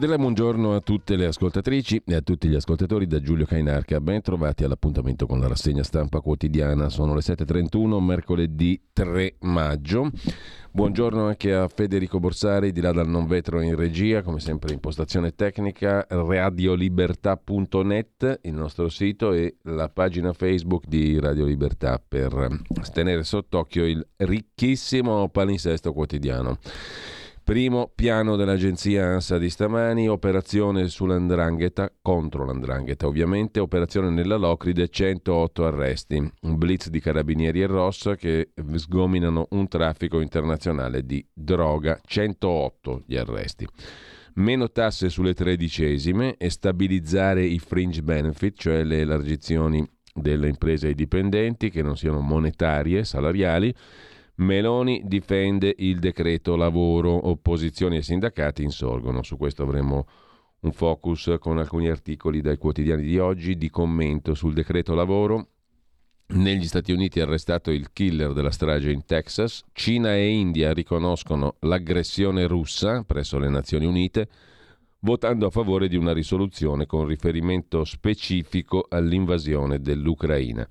Cordiale buongiorno a tutte le ascoltatrici e a tutti gli ascoltatori da Giulio Cainarca. Ben trovati all'appuntamento con la rassegna stampa quotidiana. Sono le 7.31, mercoledì 3 maggio. Buongiorno anche a Federico Borsari, di là dal non vetro in regia, come sempre impostazione tecnica, radiolibertà.net, il nostro sito e la pagina Facebook di Radio Libertà per tenere sott'occhio il ricchissimo palinsesto quotidiano. Primo piano dell'agenzia ANSA di stamani, operazione sull'andrangheta, contro l'andrangheta ovviamente, operazione nella Locride, 108 arresti, un blitz di carabinieri e Ross che sgominano un traffico internazionale di droga, 108 gli arresti. Meno tasse sulle tredicesime e stabilizzare i fringe benefit, cioè le elargizioni delle imprese ai dipendenti che non siano monetarie, salariali, Meloni difende il decreto lavoro, opposizioni e sindacati insorgono. Su questo avremo un focus con alcuni articoli dai quotidiani di oggi di commento sul decreto lavoro. Negli Stati Uniti è arrestato il killer della strage in Texas. Cina e India riconoscono l'aggressione russa presso le Nazioni Unite, votando a favore di una risoluzione con riferimento specifico all'invasione dell'Ucraina.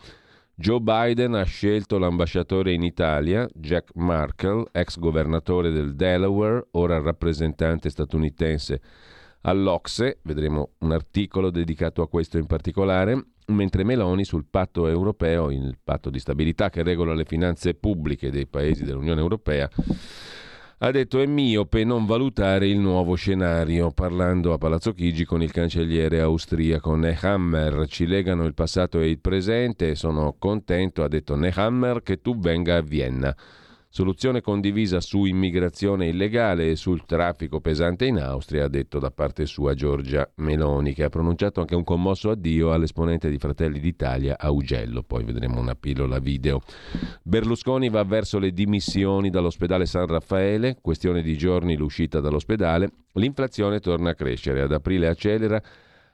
Joe Biden ha scelto l'ambasciatore in Italia, Jack Markle, ex governatore del Delaware, ora rappresentante statunitense all'Ocse, vedremo un articolo dedicato a questo in particolare, mentre Meloni sul patto europeo, il patto di stabilità che regola le finanze pubbliche dei paesi dell'Unione Europea, ha detto è miope non valutare il nuovo scenario, parlando a Palazzo Chigi con il cancelliere austriaco Nehammer. Ci legano il passato e il presente e sono contento, ha detto Nehammer, che tu venga a Vienna. Soluzione condivisa su immigrazione illegale e sul traffico pesante in Austria, ha detto da parte sua Giorgia Meloni, che ha pronunciato anche un commosso addio all'esponente di Fratelli d'Italia Augello. Poi vedremo una pillola video. Berlusconi va verso le dimissioni dall'ospedale San Raffaele, questione di giorni l'uscita dall'ospedale. L'inflazione torna a crescere, ad aprile accelera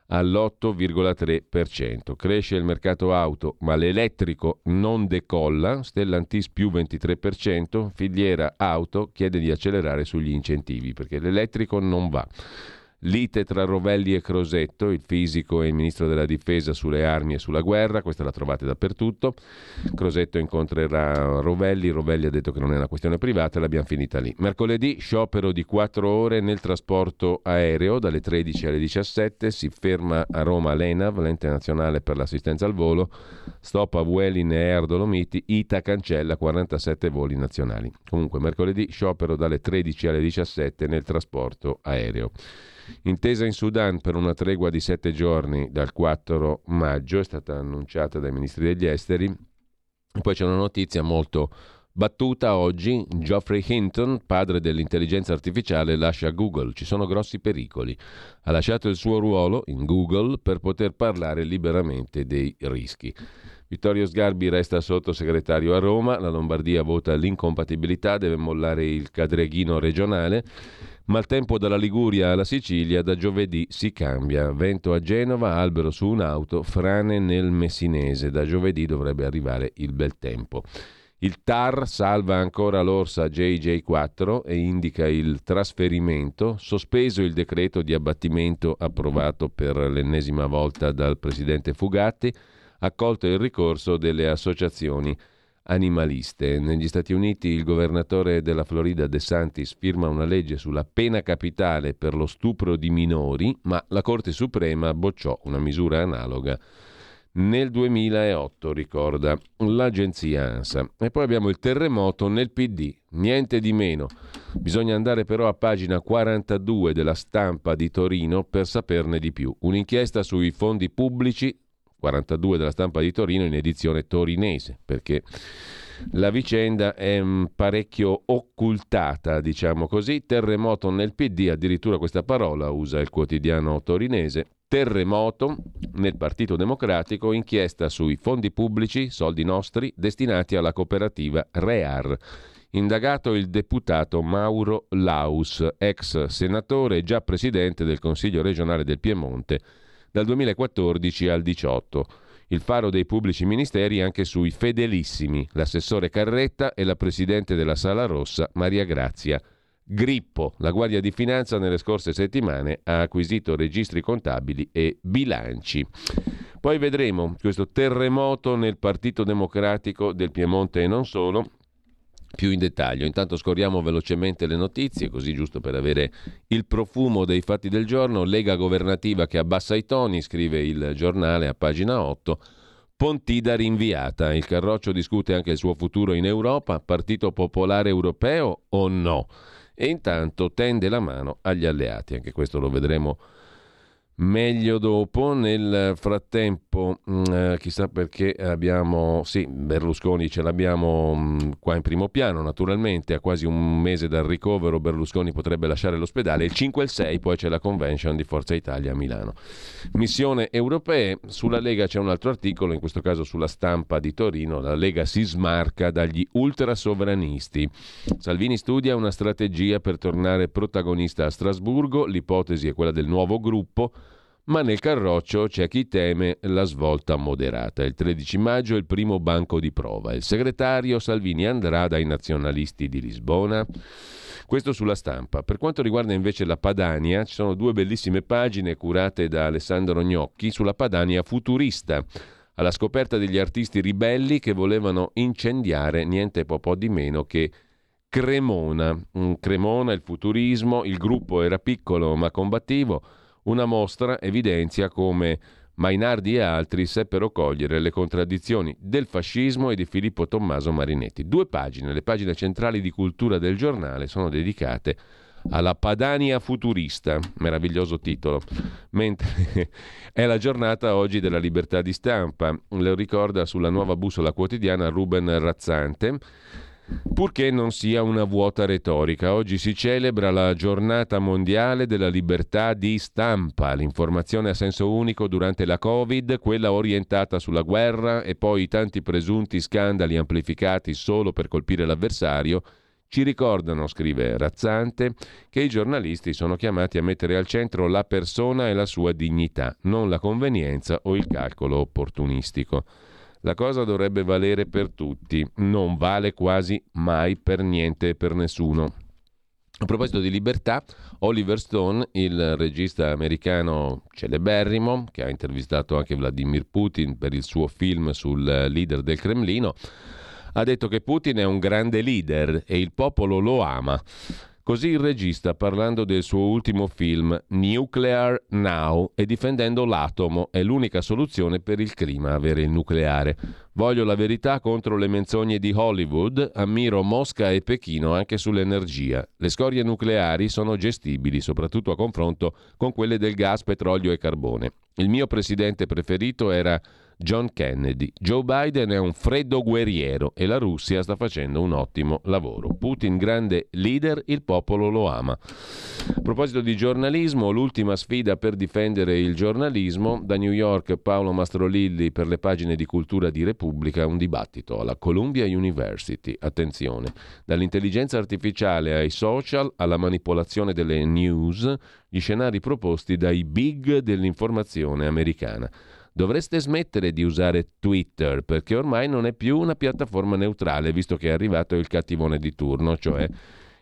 all'8,3%. Cresce il mercato auto, ma l'elettrico non decolla, Stellantis più 23%, filiera auto chiede di accelerare sugli incentivi perché l'elettrico non va. Lite tra Rovelli e Crosetto, il fisico e il ministro della difesa sulle armi e sulla guerra, questa la trovate dappertutto. Crosetto incontrerà Rovelli, Rovelli ha detto che non è una questione privata l'abbiamo finita lì. Mercoledì sciopero di 4 ore nel trasporto aereo dalle 13 alle 17, si ferma a Roma l'ENAV, l'ente nazionale per l'assistenza al volo, stop a Vueling e Air Dolomiti, ITA cancella 47 voli nazionali. Comunque mercoledì sciopero dalle 13 alle 17 nel trasporto aereo. Intesa in Sudan per una tregua di sette giorni dal 4 maggio, è stata annunciata dai ministri degli esteri. Poi c'è una notizia molto battuta oggi. Geoffrey Hinton, padre dell'intelligenza artificiale, lascia Google. Ci sono grossi pericoli. Ha lasciato il suo ruolo in Google per poter parlare liberamente dei rischi. Vittorio Sgarbi resta sottosegretario a Roma, la Lombardia vota l'incompatibilità, deve mollare il cadreghino regionale Maltempo dalla Liguria alla Sicilia, da giovedì si cambia. Vento a Genova, albero su un'auto, frane nel Messinese. Da giovedì dovrebbe arrivare il bel tempo. Il TAR salva ancora l'orsa JJ4 e indica il trasferimento, sospeso il decreto di abbattimento approvato per l'ennesima volta dal presidente Fugatti, accolto il ricorso delle associazioni animaliste. Negli Stati Uniti il governatore della Florida De Santis firma una legge sulla pena capitale per lo stupro di minori, ma la Corte Suprema bocciò una misura analoga nel 2008, ricorda l'agenzia ANSA. E poi abbiamo il terremoto nel PD, niente di meno. Bisogna andare però a pagina 42 della stampa di Torino per saperne di più. Un'inchiesta sui fondi pubblici 42 della stampa di Torino in edizione torinese, perché la vicenda è mm, parecchio occultata, diciamo così. Terremoto nel PD, addirittura questa parola usa il quotidiano torinese. Terremoto nel Partito Democratico, inchiesta sui fondi pubblici, soldi nostri, destinati alla cooperativa Rear. Indagato il deputato Mauro Laus, ex senatore e già presidente del Consiglio regionale del Piemonte dal 2014 al 2018. Il faro dei pubblici ministeri anche sui fedelissimi, l'assessore Carretta e la presidente della Sala Rossa Maria Grazia. Grippo, la Guardia di Finanza nelle scorse settimane ha acquisito registri contabili e bilanci. Poi vedremo questo terremoto nel Partito Democratico del Piemonte e non solo, più in dettaglio. Intanto scorriamo velocemente le notizie, così giusto per avere il profumo dei fatti del giorno. Lega governativa che abbassa i toni, scrive il giornale a pagina 8. Pontida rinviata. Il Carroccio discute anche il suo futuro in Europa. Partito Popolare Europeo o no? E intanto tende la mano agli alleati. Anche questo lo vedremo meglio dopo. Nel frattempo, mh, mm, eh, chissà perché abbiamo, sì, Berlusconi ce l'abbiamo mh, mm, qua in primo piano, naturalmente, a quasi un mese dal ricovero Berlusconi potrebbe lasciare l'ospedale, il 5 e il 6 poi c'è la convention di Forza Italia a Milano. Missione europee, sulla Lega c'è un altro articolo, in questo caso sulla stampa di Torino, la Lega si smarca dagli ultrasovranisti. Salvini studia una strategia per tornare protagonista a Strasburgo, l'ipotesi è quella del nuovo gruppo, ma nel Carroccio c'è chi teme la svolta moderata. Il 13 maggio è il primo banco di prova. Il segretario Salvini andrà dai nazionalisti di Lisbona. Questo sulla stampa. Per quanto riguarda invece la Padania, ci sono due bellissime pagine curate da Alessandro Gnocchi sulla Padania futurista, alla scoperta degli artisti ribelli che volevano incendiare niente po' di meno che Cremona. Cremona, il futurismo, il gruppo era piccolo ma combattivo una mostra evidenzia come Mainardi e altri seppero cogliere le contraddizioni del fascismo e di Filippo Tommaso Marinetti. Due pagine, le pagine centrali di cultura del giornale, sono dedicate alla Padania futurista, meraviglioso titolo, mentre è la giornata oggi della libertà di stampa, lo ricorda sulla nuova bussola quotidiana Ruben Razzante Purché non sia una vuota retorica, oggi si celebra la giornata mondiale della libertà di stampa, l'informazione a senso unico durante la Covid, quella orientata sulla guerra e poi i tanti presunti scandali amplificati solo per colpire l'avversario, ci ricordano, scrive Razzante, che i giornalisti sono chiamati a mettere al centro la persona e la sua dignità, non la convenienza o il calcolo opportunistico. La cosa dovrebbe valere per tutti, non vale quasi mai per niente e per nessuno. A proposito di libertà, Oliver Stone, il regista americano celeberrimo, che ha intervistato anche Vladimir Putin per il suo film sul leader del Cremlino, ha detto che Putin è un grande leader e il popolo lo ama. Così il regista, parlando del suo ultimo film Nuclear Now e difendendo l'atomo, è l'unica soluzione per il clima, avere il nucleare. Voglio la verità contro le menzogne di Hollywood, ammiro Mosca e Pechino anche sull'energia. Le scorie nucleari sono gestibili, soprattutto a confronto con quelle del gas, petrolio e carbone. Il mio presidente preferito era John Kennedy. Joe Biden è un freddo guerriero e la Russia sta facendo un ottimo lavoro. Putin grande leader, il popolo lo ama. A proposito di giornalismo, l'ultima sfida per difendere il giornalismo, da New York Paolo Mastrolilli per le pagine di cultura di Repubblica, un dibattito alla Columbia University. Attenzione, dall'intelligenza artificiale ai social alla manipolazione delle news, gli scenari proposti dai big dell'informazione americana. Dovreste smettere di usare Twitter perché ormai non è più una piattaforma neutrale, visto che è arrivato il cattivone di turno, cioè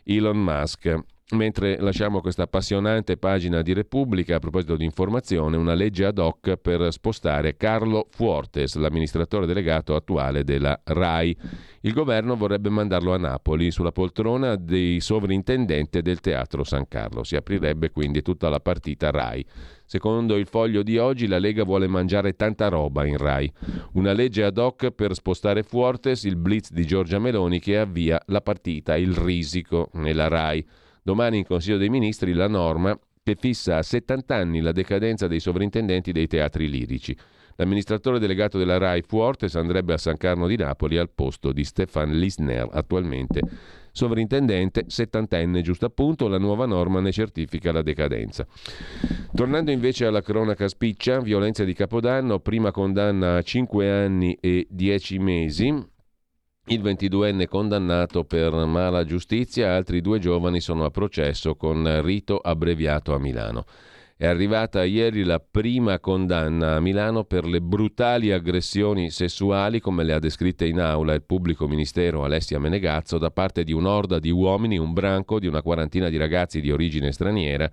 Elon Musk. Mentre lasciamo questa appassionante pagina di Repubblica a proposito di informazione, una legge ad hoc per spostare Carlo Fuortes, l'amministratore delegato attuale della RAI. Il governo vorrebbe mandarlo a Napoli sulla poltrona dei sovrintendente del Teatro San Carlo. Si aprirebbe quindi tutta la partita RAI. Secondo il foglio di oggi la Lega vuole mangiare tanta roba in RAI. Una legge ad hoc per spostare Fuortes, il blitz di Giorgia Meloni che avvia la partita, il risico nella RAI. Domani in Consiglio dei Ministri la norma che fissa a 70 anni la decadenza dei sovrintendenti dei teatri lirici. L'amministratore delegato della RAI Fuortes andrebbe a San Carlo di Napoli al posto di Stefan Lisner, attualmente sovrintendente, settantenne, giusto appunto, la nuova norma ne certifica la decadenza. Tornando invece alla cronaca spiccia, violenza di Capodanno, prima condanna a 5 anni e 10 mesi, il 22enne condannato per mala giustizia, altri due giovani sono a processo con rito abbreviato a Milano. È arrivata ieri la prima condanna a Milano per le brutali aggressioni sessuali, come le ha descritte in aula il pubblico ministero Alessia Menegazzo, da parte di un'orda di uomini, un branco di una quarantina di ragazzi di origine straniera,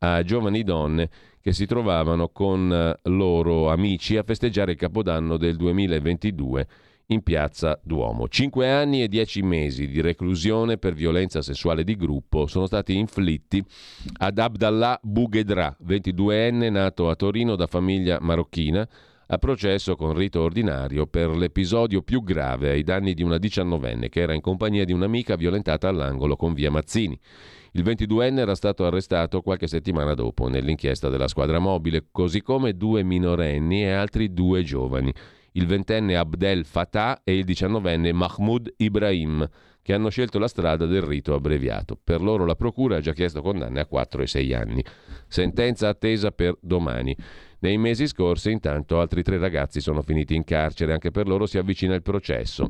a giovani donne che si trovavano con loro amici a festeggiare il Capodanno del 2022 in piazza Duomo. Cinque anni e dieci mesi di reclusione per violenza sessuale di gruppo sono stati inflitti ad Abdallah Boughedra, 22enne nato a Torino da famiglia marocchina, a processo con rito ordinario per l'episodio più grave ai danni di una diciannovenne che era in compagnia di un'amica violentata all'angolo con via Mazzini. Il 22enne era stato arrestato qualche settimana dopo nell'inchiesta della squadra mobile, così come due minorenni e altri due giovani il ventenne Abdel Fattah e il diciannovenne Mahmoud Ibrahim, che hanno scelto la strada del rito abbreviato. Per loro la Procura ha già chiesto condanne a 4 e 6 anni. Sentenza attesa per domani. Nei mesi scorsi, intanto, altri tre ragazzi sono finiti in carcere, anche per loro si avvicina il processo.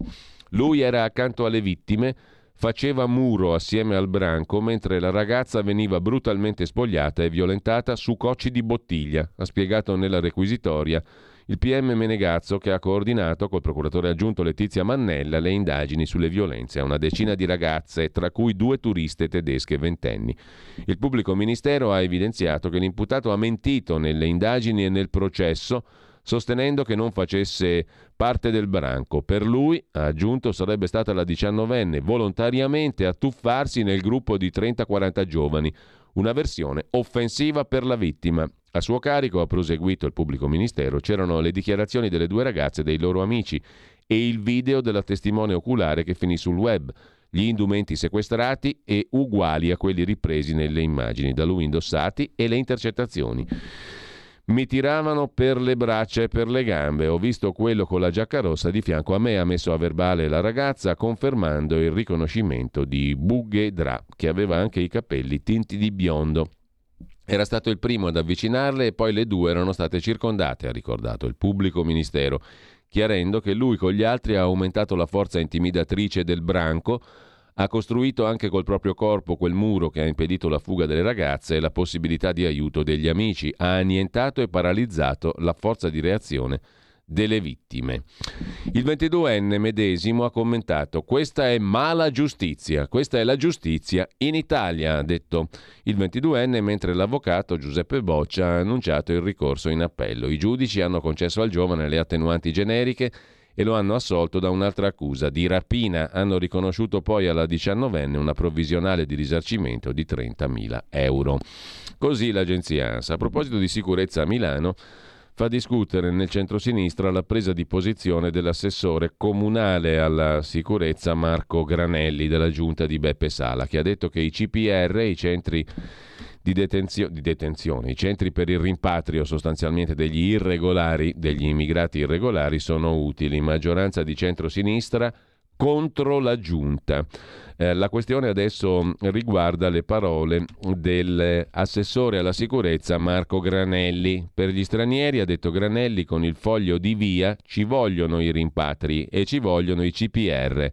Lui era accanto alle vittime, faceva muro assieme al branco mentre la ragazza veniva brutalmente spogliata e violentata su cocci di bottiglia, ha spiegato nella requisitoria il PM Menegazzo che ha coordinato col procuratore aggiunto Letizia Mannella le indagini sulle violenze a una decina di ragazze, tra cui due turiste tedesche ventenni. Il pubblico ministero ha evidenziato che l'imputato ha mentito nelle indagini e nel processo sostenendo che non facesse parte del branco. Per lui, ha aggiunto, sarebbe stata la diciannovenne volontariamente a tuffarsi nel gruppo di 30-40 giovani, una versione offensiva per la vittima. A suo carico, ha proseguito il pubblico ministero, c'erano le dichiarazioni delle due ragazze e dei loro amici e il video della testimone oculare che finì sul web, gli indumenti sequestrati e uguali a quelli ripresi nelle immagini da lui indossati e le intercettazioni. Mi tiravano per le braccia e per le gambe. Ho visto quello con la giacca rossa di fianco a me. Ha messo a verbale la ragazza confermando il riconoscimento di Bughedra, che aveva anche i capelli tinti di biondo. Era stato il primo ad avvicinarle e poi le due erano state circondate, ha ricordato il pubblico ministero, chiarendo che lui con gli altri ha aumentato la forza intimidatrice del branco, ha costruito anche col proprio corpo quel muro che ha impedito la fuga delle ragazze e la possibilità di aiuto degli amici, ha annientato e paralizzato la forza di reazione delle vittime. Il 22enne medesimo ha commentato questa è mala giustizia, questa è la giustizia in Italia, ha detto il 22enne mentre l'avvocato Giuseppe Boccia ha annunciato il ricorso in appello. I giudici hanno concesso al giovane le attenuanti generiche e lo hanno assolto da un'altra accusa di rapina. Hanno riconosciuto poi alla diciannovenne una provvisionale di risarcimento di 30.000 euro. Così l'agenzia ANSA. A proposito di sicurezza a Milano, fa discutere nel centro-sinistra la presa di posizione dell'assessore comunale alla sicurezza Marco Granelli della giunta di Beppe Sala, che ha detto che i CPR, i centri di, detenzio- di detenzione, i centri per il rimpatrio sostanzialmente degli irregolari, degli immigrati irregolari, sono utili. Maggioranza di centro-sinistra contro la giunta. Eh, la questione adesso riguarda le parole dell'assessore alla sicurezza Marco Granelli. Per gli stranieri, ha detto Granelli, con il foglio di via ci vogliono i rimpatri e ci vogliono i CPR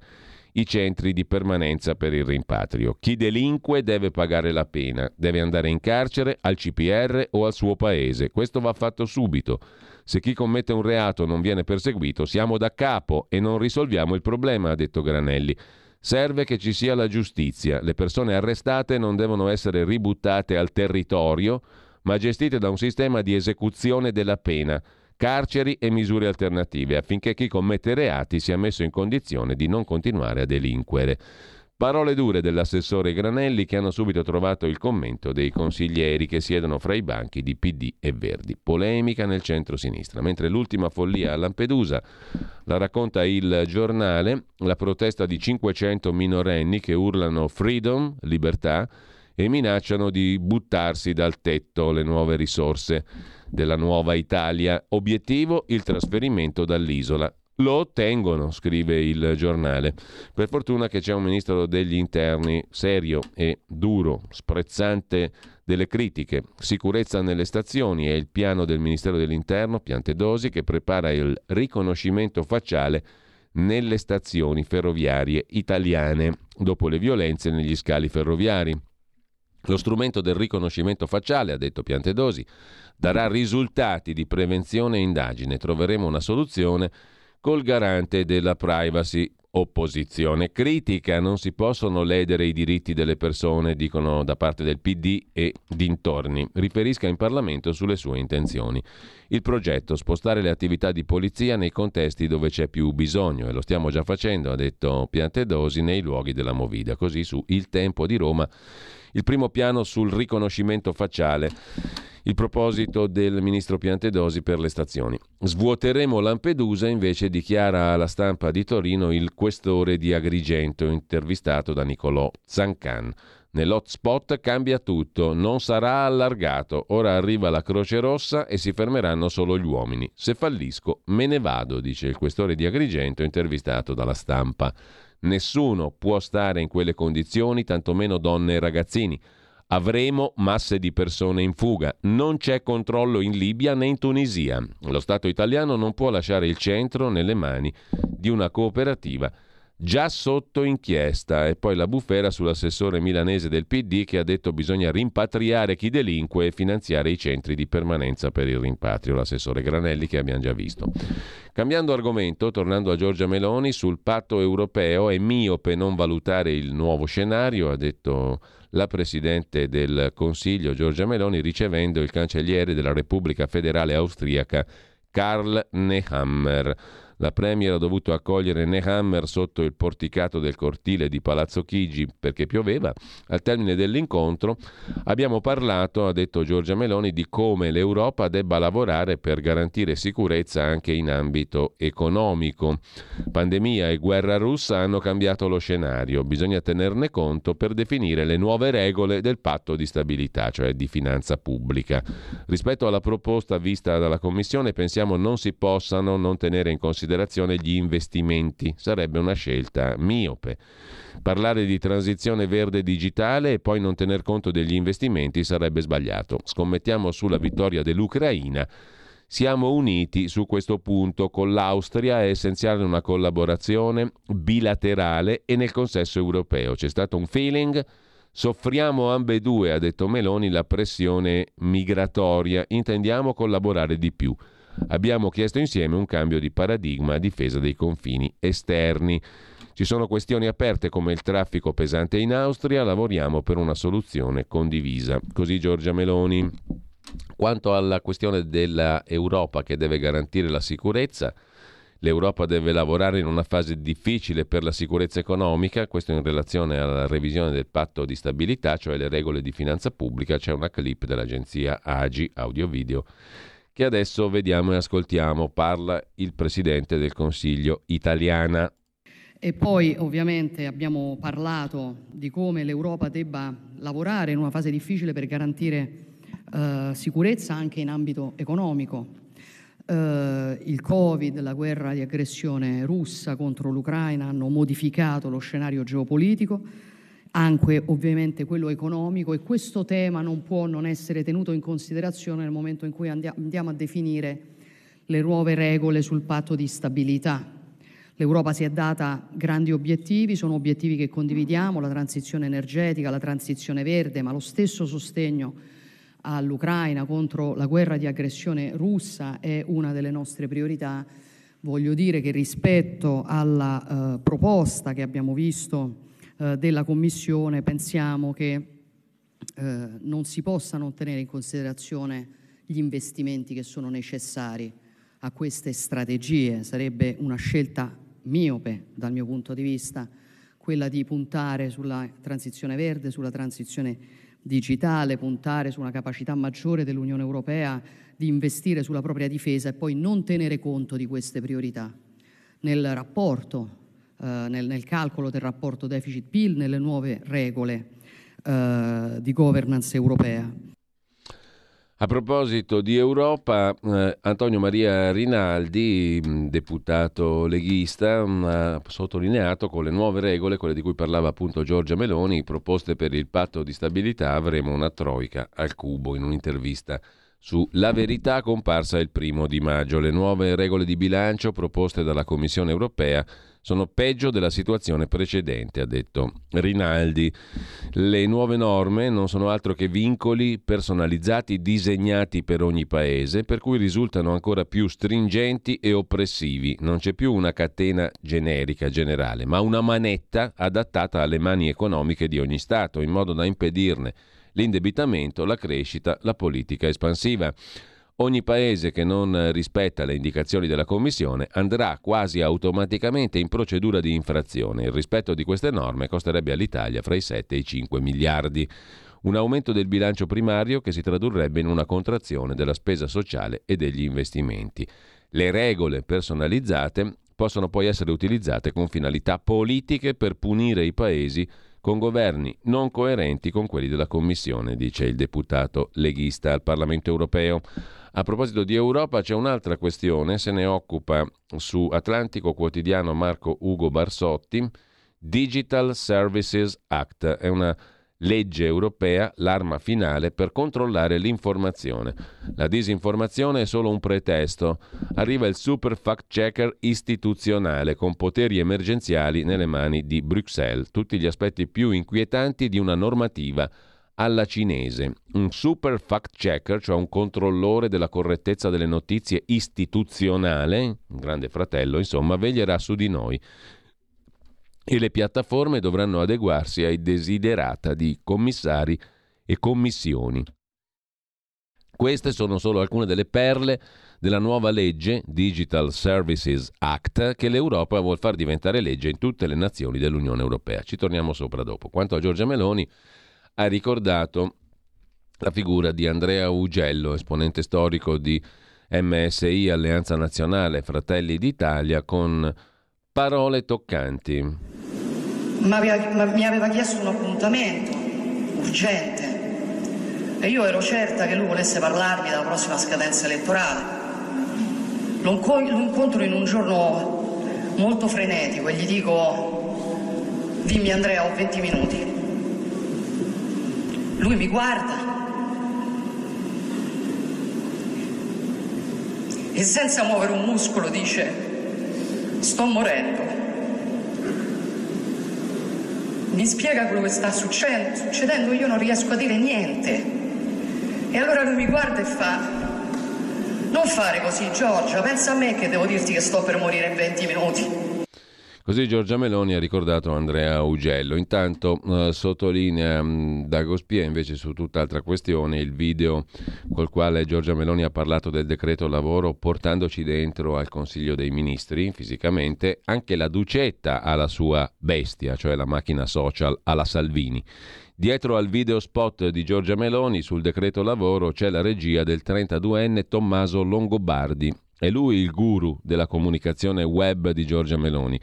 i centri di permanenza per il rimpatrio. Chi delinque deve pagare la pena, deve andare in carcere, al CPR o al suo paese. Questo va fatto subito. Se chi commette un reato non viene perseguito, siamo da capo e non risolviamo il problema, ha detto Granelli. Serve che ci sia la giustizia. Le persone arrestate non devono essere ributtate al territorio, ma gestite da un sistema di esecuzione della pena, carceri e misure alternative, affinché chi commette reati sia messo in condizione di non continuare a delinquere. Parole dure dell'assessore Granelli che hanno subito trovato il commento dei consiglieri che siedono fra i banchi di PD e Verdi. Polemica nel centro-sinistra. Mentre l'ultima follia a Lampedusa la racconta il giornale, la protesta di 500 minorenni che urlano freedom, libertà, e minacciano di buttarsi dal tetto le nuove risorse della nuova Italia. Obiettivo il trasferimento dall'isola. Lo ottengono, scrive il giornale. Per fortuna che c'è un ministro degli interni serio e duro, sprezzante delle critiche. Sicurezza nelle stazioni è il piano del Ministero dell'Interno, Piantedosi, che prepara il riconoscimento facciale nelle stazioni ferroviarie italiane dopo le violenze negli scali ferroviari. Lo strumento del riconoscimento facciale, ha detto Piantedosi, darà risultati di prevenzione e indagine. Troveremo una soluzione col garante della privacy. Opposizione critica, non si possono ledere i diritti delle persone, dicono da parte del PD e dintorni. Riferisca in Parlamento sulle sue intenzioni. Il progetto, spostare le attività di polizia nei contesti dove c'è più bisogno, e lo stiamo già facendo, ha detto Piantedosi, nei luoghi della Movida. Così su Il Tempo di Roma, il primo piano sul riconoscimento facciale il proposito del ministro Piantedosi per le stazioni. Svuoteremo Lampedusa, invece dichiara alla stampa di Torino il questore di Agrigento, intervistato da Nicolò Zancan. Nell'hotspot cambia tutto, non sarà allargato. Ora arriva la Croce Rossa e si fermeranno solo gli uomini. Se fallisco, me ne vado, dice il questore di Agrigento, intervistato dalla stampa. Nessuno può stare in quelle condizioni, tantomeno donne e ragazzini. Avremo masse di persone in fuga. Non c'è controllo in Libia né in Tunisia. Lo Stato italiano non può lasciare il centro nelle mani di una cooperativa già sotto inchiesta. E poi la bufera sull'assessore milanese del PD che ha detto bisogna rimpatriare chi delinque e finanziare i centri di permanenza per il rimpatrio. L'assessore Granelli che abbiamo già visto. Cambiando argomento, tornando a Giorgia Meloni, sul patto europeo è miope non valutare il nuovo scenario, ha detto la Presidente del Consiglio Giorgia Meloni ricevendo il cancelliere della Repubblica Federale Austriaca Karl Nehammer. La Premier ha dovuto accogliere Nehammer sotto il porticato del cortile di Palazzo Chigi perché pioveva. Al termine dell'incontro abbiamo parlato, ha detto Giorgia Meloni, di come l'Europa debba lavorare per garantire sicurezza anche in ambito economico. Pandemia e guerra russa hanno cambiato lo scenario, bisogna tenerne conto per definire le nuove regole del patto di stabilità, cioè di finanza pubblica. Rispetto alla proposta vista dalla Commissione pensiamo non si possano non tenere in considerazione considerazione gli investimenti. Sarebbe una scelta miope. Parlare di transizione verde digitale e poi non tener conto degli investimenti sarebbe sbagliato. Scommettiamo sulla vittoria dell'Ucraina. Siamo uniti su questo punto. Con l'Austria è essenziale una collaborazione bilaterale e nel consesso europeo. C'è stato un feeling. Soffriamo ambedue, ha detto Meloni, la pressione migratoria. Intendiamo collaborare di più. Abbiamo chiesto insieme un cambio di paradigma a difesa dei confini esterni. Ci sono questioni aperte come il traffico pesante in Austria, lavoriamo per una soluzione condivisa. Così Giorgia Meloni. Quanto alla questione dell'Europa che deve garantire la sicurezza, l'Europa deve lavorare in una fase difficile per la sicurezza economica, questo in relazione alla revisione del patto di stabilità, cioè le regole di finanza pubblica, c'è una clip dell'agenzia AGI, audio-video, che adesso vediamo e ascoltiamo. Parla il Presidente del Consiglio italiana. E poi ovviamente abbiamo parlato di come l'Europa debba lavorare in una fase difficile per garantire eh, sicurezza anche in ambito economico. Eh, il Covid, la guerra di aggressione russa contro l'Ucraina hanno modificato lo scenario geopolitico anche ovviamente quello economico e questo tema non può non essere tenuto in considerazione nel momento in cui andiamo a definire le nuove regole sul patto di stabilità. L'Europa si è data grandi obiettivi, sono obiettivi che condividiamo, la transizione energetica, la transizione verde, ma lo stesso sostegno all'Ucraina contro la guerra di aggressione russa è una delle nostre priorità voglio dire che rispetto alla eh, proposta che abbiamo visto eh, della Commissione pensiamo che eh, non si possano tenere in considerazione gli investimenti che sono necessari a queste strategie. Sarebbe una scelta miope dal mio punto di vista quella di puntare sulla transizione verde, sulla transizione digitale, puntare su una capacità maggiore dell'Unione Europea di investire sulla propria difesa e poi non tenere conto di queste priorità nel rapporto, nel, nel, calcolo del rapporto deficit-PIL, nelle nuove regole eh, di governance europea. A proposito di Europa, eh, Antonio Maria Rinaldi, mm, deputato leghista, mm, ha sottolineato con le nuove regole, quelle di cui parlava appunto Giorgia Meloni, proposte per il patto di stabilità, avremo una troica al cubo in un'intervista su La Verità comparsa il primo di maggio. Le nuove regole di bilancio proposte dalla Commissione europea sono peggio della situazione precedente, ha detto Rinaldi. Le nuove norme non sono altro che vincoli personalizzati disegnati per ogni paese, per cui risultano ancora più stringenti e oppressivi. Non c'è più una catena generica, generale, ma una manetta adattata alle mani economiche di ogni Stato, in modo da impedirne l'indebitamento, la crescita, la politica espansiva. Ogni paese che non rispetta le indicazioni della Commissione andrà quasi automaticamente in procedura di infrazione. Il rispetto di queste norme costerebbe all'Italia fra i 7 e i 5 miliardi. Un aumento del bilancio primario che si tradurrebbe in una contrazione della spesa sociale e degli investimenti. Le regole personalizzate possono poi essere utilizzate con finalità politiche per punire i paesi con governi non coerenti con quelli della Commissione, dice il deputato leghista al Parlamento europeo. A proposito di Europa c'è un'altra questione, se ne occupa su Atlantico Quotidiano Marco Ugo Barsotti, Digital Services Act, è una legge europea l'arma finale per controllare l'informazione. La disinformazione è solo un pretesto. Arriva il super fact checker istituzionale con poteri emergenziali nelle mani di Bruxelles, tutti gli aspetti più inquietanti di una normativa alla cinese. Un super fact checker, cioè un controllore della correttezza delle notizie istituzionale, un grande fratello, insomma, veglierà su di noi e le piattaforme dovranno adeguarsi ai desiderata di commissari e commissioni. Queste sono solo alcune delle perle della nuova legge Digital Services Act che l'Europa vuole far diventare legge in tutte le nazioni dell'Unione Europea. Ci torniamo sopra dopo. Quanto a Giorgia Meloni, ha ricordato la figura di Andrea Ugello, esponente storico di MSI, Alleanza Nazionale Fratelli d'Italia, con parole toccanti. Ma mi aveva chiesto un appuntamento urgente e io ero certa che lui volesse parlarmi della prossima scadenza elettorale. Lo incontro in un giorno molto frenetico e gli dico, dimmi Andrea, ho 20 minuti. Lui mi guarda e senza muovere un muscolo dice, sto morendo. Mi spiega quello che sta succedendo, io non riesco a dire niente. E allora lui mi guarda e fa, non fare così Giorgia, pensa a me che devo dirti che sto per morire in 20 minuti. Così Giorgia Meloni ha ricordato Andrea Augello. Intanto eh, sottolinea mh, mm, Dagospia invece su tutt'altra questione il video col quale Giorgia Meloni ha parlato del decreto lavoro portandoci dentro al Consiglio dei Ministri fisicamente. Anche la Ducetta ha la sua bestia, cioè la macchina social alla Salvini. Dietro al video spot di Giorgia Meloni sul decreto lavoro c'è la regia del 32enne Tommaso Longobardi. È lui il guru della comunicazione web di Giorgia Meloni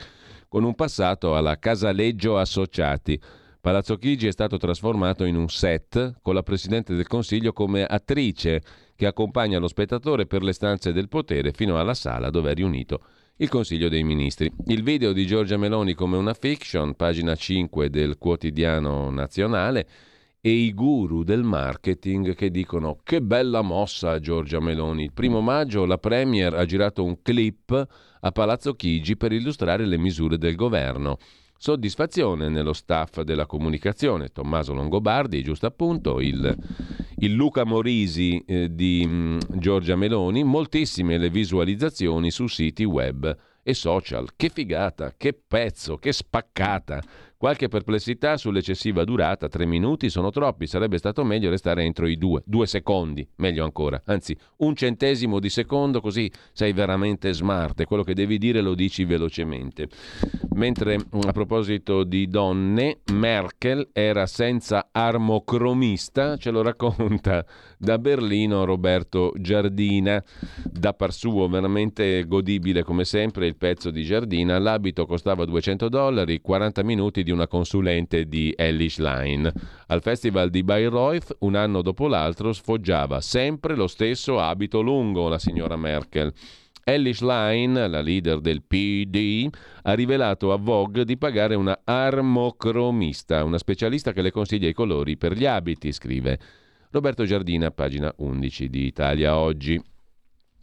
con un passato alla Casaleggio Associati. Palazzo Chigi è stato trasformato in un set con la Presidente del Consiglio come attrice che accompagna lo spettatore per le stanze del potere fino alla sala dove è riunito il Consiglio dei Ministri. Il video di Giorgia Meloni come una fiction, pagina 5 del quotidiano nazionale, e i guru del marketing che dicono che bella mossa Giorgia Meloni. Il primo maggio la Premier ha girato un clip a Palazzo Chigi per illustrare le misure del governo. soddisfazione nello staff della comunicazione, Tommaso Longobardi, giusto appunto, il, il Luca Morisi eh, di mh, mm, Giorgia Meloni, moltissime le visualizzazioni su siti web e social. Che figata, che pezzo, che spaccata. Qualche perplessità sull'eccessiva durata, tre minuti sono troppi, sarebbe stato meglio restare entro i due, due secondi, meglio ancora, anzi un centesimo di secondo così sei veramente smart e quello che devi dire lo dici velocemente. Mentre a proposito di donne, Merkel era senza armocromista, ce lo racconta da Berlino Roberto Giardina, da par suo veramente godibile come sempre il pezzo di Giardina, l'abito costava 200 dollari, 40 minuti di una consulente di Ellis Line. Al festival di Bayreuth, un anno dopo l'altro, sfoggiava sempre lo stesso abito lungo la signora Merkel. Ellis Line, la leader del PD, ha rivelato a Vogue di pagare una armocromista, una specialista che le consiglia i colori per gli abiti, scrive Roberto Giardina, pagina 11 di Italia Oggi.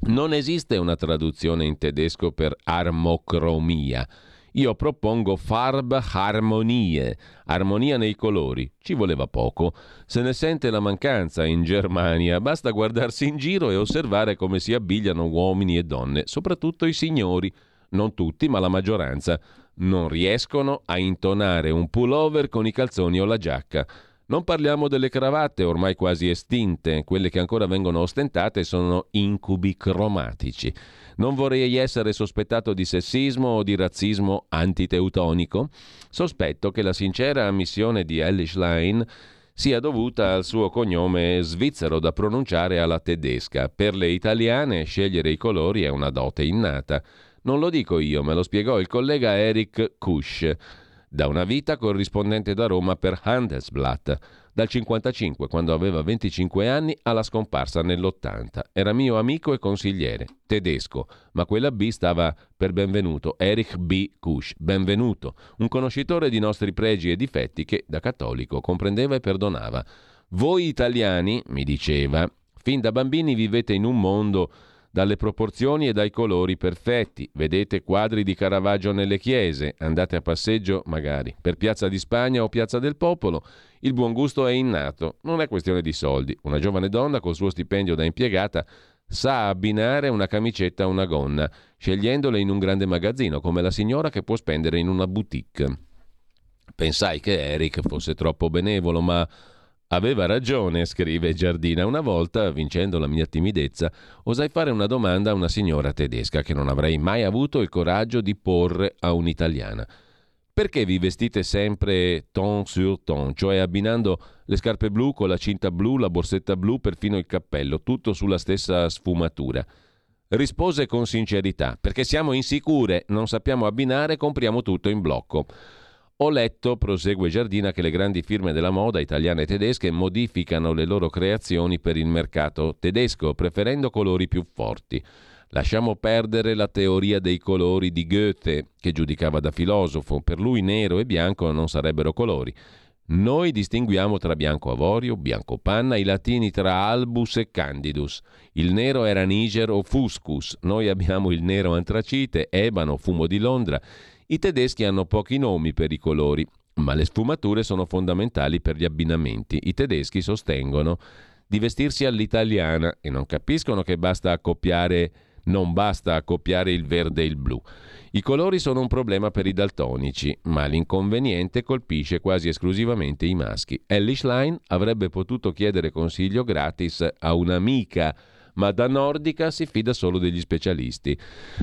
Non esiste una traduzione in tedesco per armocromia. Io propongo Farbharmonie, armonia nei colori. Ci voleva poco. Se ne sente la mancanza in Germania, basta guardarsi in giro e osservare come si abbigliano uomini e donne, soprattutto i signori. Non tutti, ma la maggioranza. Non riescono a intonare un pullover con i calzoni o la giacca. Non parliamo delle cravatte ormai quasi estinte, quelle che ancora vengono ostentate sono incubi cromatici. Non vorrei essere sospettato di sessismo o di razzismo antiteutonico. Sospetto che la sincera ammissione di Ellis Line sia dovuta al suo cognome svizzero da pronunciare alla tedesca. Per le italiane scegliere i colori è una dote innata. Non lo dico io, me lo spiegò il collega Eric Kusch da una vita corrispondente da Roma per Handelsblatt, dal 55, quando aveva 25 anni, alla scomparsa nell'80. Era mio amico e consigliere, tedesco, ma quella B stava per benvenuto, Erich B. Kusch, benvenuto, un conoscitore di nostri pregi e difetti che, da cattolico, comprendeva e perdonava. Voi italiani, mi diceva, fin da bambini vivete in un mondo dalle proporzioni e dai colori perfetti. Vedete quadri di Caravaggio nelle chiese, andate a passeggio magari per Piazza di Spagna o Piazza del Popolo. Il buon gusto è innato, non è questione di soldi. Una giovane donna col suo stipendio da impiegata sa abbinare una camicetta a una gonna, scegliendole in un grande magazzino, come la signora che può spendere in una boutique. Pensai che Eric fosse troppo benevolo, ma Aveva ragione, scrive Giardina. Una volta, vincendo la mia timidezza, osai fare una domanda a una signora tedesca che non avrei mai avuto il coraggio di porre a un'italiana. Perché vi vestite sempre ton sur ton, cioè abbinando le scarpe blu con la cinta blu, la borsetta blu, perfino il cappello, tutto sulla stessa sfumatura? Rispose con sincerità, perché siamo insicure, non sappiamo abbinare, compriamo tutto in blocco. Ho letto, prosegue Giardina, che le grandi firme della moda italiane e tedesche modificano le loro creazioni per il mercato tedesco, preferendo colori più forti. Lasciamo perdere la teoria dei colori di Goethe, che giudicava da filosofo. Per lui nero e bianco non sarebbero colori. Noi distinguiamo tra bianco avorio, bianco panna, i latini tra albus e candidus. Il nero era niger o fuscus, noi abbiamo il nero antracite, ebano, fumo di Londra. I tedeschi hanno pochi nomi per i colori, ma le sfumature sono fondamentali per gli abbinamenti. I tedeschi sostengono di vestirsi all'italiana e non capiscono che basta accoppiare non basta accoppiare il verde e il blu. I colori sono un problema per i daltonici, ma l'inconveniente colpisce quasi esclusivamente i maschi. Ellie Schlein avrebbe potuto chiedere consiglio gratis a un'amica ma da Nordica si fida solo degli specialisti.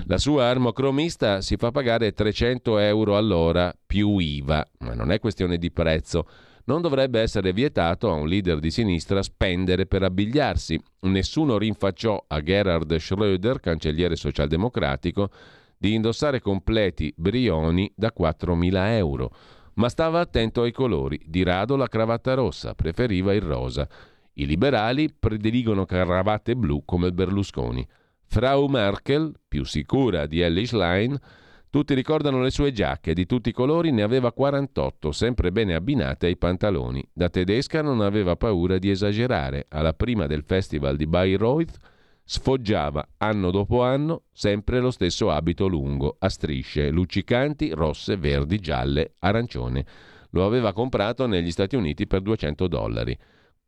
La sua armocromista si fa pagare 300 euro all'ora più IVA, ma non è questione di prezzo. Non dovrebbe essere vietato a un leader di sinistra spendere per abbigliarsi. Nessuno rinfacciò a Gerhard Schröder, cancelliere socialdemocratico, di indossare completi brioni da 4.000 euro. Ma stava attento ai colori. Di rado la cravatta rossa, preferiva il rosa. I liberali prediligono cravatte blu come Berlusconi. Frau Merkel, più sicura di Ellie Schlein, tutti ricordano le sue giacche, di tutti i colori ne aveva 48, sempre bene abbinate ai pantaloni. Da tedesca non aveva paura di esagerare. Alla prima del festival di Bayreuth sfoggiava anno dopo anno sempre lo stesso abito lungo, a strisce luccicanti, rosse, verdi, gialle, arancione. Lo aveva comprato negli Stati Uniti per 200 dollari.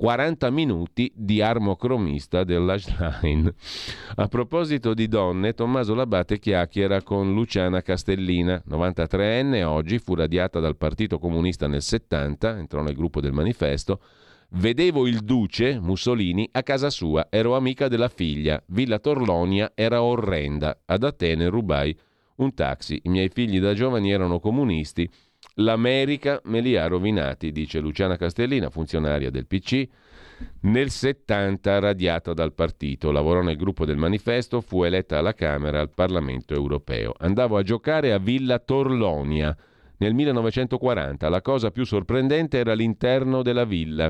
40 minuti di armocromista dell'Ashline. A proposito di donne, Tommaso Labate chiacchiera con Luciana Castellina, 93enne, oggi fu radiata dal Partito Comunista nel 70, entrò nel gruppo del manifesto. Vedevo il duce, Mussolini, a casa sua, ero amica della figlia, Villa Torlonia era orrenda, ad Atene rubai un taxi, i miei figli da giovani erano comunisti, L'America me li ha rovinati, dice Luciana Castellina, funzionaria del PC. Nel 70 radiata dal partito, lavorò nel gruppo del manifesto, fu eletta alla Camera al Parlamento europeo. Andavo a giocare a Villa Torlonia. Nel 1940 la cosa più sorprendente era l'interno della villa.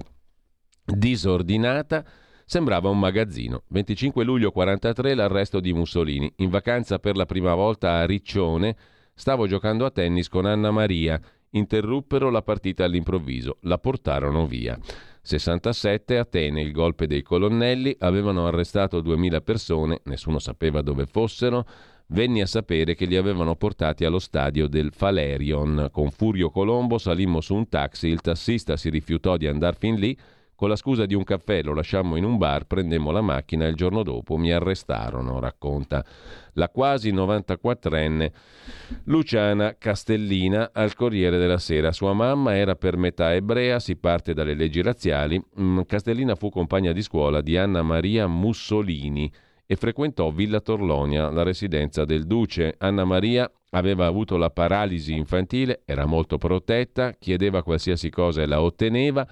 Disordinata, sembrava un magazzino. 25 luglio 43 l'arresto di Mussolini. In vacanza per la prima volta a Riccione, stavo giocando a tennis con Anna Maria interruppero la partita all'improvviso, la portarono via. 67 Atene, il golpe dei colonnelli, avevano arrestato 2000 persone, nessuno sapeva dove fossero, venni a sapere che li avevano portati allo stadio del Falerion. Con Furio Colombo salimmo su un taxi, il tassista si rifiutò di andare fin lì, con la scusa di un caffè lo lasciammo in un bar, prendemmo la macchina e il giorno dopo mi arrestarono, racconta la quasi 94enne Luciana Castellina al Corriere della Sera. Sua mamma era per metà ebrea, si parte dalle leggi razziali. Mm, Castellina fu compagna di scuola di Anna Maria Mussolini e frequentò Villa Torlonia, la residenza del duce. Anna Maria aveva avuto la paralisi infantile, era molto protetta, chiedeva qualsiasi cosa e la otteneva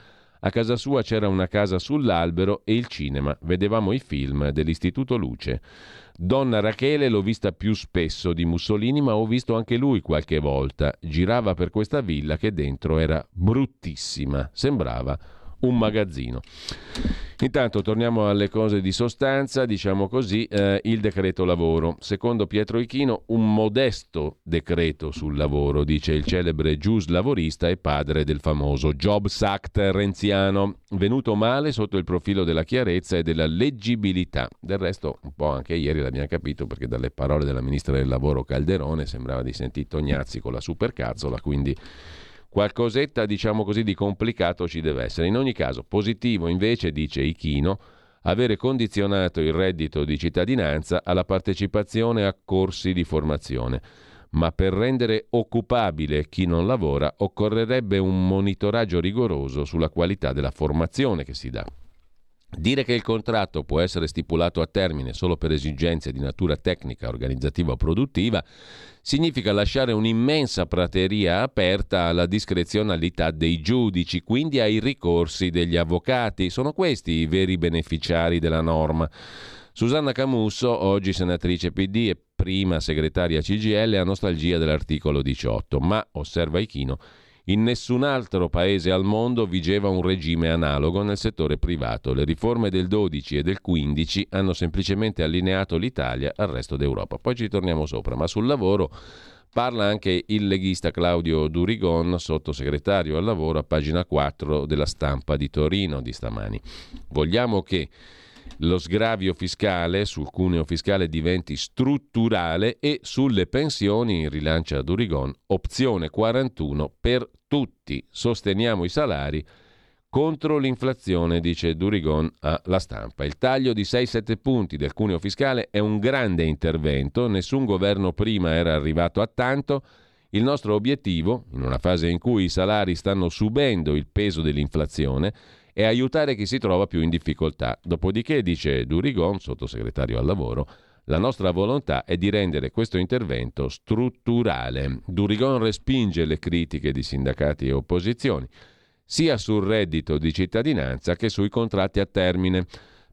a casa sua c'era una casa sull'albero e il cinema. Vedevamo i film dell'Istituto Luce. Donna Rachele l'ho vista più spesso di Mussolini, ma ho visto anche lui qualche volta. Girava per questa villa che dentro era bruttissima. Sembrava un magazzino. Intanto torniamo alle cose di sostanza, diciamo così, eh, il decreto lavoro. Secondo Pietro Ichino, un modesto decreto sul lavoro, dice il celebre gius lavorista e padre del famoso Jobs Act renziano, venuto male sotto il profilo della chiarezza e della leggibilità. Del resto, un po' anche ieri l'abbiamo capito perché dalle parole della ministra del lavoro Calderone sembrava di sentire Tognazzi con la supercazzola, quindi Qualcosetta, diciamo così, di complicato ci deve essere. In ogni caso, positivo invece, dice Ichino, avere condizionato il reddito di cittadinanza alla partecipazione a corsi di formazione. Ma per rendere occupabile chi non lavora occorrerebbe un monitoraggio rigoroso sulla qualità della formazione che si dà. Dire che il contratto può essere stipulato a termine solo per esigenze di natura tecnica, organizzativa o produttiva significa lasciare un'immensa prateria aperta alla discrezionalità dei giudici, quindi ai ricorsi degli avvocati. Sono questi i veri beneficiari della norma. Susanna Camusso, oggi senatrice PD e prima segretaria CGL, ha nostalgia dell'articolo 18, ma, osserva Ichino, in nessun altro paese al mondo vigeva un regime analogo nel settore privato. Le riforme del 12 e del 15 hanno semplicemente allineato l'Italia al resto d'Europa. Poi ci torniamo sopra, ma sul lavoro parla anche il leghista Claudio Durigon, sottosegretario al lavoro a pagina 4 della stampa di Torino di stamani. Vogliamo che lo sgravio fiscale sul cuneo fiscale diventi strutturale e sulle pensioni, rilancia Durigon, opzione 41 per tutti. Sosteniamo i salari contro l'inflazione, dice Durigon alla stampa. Il taglio di 6-7 punti del cuneo fiscale è un grande intervento, nessun governo prima era arrivato a tanto. Il nostro obiettivo, in una fase in cui i salari stanno subendo il peso dell'inflazione, e aiutare chi si trova più in difficoltà. Dopodiché, dice Durigon, sottosegretario al lavoro, la nostra volontà è di rendere questo intervento strutturale. Durigon respinge le critiche di sindacati e opposizioni, sia sul reddito di cittadinanza che sui contratti a termine.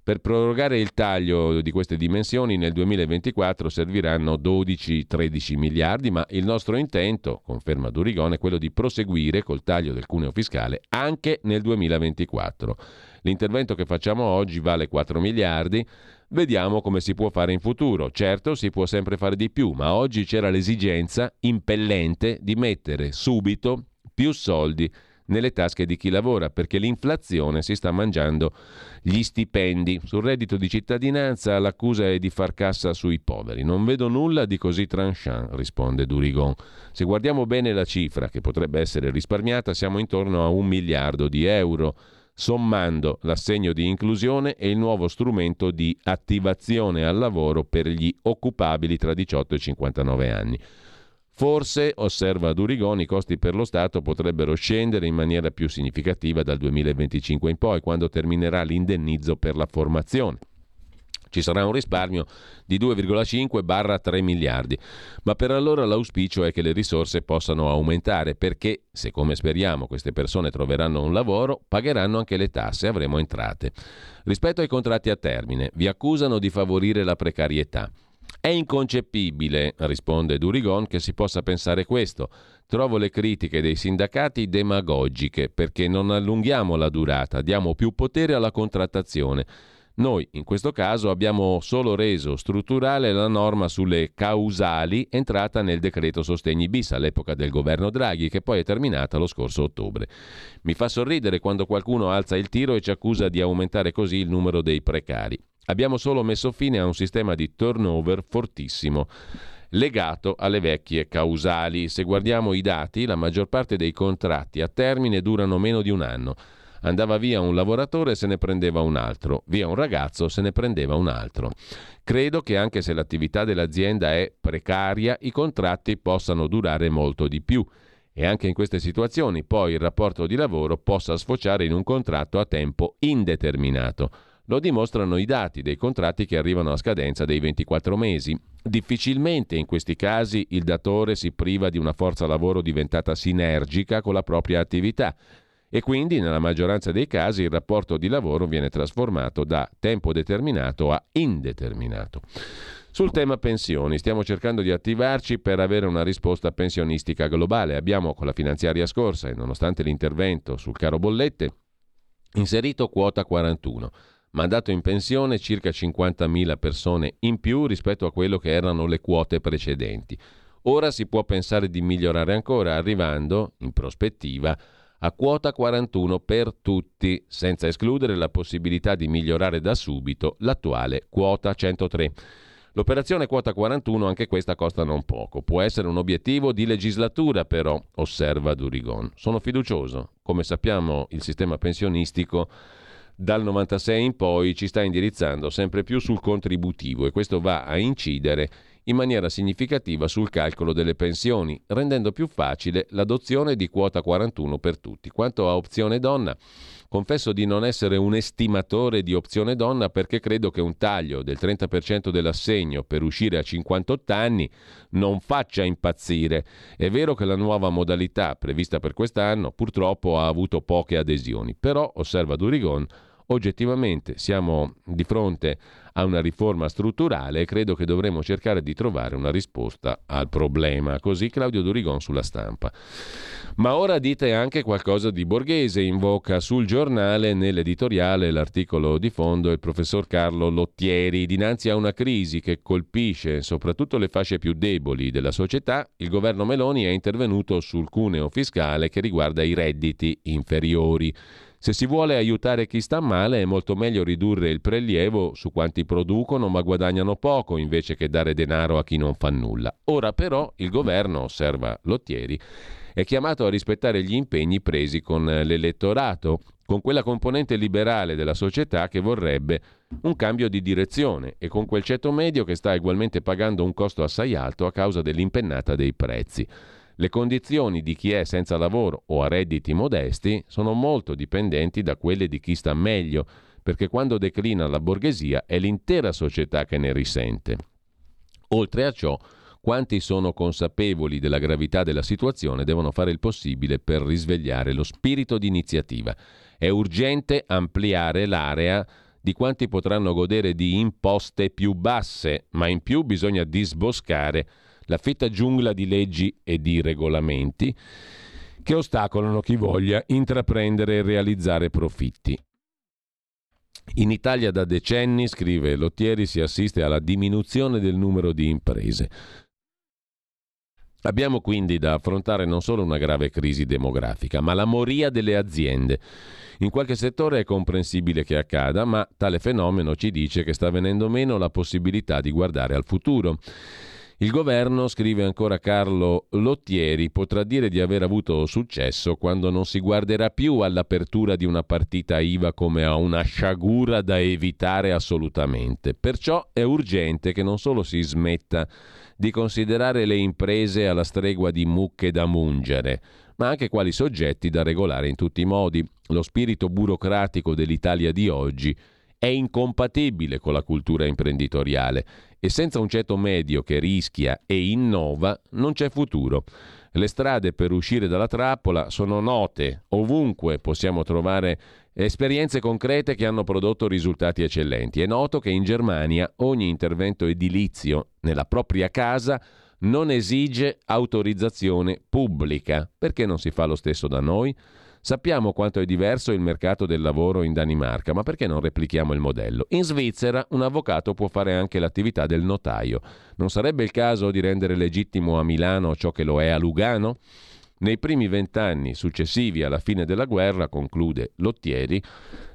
Per prorogare il taglio di queste dimensioni nel 2024 serviranno 12-13 miliardi, ma il nostro intento, conferma Durigon, è quello di proseguire col taglio del cuneo fiscale anche nel 2024. L'intervento che facciamo oggi vale 4 miliardi, vediamo come si può fare in futuro. Certo si può sempre fare di più, ma oggi c'era l'esigenza impellente di mettere subito più soldi nelle tasche di chi lavora, perché l'inflazione si sta mangiando gli stipendi. Sul reddito di cittadinanza l'accusa è di far cassa sui poveri. Non vedo nulla di così tranchant, risponde Durigon. Se guardiamo bene la cifra che potrebbe essere risparmiata, siamo intorno a un miliardo di euro sommando l'assegno di inclusione e il nuovo strumento di attivazione al lavoro per gli occupabili tra 18 e 59 anni. Forse, osserva Durigon, i costi per lo Stato potrebbero scendere in maniera più significativa dal 2025 in poi, quando terminerà l'indennizzo per la formazione. Ci sarà un risparmio di 2,5-3 miliardi, ma per allora l'auspicio è che le risorse possano aumentare perché, se come speriamo queste persone troveranno un lavoro, pagheranno anche le tasse e avremo entrate. Rispetto ai contratti a termine, vi accusano di favorire la precarietà. È inconcepibile, risponde Durigon, che si possa pensare questo. Trovo le critiche dei sindacati demagogiche perché non allunghiamo la durata, diamo più potere alla contrattazione. Noi in questo caso abbiamo solo reso strutturale la norma sulle causali entrata nel decreto sostegni bis all'epoca del governo Draghi che poi è terminata lo scorso ottobre. Mi fa sorridere quando qualcuno alza il tiro e ci accusa di aumentare così il numero dei precari. Abbiamo solo messo fine a un sistema di turnover fortissimo legato alle vecchie causali. Se guardiamo i dati, la maggior parte dei contratti a termine durano meno di un anno. Andava via un lavoratore e se ne prendeva un altro, via un ragazzo se ne prendeva un altro. Credo che anche se l'attività dell'azienda è precaria, i contratti possano durare molto di più e anche in queste situazioni poi il rapporto di lavoro possa sfociare in un contratto a tempo indeterminato. Lo dimostrano i dati dei contratti che arrivano a scadenza dei 24 mesi. Difficilmente in questi casi il datore si priva di una forza lavoro diventata sinergica con la propria attività e quindi nella maggioranza dei casi il rapporto di lavoro viene trasformato da tempo determinato a indeterminato. Sul tema pensioni stiamo cercando di attivarci per avere una risposta pensionistica globale. Abbiamo con la finanziaria scorsa e nonostante l'intervento sul caro bollette inserito quota 41 mandato in pensione circa 50.000 persone in più rispetto a quello che erano le quote precedenti. Ora si può pensare di migliorare ancora, arrivando, in prospettiva, a quota 41 per tutti, senza escludere la possibilità di migliorare da subito l'attuale quota 103. L'operazione quota 41 anche questa costa non poco. Può essere un obiettivo di legislatura però, osserva Durigon. Sono fiducioso. Come sappiamo il sistema pensionistico dal 96 in poi ci sta indirizzando sempre più sul contributivo e questo va a incidere in maniera significativa sul calcolo delle pensioni, rendendo più facile l'adozione di quota 41 per tutti. Quanto a opzione donna, confesso di non essere un estimatore di opzione donna perché credo che un taglio del 30% dell'assegno per uscire a 58 anni non faccia impazzire. È vero che la nuova modalità prevista per quest'anno purtroppo ha avuto poche adesioni, però, osserva Durigon, oggettivamente siamo di fronte a una riforma strutturale e credo che dovremo cercare di trovare una risposta al problema. Così Claudio Durigon sulla stampa. Ma ora dite anche qualcosa di Borghese, invoca sul giornale nell'editoriale l'articolo di fondo il professor Carlo Lottieri. Dinanzi a una crisi che colpisce soprattutto le fasce più deboli della società, il governo Meloni è intervenuto sul cuneo fiscale che riguarda i redditi inferiori. Se si vuole aiutare chi sta male è molto meglio ridurre il prelievo su quanti producono ma guadagnano poco invece che dare denaro a chi non fa nulla. Ora però il governo, osserva Lottieri, è chiamato a rispettare gli impegni presi con l'elettorato, con quella componente liberale della società che vorrebbe un cambio di direzione e con quel ceto medio che sta ugualmente pagando un costo assai alto a causa dell'impennata dei prezzi. Le condizioni di chi è senza lavoro o a redditi modesti sono molto dipendenti da quelle di chi sta meglio, perché quando declina la borghesia è l'intera società che ne risente. Oltre a ciò, quanti sono consapevoli della gravità della situazione devono fare il possibile per risvegliare lo spirito di iniziativa. È urgente ampliare l'area di quanti potranno godere di imposte più basse, ma in più bisogna disboscare la fitta giungla di leggi e di regolamenti che ostacolano chi voglia intraprendere e realizzare profitti. In Italia da decenni, scrive Lottieri, si assiste alla diminuzione del numero di imprese. Abbiamo quindi da affrontare non solo una grave crisi demografica, ma la moria delle aziende. In qualche settore è comprensibile che accada, ma tale fenomeno ci dice che sta venendo meno la possibilità di guardare al futuro. Il governo, scrive ancora Carlo Lottieri, potrà dire di aver avuto successo quando non si guarderà più all'apertura di una partita IVA come a una sciagura da evitare assolutamente. Perciò è urgente che non solo si smetta di considerare le imprese alla stregua di mucche da mungere, ma anche quali soggetti da regolare in tutti i modi. Lo spirito burocratico dell'Italia di oggi è incompatibile con la cultura imprenditoriale e senza un ceto medio che rischia e innova non c'è futuro. Le strade per uscire dalla trappola sono note, ovunque possiamo trovare esperienze concrete che hanno prodotto risultati eccellenti. È noto che in Germania ogni intervento edilizio nella propria casa non esige autorizzazione pubblica. Perché non si fa lo stesso da noi? Sappiamo quanto è diverso il mercato del lavoro in Danimarca, ma perché non replichiamo il modello? In Svizzera un avvocato può fare anche l'attività del notaio. Non sarebbe il caso di rendere legittimo a Milano ciò che lo è a Lugano? Nei primi vent'anni successivi alla fine della guerra, conclude Lottieri,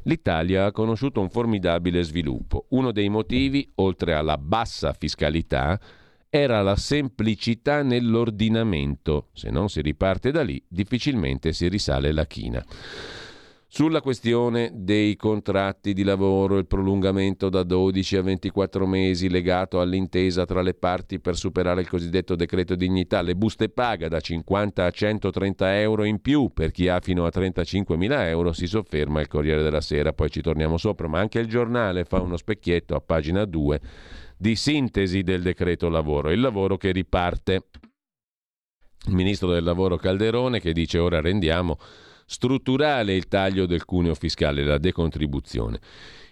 l'Italia ha conosciuto un formidabile sviluppo. Uno dei motivi, oltre alla bassa fiscalità, era la semplicità nell'ordinamento. Se non si riparte da lì, difficilmente si risale la china. Sulla questione dei contratti di lavoro, il prolungamento da 12 a 24 mesi legato all'intesa tra le parti per superare il cosiddetto decreto dignità, le buste paga da 50 a 130 euro in più per chi ha fino a 35 mila euro, si sofferma il Corriere della Sera, poi ci torniamo sopra, ma anche il giornale fa uno specchietto a pagina 2 di sintesi del decreto lavoro, il lavoro che riparte. Il ministro del lavoro Calderone che dice ora rendiamo strutturale il taglio del cuneo fiscale, la decontribuzione.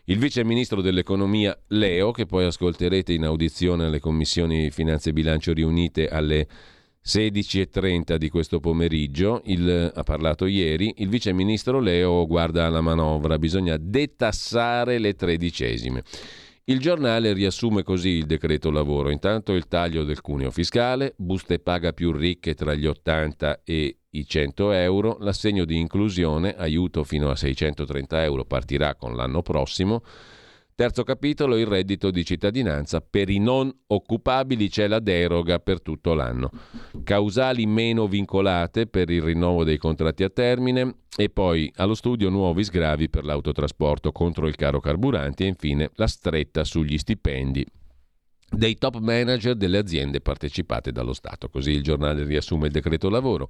Il vice ministro dell'economia Leo, che poi ascolterete in audizione alle commissioni finanze e bilancio riunite alle 16.30 di questo pomeriggio, il, ha parlato ieri, il vice ministro Leo guarda alla manovra, bisogna detassare le tredicesime. Il giornale riassume così il decreto lavoro. Intanto il taglio del cuneo fiscale, buste paga più ricche tra gli 80 e i 100 euro, l'assegno di inclusione, aiuto fino a 630 euro, partirà con l'anno prossimo, Terzo capitolo, il reddito di cittadinanza. Per i non occupabili c'è la deroga per tutto l'anno. Causali meno vincolate per il rinnovo dei contratti a termine e poi allo studio nuovi sgravi per l'autotrasporto contro il caro carburanti e infine la stretta sugli stipendi dei top manager delle aziende partecipate dallo Stato. Così il giornale riassume il decreto lavoro.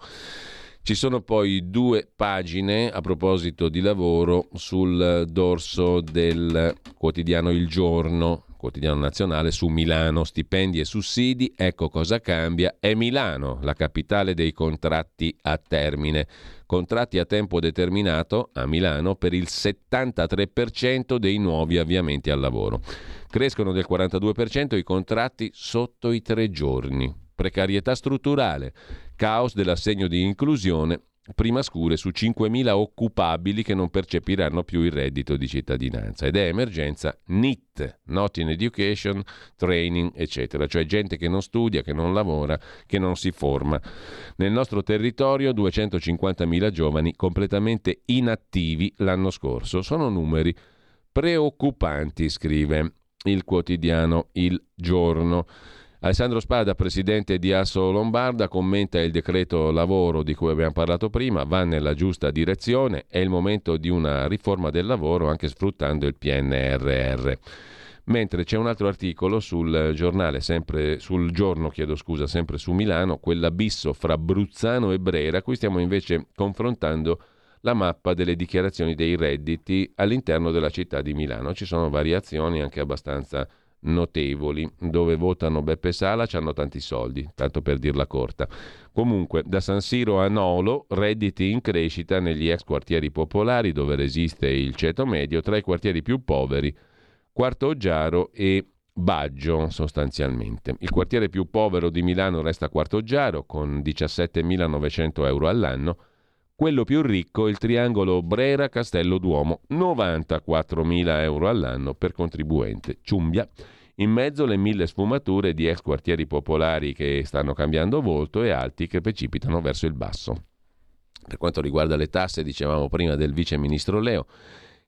Ci sono poi due pagine a proposito di lavoro sul dorso del quotidiano Il Giorno, quotidiano nazionale, su Milano, stipendi e sussidi, ecco cosa cambia, è Milano, la capitale dei contratti a termine. Contratti a tempo determinato a Milano per il 73% dei nuovi avviamenti al lavoro. Crescono del 42% i contratti sotto i tre giorni. Precarietà strutturale Caos dell'assegno di inclusione, prima scure su 5.000 occupabili che non percepiranno più il reddito di cittadinanza ed è emergenza NIT, Not in Education, Training, eccetera, cioè gente che non studia, che non lavora, che non si forma. Nel nostro territorio 250.000 giovani completamente inattivi l'anno scorso. Sono numeri preoccupanti, scrive il quotidiano Il Giorno. Alessandro Spada, presidente di Asso Lombarda, commenta il decreto lavoro di cui abbiamo parlato prima, va nella giusta direzione, è il momento di una riforma del lavoro anche sfruttando il PNRR. Mentre c'è un altro articolo sul giornale, sempre sul giorno, chiedo scusa, sempre su Milano, quell'abisso fra Bruzzano e Brera, qui stiamo invece confrontando la mappa delle dichiarazioni dei redditi all'interno della città di Milano. Ci sono variazioni anche abbastanza notevoli. Dove votano Beppe Sala hanno tanti soldi, tanto per dirla corta. Comunque, da San Siro a Nolo, redditi in crescita negli ex quartieri popolari dove resiste il ceto medio, tra i quartieri più poveri, Quarto Giaro e Baggio sostanzialmente. Il quartiere più povero di Milano resta Quarto Giaro con 17.900 euro all'anno, quello più ricco il triangolo Brera-Castello Duomo, 94.000 euro all'anno per contribuente. Ciumbia In mezzo le mille sfumature di ex quartieri popolari che stanno cambiando volto e alti che precipitano verso il basso. Per quanto riguarda le tasse, dicevamo prima del vice ministro Leo,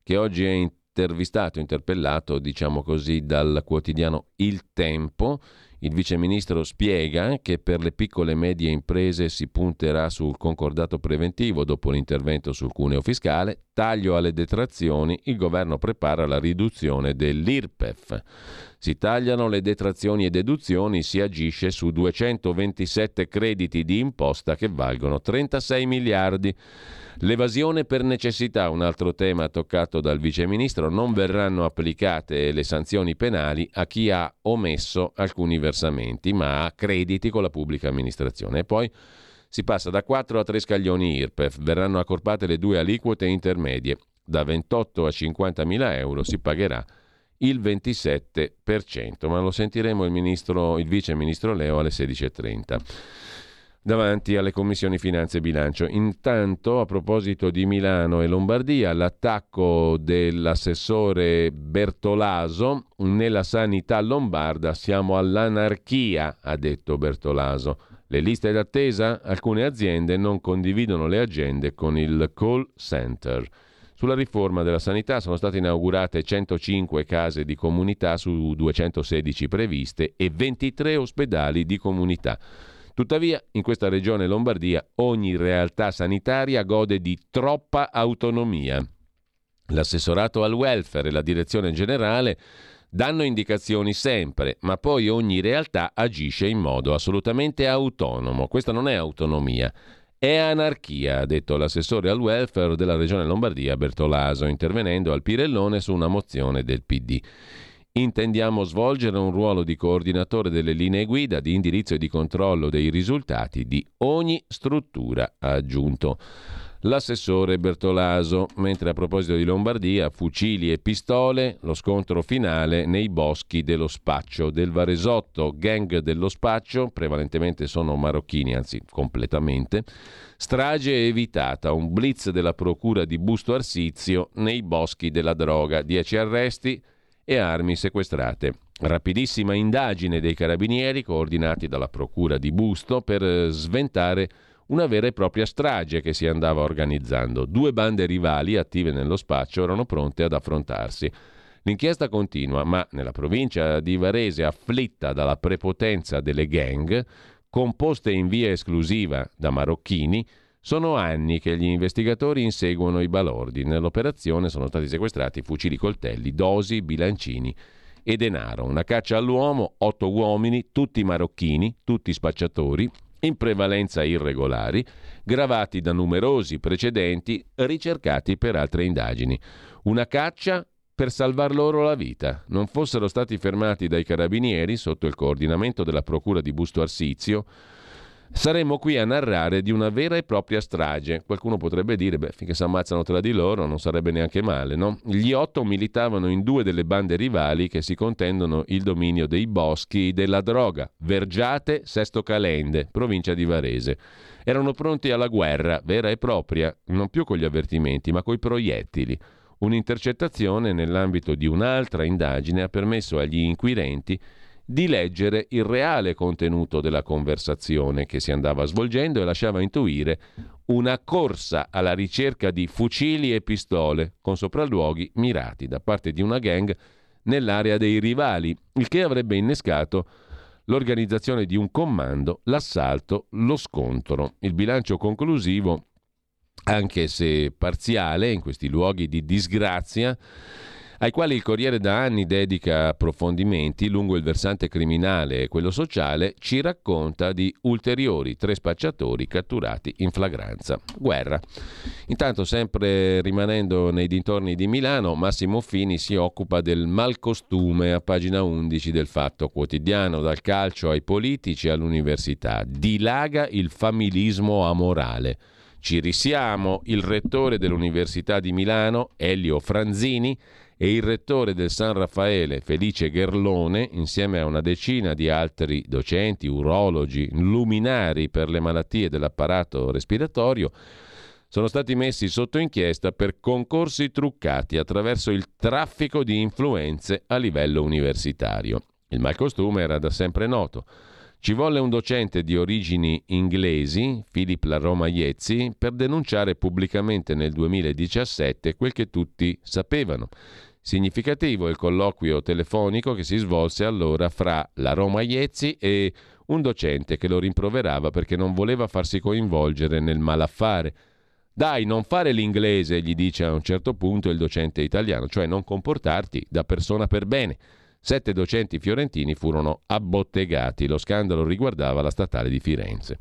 che oggi è intervistato, interpellato, diciamo così, dal quotidiano Il Tempo il vice ministro spiega che per le piccole e medie imprese si punterà sul concordato preventivo dopo l'intervento sul cuneo fiscale, taglio alle detrazioni, il governo prepara la riduzione dell'IRPEF. Si tagliano le detrazioni e deduzioni, si agisce su 227 crediti di imposta che valgono 36 miliardi. L'evasione per necessità, un altro tema toccato dal Vice Ministro, non verranno applicate le sanzioni penali a chi ha omesso alcuni versamenti, ma a crediti con la pubblica amministrazione. E poi si passa da 4 a 3 scaglioni IRPEF, verranno accorpate le due aliquote intermedie. Da 28 a 50 mila euro si pagherà il 27%, ma lo sentiremo il, ministro, il vice ministro Leo alle 16.30 davanti alle commissioni finanze e bilancio. Intanto, a proposito di Milano e Lombardia, l'attacco dell'assessore Bertolaso nella sanità lombarda siamo all'anarchia, ha detto Bertolaso. Le liste d'attesa? Alcune aziende non condividono le agende con il call center. Sulla riforma della sanità sono state inaugurate 105 case di comunità su 216 previste e 23 ospedali di comunità. Tuttavia, in questa regione Lombardia ogni realtà sanitaria gode di troppa autonomia. L'assessorato al welfare e la direzione generale danno indicazioni sempre, ma poi ogni realtà agisce in modo assolutamente autonomo. Questa non è autonomia, è anarchia, ha detto l'assessore al welfare della regione Lombardia Bertolaso, intervenendo al Pirellone su una mozione del PD. Intendiamo svolgere un ruolo di coordinatore delle linee guida, di indirizzo e di controllo dei risultati di ogni struttura, ha aggiunto l'assessore Bertolaso, mentre a proposito di Lombardia, fucili e pistole, lo scontro finale nei boschi dello Spaccio del Varesotto, gang dello Spaccio, prevalentemente sono marocchini, anzi completamente, strage evitata, un blitz della procura di Busto Arsizio nei boschi della droga, 10 arresti, e armi sequestrate. Rapidissima indagine dei carabinieri coordinati dalla Procura di Busto per sventare una vera e propria strage che si andava organizzando. Due bande rivali attive nello spaccio erano pronte ad affrontarsi. L'inchiesta continua, ma nella provincia di Varese, afflitta dalla prepotenza delle gang, composte in via esclusiva da marocchini, sono anni che gli investigatori inseguono i balordi. Nell'operazione sono stati sequestrati fucili coltelli, dosi, bilancini e denaro. Una caccia all'uomo, otto uomini, tutti marocchini, tutti spacciatori, in prevalenza irregolari, gravati da numerosi precedenti ricercati per altre indagini. Una caccia per salvar loro la vita. Non fossero stati fermati dai carabinieri sotto il coordinamento della Procura di Busto Arsizio, Saremmo qui a narrare di una vera e propria strage. Qualcuno potrebbe dire, beh, finché si ammazzano tra di loro non sarebbe neanche male, no? Gli otto militavano in due delle bande rivali che si contendono il dominio dei boschi della droga, Vergiate, Sesto Calende, provincia di Varese. Erano pronti alla guerra, vera e propria, non più con gli avvertimenti, ma coi proiettili. Un'intercettazione nell'ambito di un'altra indagine ha permesso agli inquirenti di leggere il reale contenuto della conversazione che si andava svolgendo e lasciava intuire una corsa alla ricerca di fucili e pistole con sopralluoghi mirati da parte di una gang nell'area dei rivali, il che avrebbe innescato l'organizzazione di un comando, l'assalto, lo scontro. Il bilancio conclusivo, anche se parziale in questi luoghi di disgrazia, ai quali il Corriere da anni dedica approfondimenti lungo il versante criminale e quello sociale, ci racconta di ulteriori tre spacciatori catturati in flagranza. Guerra. Intanto, sempre rimanendo nei dintorni di Milano, Massimo Fini si occupa del malcostume a pagina 11 del Fatto Quotidiano, dal calcio ai politici all'università. Dilaga il familismo amorale. Ci risiamo, il rettore dell'Università di Milano, Elio Franzini, e il rettore del San Raffaele, Felice Gerlone, insieme a una decina di altri docenti, urologi, luminari per le malattie dell'apparato respiratorio, sono stati messi sotto inchiesta per concorsi truccati attraverso il traffico di influenze a livello universitario. Il malcostume era da sempre noto. Ci volle un docente di origini inglesi, Philip Laroma Iezzi, per denunciare pubblicamente nel 2017 quel che tutti sapevano. Significativo il colloquio telefonico che si svolse allora fra la Roma Iezzi e un docente che lo rimproverava perché non voleva farsi coinvolgere nel malaffare. Dai, non fare l'inglese, gli dice a un certo punto il docente italiano, cioè non comportarti da persona per bene. Sette docenti fiorentini furono abbottegati. Lo scandalo riguardava la statale di Firenze.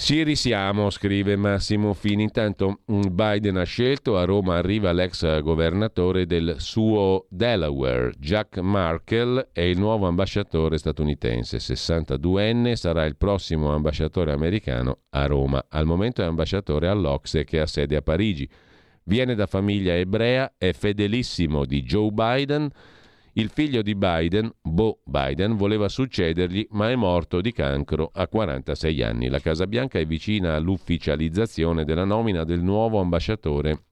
Ci risiamo, scrive Massimo Fini. Intanto mm, Biden ha scelto, a Roma arriva l'ex governatore del suo Delaware, Jack Markle, è il nuovo ambasciatore statunitense. 62enne sarà il prossimo ambasciatore americano a Roma. Al momento è ambasciatore all'Ocse che ha sede a Parigi. Viene da famiglia ebrea, è fedelissimo di Joe Biden il figlio di Biden, Bo Biden, voleva succedergli, ma è morto di cancro a 46 anni. La Casa Bianca è vicina all'ufficializzazione della nomina del nuovo ambasciatore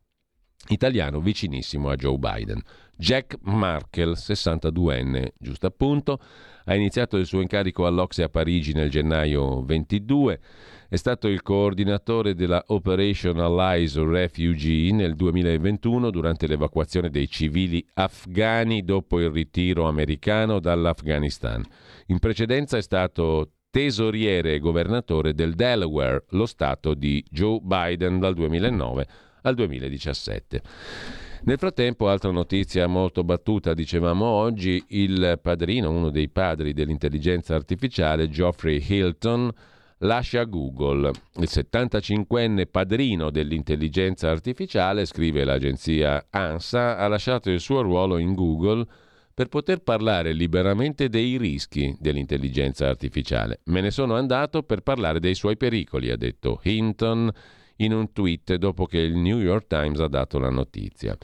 italiano vicinissimo a Joe Biden. Jack Markle, 62enne, giusto appunto, ha iniziato il suo incarico all'Ocse a Parigi nel gennaio 22 è stato il coordinatore della Operation Allies Refugee nel 2021 durante l'evacuazione dei civili afghani dopo il ritiro americano dall'Afghanistan. In precedenza è stato tesoriere e governatore del Delaware, lo stato di Joe Biden dal 2009 al 2017. Nel frattempo, altra notizia molto battuta, dicevamo oggi, il padrino, uno dei padri dell'intelligenza artificiale, Geoffrey Hilton, lascia Google. Il 75enne padrino dell'intelligenza artificiale, scrive l'agenzia ANSA, ha lasciato il suo ruolo in Google per poter parlare liberamente dei rischi dell'intelligenza artificiale. Me ne sono andato per parlare dei suoi pericoli, ha detto Hinton in un tweet dopo che il New York Times ha dato la notizia.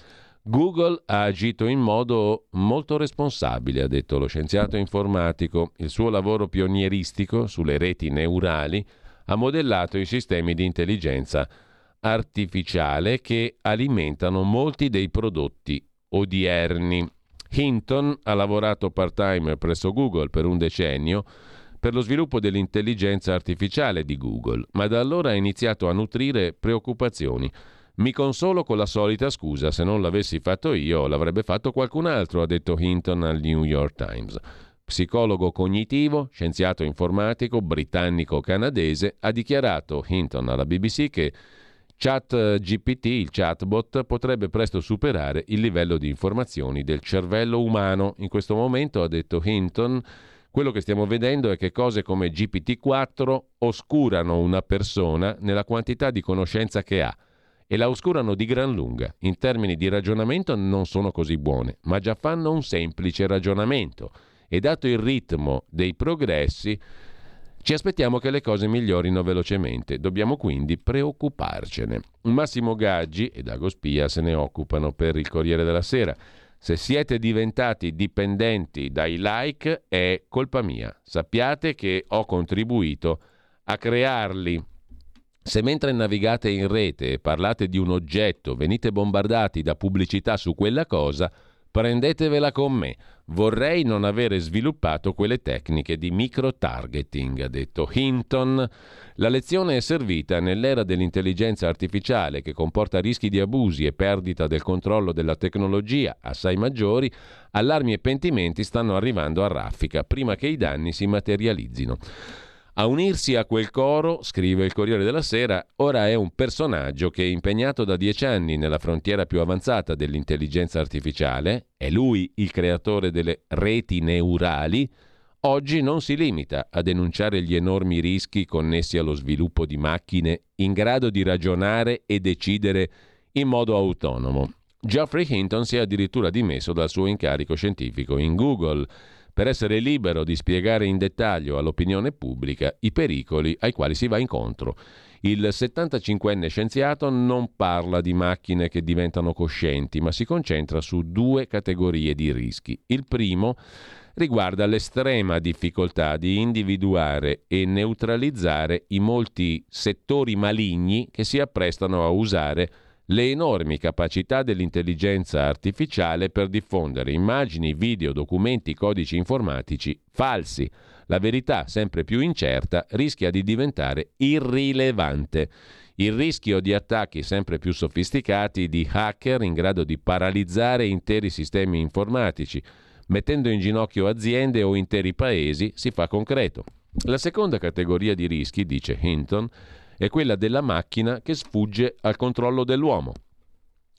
Google ha agito in modo molto responsabile, ha detto lo scienziato informatico. Il suo lavoro pionieristico sulle reti neurali ha modellato i sistemi di intelligenza artificiale che alimentano molti dei prodotti odierni. Hinton ha lavorato part-time presso Google per un decennio per lo sviluppo dell'intelligenza artificiale di Google, ma da allora ha iniziato a nutrire preoccupazioni mi consolo con la solita scusa, se non l'avessi fatto io l'avrebbe fatto qualcun altro, ha detto Hinton al New York Times. Psicologo cognitivo, scienziato informatico, britannico-canadese, ha dichiarato Hinton alla BBC che ChatGPT, il chatbot, potrebbe presto superare il livello di informazioni del cervello umano. In questo momento, ha detto Hinton, quello che stiamo vedendo è che cose come GPT-4 oscurano una persona nella quantità di conoscenza che ha e la oscurano di gran lunga. In termini di ragionamento non sono così buone, ma già fanno un semplice ragionamento e dato il ritmo dei progressi ci aspettiamo che le cose migliorino velocemente, dobbiamo quindi preoccuparcene. Massimo Gaggi e Dago Spia se ne occupano per il Corriere della Sera. Se siete diventati dipendenti dai like è colpa mia. Sappiate che ho contribuito a crearli se mentre navigate in rete e parlate di un oggetto venite bombardati da pubblicità su quella cosa, prendetevela con me. Vorrei non avere sviluppato quelle tecniche di micro-targeting, ha detto Hinton. La lezione è servita nell'era dell'intelligenza artificiale che comporta rischi di abusi e perdita del controllo della tecnologia assai maggiori, allarmi e pentimenti stanno arrivando a raffica prima che i danni si materializzino. A unirsi a quel coro, scrive il Corriere della Sera, ora è un personaggio che è impegnato da dieci anni nella frontiera più avanzata dell'intelligenza artificiale, è lui il creatore delle reti neurali, oggi non si limita a denunciare gli enormi rischi connessi allo sviluppo di macchine in grado di ragionare e decidere in modo autonomo. Geoffrey Hinton si è addirittura dimesso dal suo incarico scientifico in Google per essere libero di spiegare in dettaglio all'opinione pubblica i pericoli ai quali si va incontro. Il 75enne scienziato non parla di macchine che diventano coscienti, ma si concentra su due categorie di rischi. Il primo riguarda l'estrema difficoltà di individuare e neutralizzare i molti settori maligni che si apprestano a usare le enormi capacità dell'intelligenza artificiale per diffondere immagini, video, documenti, codici informatici falsi. La verità, sempre più incerta, rischia di diventare irrilevante. Il rischio di attacchi sempre più sofisticati di hacker in grado di paralizzare interi sistemi informatici, mettendo in ginocchio aziende o interi paesi, si fa concreto. La seconda categoria di rischi, dice Hinton, è quella della macchina che sfugge al controllo dell'uomo.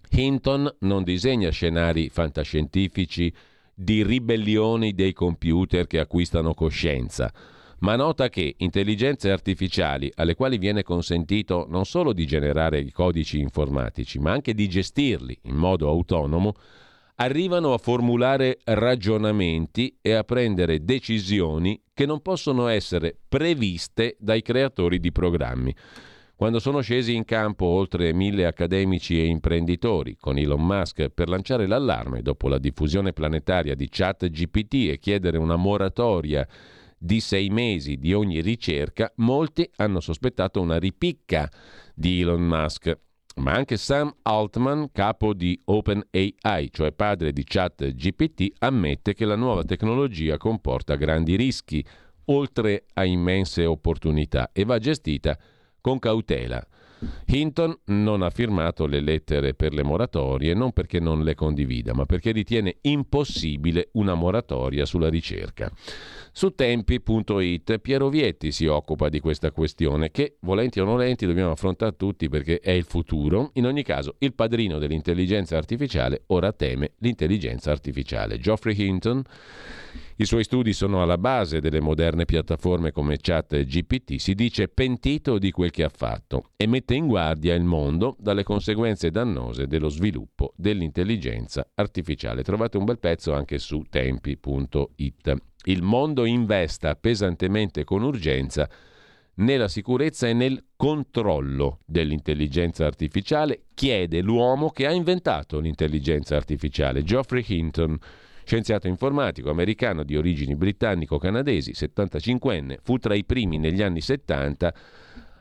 Hinton non disegna scenari fantascientifici di ribellioni dei computer che acquistano coscienza, ma nota che intelligenze artificiali alle quali viene consentito non solo di generare i codici informatici, ma anche di gestirli in modo autonomo, arrivano a formulare ragionamenti e a prendere decisioni che non possono essere previste dai creatori di programmi. Quando sono scesi in campo oltre mille accademici e imprenditori con Elon Musk per lanciare l'allarme dopo la diffusione planetaria di chat GPT e chiedere una moratoria di sei mesi di ogni ricerca, molti hanno sospettato una ripicca di Elon Musk. Ma anche Sam Altman, capo di OpenAI, cioè padre di ChatGPT, ammette che la nuova tecnologia comporta grandi rischi, oltre a immense opportunità, e va gestita con cautela. Hinton non ha firmato le lettere per le moratorie non perché non le condivida, ma perché ritiene impossibile una moratoria sulla ricerca. Su tempi.it Piero Vietti si occupa di questa questione che, volenti o nolenti, dobbiamo affrontare tutti perché è il futuro. In ogni caso, il padrino dell'intelligenza artificiale ora teme l'intelligenza artificiale. Geoffrey Hinton i suoi studi sono alla base delle moderne piattaforme come Chat e GPT. Si dice pentito di quel che ha fatto e mette in guardia il mondo dalle conseguenze dannose dello sviluppo dell'intelligenza artificiale. Trovate un bel pezzo anche su tempi.it. Il mondo investa pesantemente con urgenza nella sicurezza e nel controllo dell'intelligenza artificiale, chiede l'uomo che ha inventato l'intelligenza artificiale, Geoffrey Hinton Scienziato informatico americano di origini britannico-canadesi, 75enne, fu tra i primi negli anni 70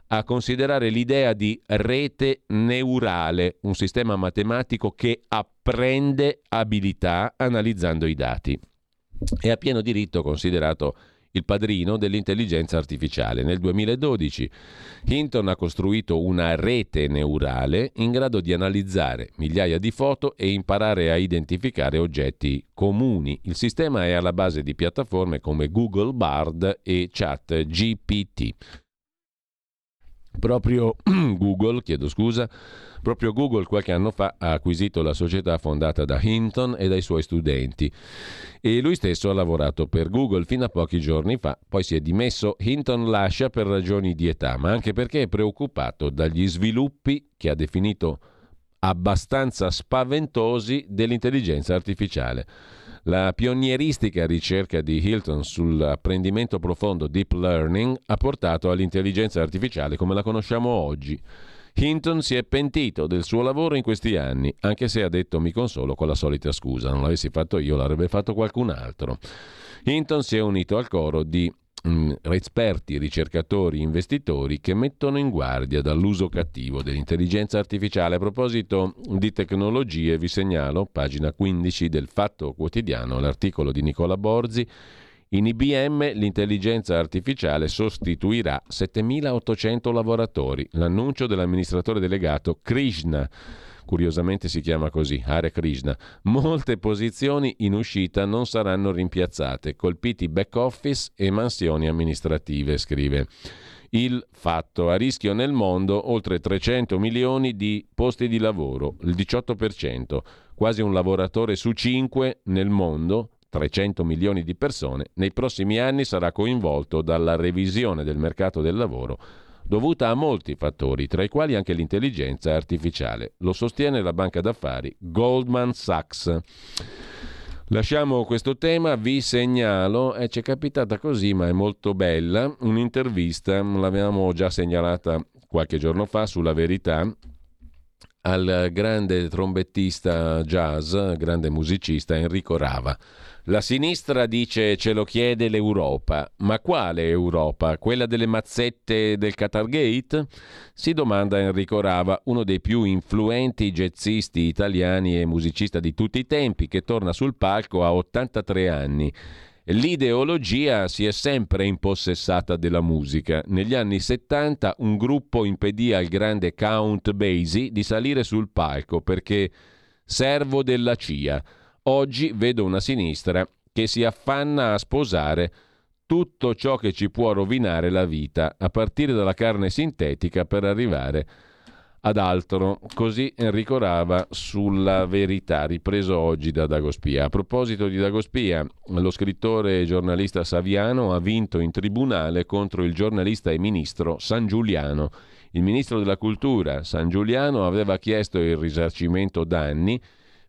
a considerare l'idea di rete neurale, un sistema matematico che apprende abilità analizzando i dati. È a pieno diritto considerato il padrino dell'intelligenza artificiale. Nel 2012 Hinton ha costruito una rete neurale in grado di analizzare migliaia di foto e imparare a identificare oggetti comuni. Il sistema è alla base di piattaforme come Google Bard e ChatGPT. Proprio Google, chiedo scusa, Proprio Google qualche anno fa ha acquisito la società fondata da Hinton e dai suoi studenti e lui stesso ha lavorato per Google fino a pochi giorni fa, poi si è dimesso. Hinton lascia per ragioni di età, ma anche perché è preoccupato dagli sviluppi che ha definito abbastanza spaventosi dell'intelligenza artificiale. La pionieristica ricerca di Hilton sull'apprendimento profondo deep learning ha portato all'intelligenza artificiale come la conosciamo oggi. Hinton si è pentito del suo lavoro in questi anni, anche se ha detto mi consolo con la solita scusa, non l'avessi fatto io, l'avrebbe fatto qualcun altro. Hinton si è unito al coro di mm, esperti, ricercatori, investitori che mettono in guardia dall'uso cattivo dell'intelligenza artificiale. A proposito di tecnologie, vi segnalo, pagina 15 del Fatto Quotidiano, l'articolo di Nicola Borzi in IBM l'intelligenza artificiale sostituirà 7.800 lavoratori. L'annuncio dell'amministratore delegato Krishna curiosamente si chiama così, Hare Krishna. Molte posizioni in uscita non saranno rimpiazzate, colpiti back office e mansioni amministrative, scrive. Il fatto a rischio nel mondo oltre 300 milioni di posti di lavoro, il 18%, quasi un lavoratore su 5 nel mondo 300 milioni di persone, nei prossimi anni sarà coinvolto dalla revisione del mercato del lavoro dovuta a molti fattori, tra i quali anche l'intelligenza artificiale. Lo sostiene la banca d'affari Goldman Sachs. Lasciamo questo tema, vi segnalo, eh, ci è capitata così, ma è molto bella, un'intervista, l'avevamo già segnalata qualche giorno fa sulla verità, al grande trombettista jazz, grande musicista Enrico Rava. La sinistra dice ce lo chiede l'Europa, ma quale Europa? Quella delle mazzette del Qatargate? Si domanda Enrico Rava, uno dei più influenti jazzisti italiani e musicista di tutti i tempi, che torna sul palco a 83 anni. L'ideologia si è sempre impossessata della musica. Negli anni 70 un gruppo impedì al grande Count Basie di salire sul palco perché servo della CIA. Oggi vedo una sinistra che si affanna a sposare tutto ciò che ci può rovinare la vita, a partire dalla carne sintetica per arrivare ad altro. Così Enrico Rava sulla verità, ripreso oggi da Dagospia. A proposito di Dagospia, lo scrittore e giornalista Saviano ha vinto in tribunale contro il giornalista e ministro San Giuliano. Il ministro della Cultura, San Giuliano, aveva chiesto il risarcimento danni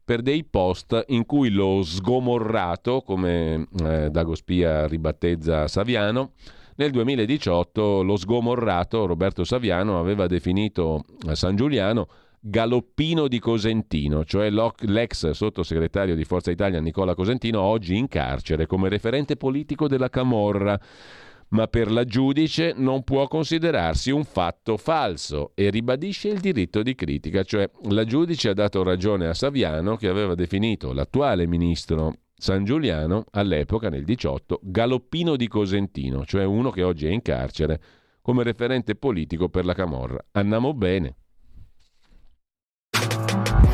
per dei post in cui lo sgomorrato, come eh, Dagospia ribattezza Saviano, nel 2018 lo sgomorrato Roberto Saviano aveva definito San Giuliano galoppino di Cosentino, cioè l'ex sottosegretario di Forza Italia Nicola Cosentino, oggi in carcere come referente politico della Camorra ma per la giudice non può considerarsi un fatto falso e ribadisce il diritto di critica, cioè la giudice ha dato ragione a Saviano che aveva definito l'attuale ministro San Giuliano all'epoca nel 18 galoppino di Cosentino, cioè uno che oggi è in carcere come referente politico per la Camorra. Andiamo bene.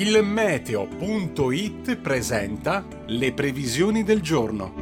Il meteo.it presenta le previsioni del giorno.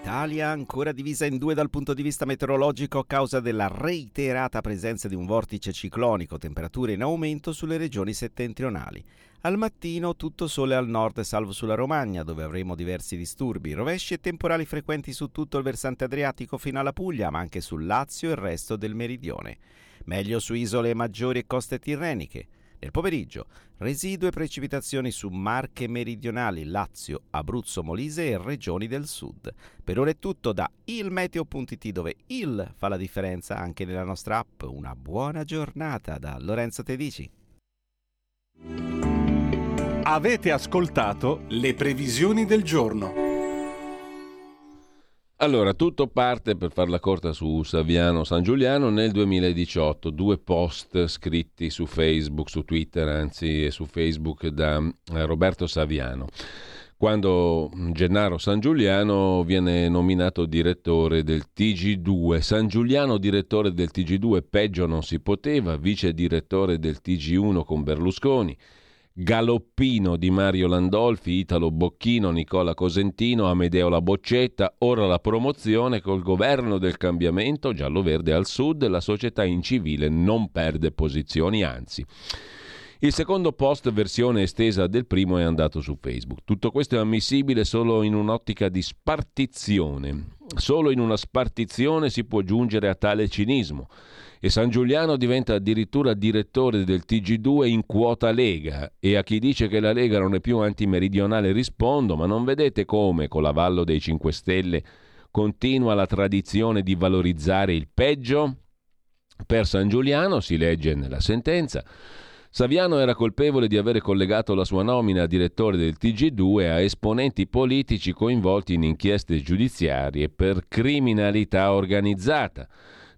Italia ancora divisa in due dal punto di vista meteorologico a causa della reiterata presenza di un vortice ciclonico, temperature in aumento sulle regioni settentrionali. Al mattino tutto sole al nord salvo sulla Romagna, dove avremo diversi disturbi, rovesci e temporali frequenti su tutto il versante adriatico fino alla Puglia, ma anche sul Lazio e il resto del meridione. Meglio su isole maggiori e coste tirreniche. Nel pomeriggio, residue precipitazioni su Marche meridionali, Lazio, Abruzzo, Molise e regioni del sud. Per ora è tutto da ilmeteo.it dove il fa la differenza anche nella nostra app. Una buona giornata da Lorenzo Tedici. Avete ascoltato le previsioni del giorno. Allora, tutto parte per farla corta su Saviano San Giuliano nel 2018, due post scritti su Facebook, su Twitter anzi su Facebook da eh, Roberto Saviano. Quando Gennaro San Giuliano viene nominato direttore del TG2, San Giuliano direttore del TG2, peggio non si poteva, vice direttore del TG1 con Berlusconi, Galoppino di Mario Landolfi, Italo Bocchino, Nicola Cosentino, Amedeo La Boccetta, ora la promozione col governo del cambiamento giallo-verde al sud, la società incivile non perde posizioni, anzi. Il secondo post, versione estesa del primo, è andato su Facebook. Tutto questo è ammissibile solo in un'ottica di spartizione. Solo in una spartizione si può giungere a tale cinismo e San Giuliano diventa addirittura direttore del TG2 in quota Lega e a chi dice che la Lega non è più antimeridionale rispondo ma non vedete come con l'avallo dei 5 Stelle continua la tradizione di valorizzare il peggio? Per San Giuliano si legge nella sentenza Saviano era colpevole di avere collegato la sua nomina a direttore del TG2 a esponenti politici coinvolti in inchieste giudiziarie per criminalità organizzata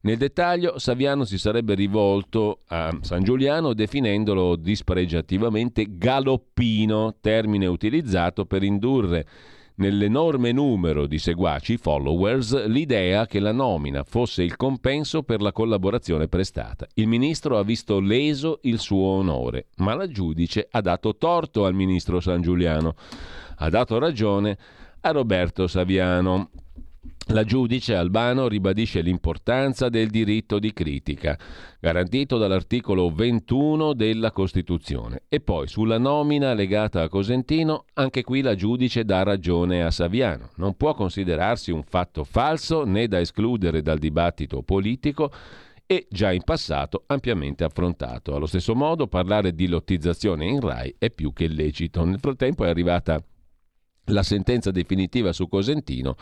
Nel dettaglio, Saviano si sarebbe rivolto a San Giuliano definendolo dispregiativamente galoppino, termine utilizzato per indurre nell'enorme numero di seguaci, followers, l'idea che la nomina fosse il compenso per la collaborazione prestata. Il ministro ha visto leso il suo onore, ma la giudice ha dato torto al ministro San Giuliano. Ha dato ragione a Roberto Saviano. La giudice Albano ribadisce l'importanza del diritto di critica, garantito dall'articolo 21 della Costituzione. E poi sulla nomina legata a Cosentino, anche qui la giudice dà ragione a Saviano. Non può considerarsi un fatto falso né da escludere dal dibattito politico e già in passato ampiamente affrontato. Allo stesso modo parlare di lottizzazione in RAI è più che lecito. Nel frattempo è arrivata la sentenza definitiva su Cosentino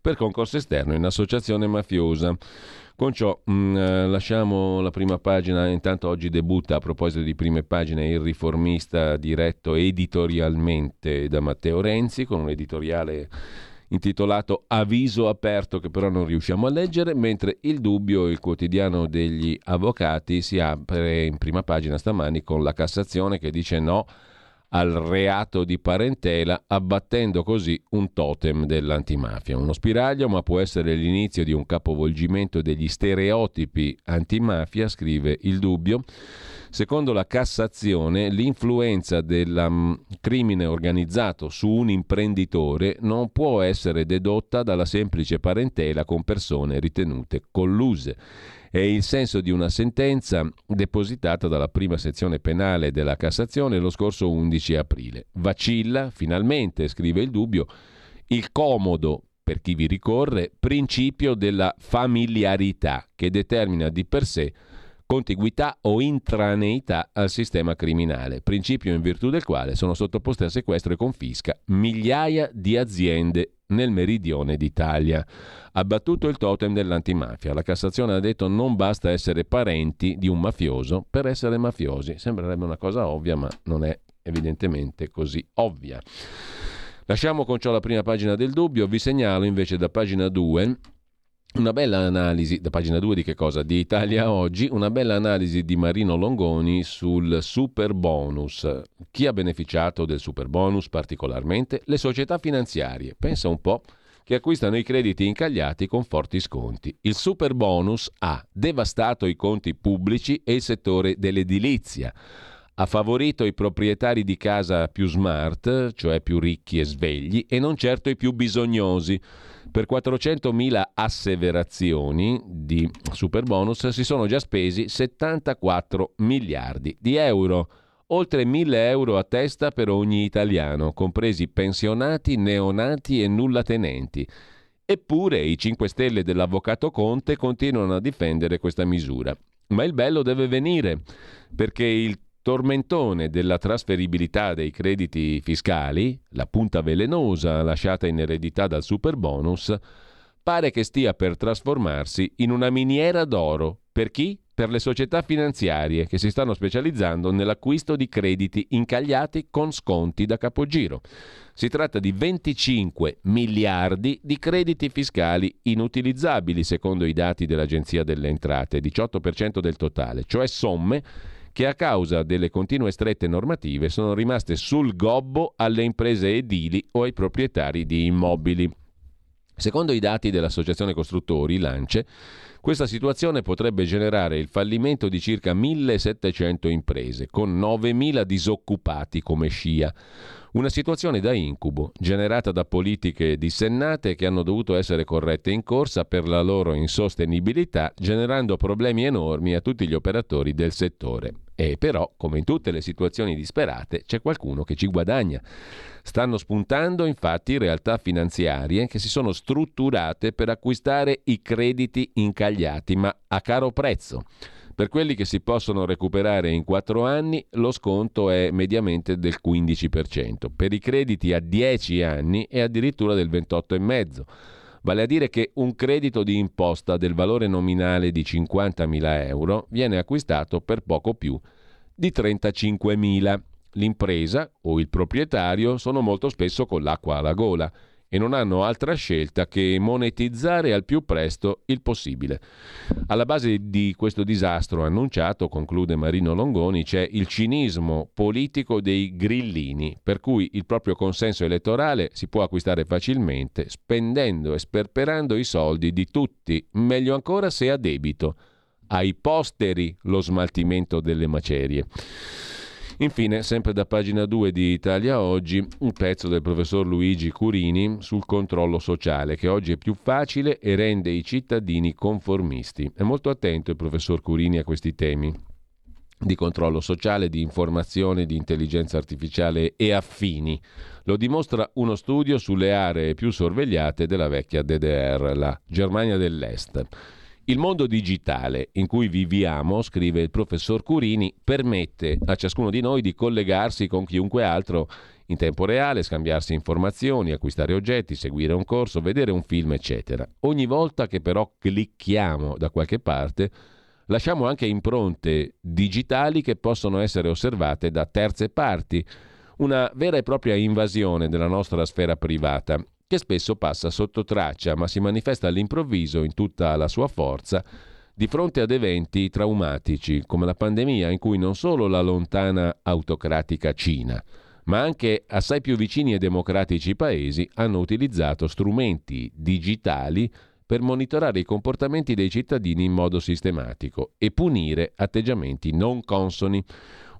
per concorso esterno in associazione mafiosa. Con ciò mh, mm, eh, lasciamo la prima pagina, intanto oggi debutta a proposito di prime pagine il riformista diretto editorialmente da Matteo Renzi con un editoriale intitolato Avviso aperto che però non riusciamo a leggere, mentre il dubbio, il quotidiano degli avvocati, si apre in prima pagina stamani con la Cassazione che dice no al reato di parentela, abbattendo così un totem dell'antimafia. Uno spiraglio, ma può essere l'inizio di un capovolgimento degli stereotipi antimafia, scrive il dubbio. Secondo la Cassazione, l'influenza del mm, crimine organizzato su un imprenditore non può essere dedotta dalla semplice parentela con persone ritenute colluse è il senso di una sentenza depositata dalla prima sezione penale della Cassazione lo scorso 11 aprile. Vacilla, finalmente, scrive il dubbio, il comodo per chi vi ricorre principio della familiarità che determina di per sé contiguità o intraneità al sistema criminale, principio in virtù del quale sono sottoposte a sequestro e confisca migliaia di aziende nel meridione d'Italia. Abbattuto il totem dell'antimafia, la Cassazione ha detto non basta essere parenti di un mafioso per essere mafiosi. Sembrerebbe una cosa ovvia, ma non è evidentemente così ovvia. Lasciamo con ciò la prima pagina del dubbio, vi segnalo invece da pagina 2 una bella analisi, da pagina 2 di che cosa? Di Italia Oggi, una bella analisi di Marino Longoni sul super bonus. Chi ha beneficiato del super bonus particolarmente? Le società finanziarie. Pensa un po' che acquistano i crediti incagliati con forti sconti. Il super bonus ha devastato i conti pubblici e il settore dell'edilizia. Ha favorito i proprietari di casa più smart, cioè più ricchi e svegli, e non certo i più bisognosi per 400.000 asseverazioni di super bonus si sono già spesi 74 miliardi di euro, oltre 1.000 euro a testa per ogni italiano, compresi pensionati, neonati e nullatenenti. Eppure i 5 Stelle dell'avvocato Conte continuano a difendere questa misura. Ma il bello deve venire, perché il tormentone della trasferibilità dei crediti fiscali, la punta velenosa lasciata in eredità dal super bonus, pare che stia per trasformarsi in una miniera d'oro. Per chi? Per le società finanziarie che si stanno specializzando nell'acquisto di crediti incagliati con sconti da capogiro. Si tratta di 25 miliardi di crediti fiscali inutilizzabili secondo i dati dell'Agenzia delle Entrate, 18% del totale, cioè somme che a causa delle continue strette normative sono rimaste sul gobbo alle imprese edili o ai proprietari di immobili. Secondo i dati dell'Associazione Costruttori, Lance, questa situazione potrebbe generare il fallimento di circa 1700 imprese, con 9000 disoccupati come scia. Una situazione da incubo, generata da politiche dissennate che hanno dovuto essere corrette in corsa per la loro insostenibilità, generando problemi enormi a tutti gli operatori del settore. E però, come in tutte le situazioni disperate, c'è qualcuno che ci guadagna. Stanno spuntando infatti realtà finanziarie che si sono strutturate per acquistare i crediti incagliati, ma a caro prezzo. Per quelli che si possono recuperare in 4 anni lo sconto è mediamente del 15%, per i crediti a 10 anni è addirittura del 28,5%. Vale a dire che un credito di imposta del valore nominale di 50.000 euro viene acquistato per poco più di 35.000. L'impresa o il proprietario sono molto spesso con l'acqua alla gola e non hanno altra scelta che monetizzare al più presto il possibile. Alla base di questo disastro annunciato, conclude Marino Longoni, c'è il cinismo politico dei grillini, per cui il proprio consenso elettorale si può acquistare facilmente spendendo e sperperando i soldi di tutti, meglio ancora se a debito. Ai posteri lo smaltimento delle macerie. Infine, sempre da pagina 2 di Italia Oggi, un pezzo del professor Luigi Curini sul controllo sociale, che oggi è più facile e rende i cittadini conformisti. È molto attento il professor Curini a questi temi di controllo sociale, di informazione, di intelligenza artificiale e affini. Lo dimostra uno studio sulle aree più sorvegliate della vecchia DDR, la Germania dell'Est. Il mondo digitale in cui viviamo, scrive il professor Curini, permette a ciascuno di noi di collegarsi con chiunque altro in tempo reale, scambiarsi informazioni, acquistare oggetti, seguire un corso, vedere un film, eccetera. Ogni volta che però clicchiamo da qualche parte, lasciamo anche impronte digitali che possono essere osservate da terze parti, una vera e propria invasione della nostra sfera privata che spesso passa sotto traccia ma si manifesta all'improvviso in tutta la sua forza di fronte ad eventi traumatici come la pandemia in cui non solo la lontana autocratica Cina, ma anche assai più vicini e democratici paesi hanno utilizzato strumenti digitali per monitorare i comportamenti dei cittadini in modo sistematico e punire atteggiamenti non consoni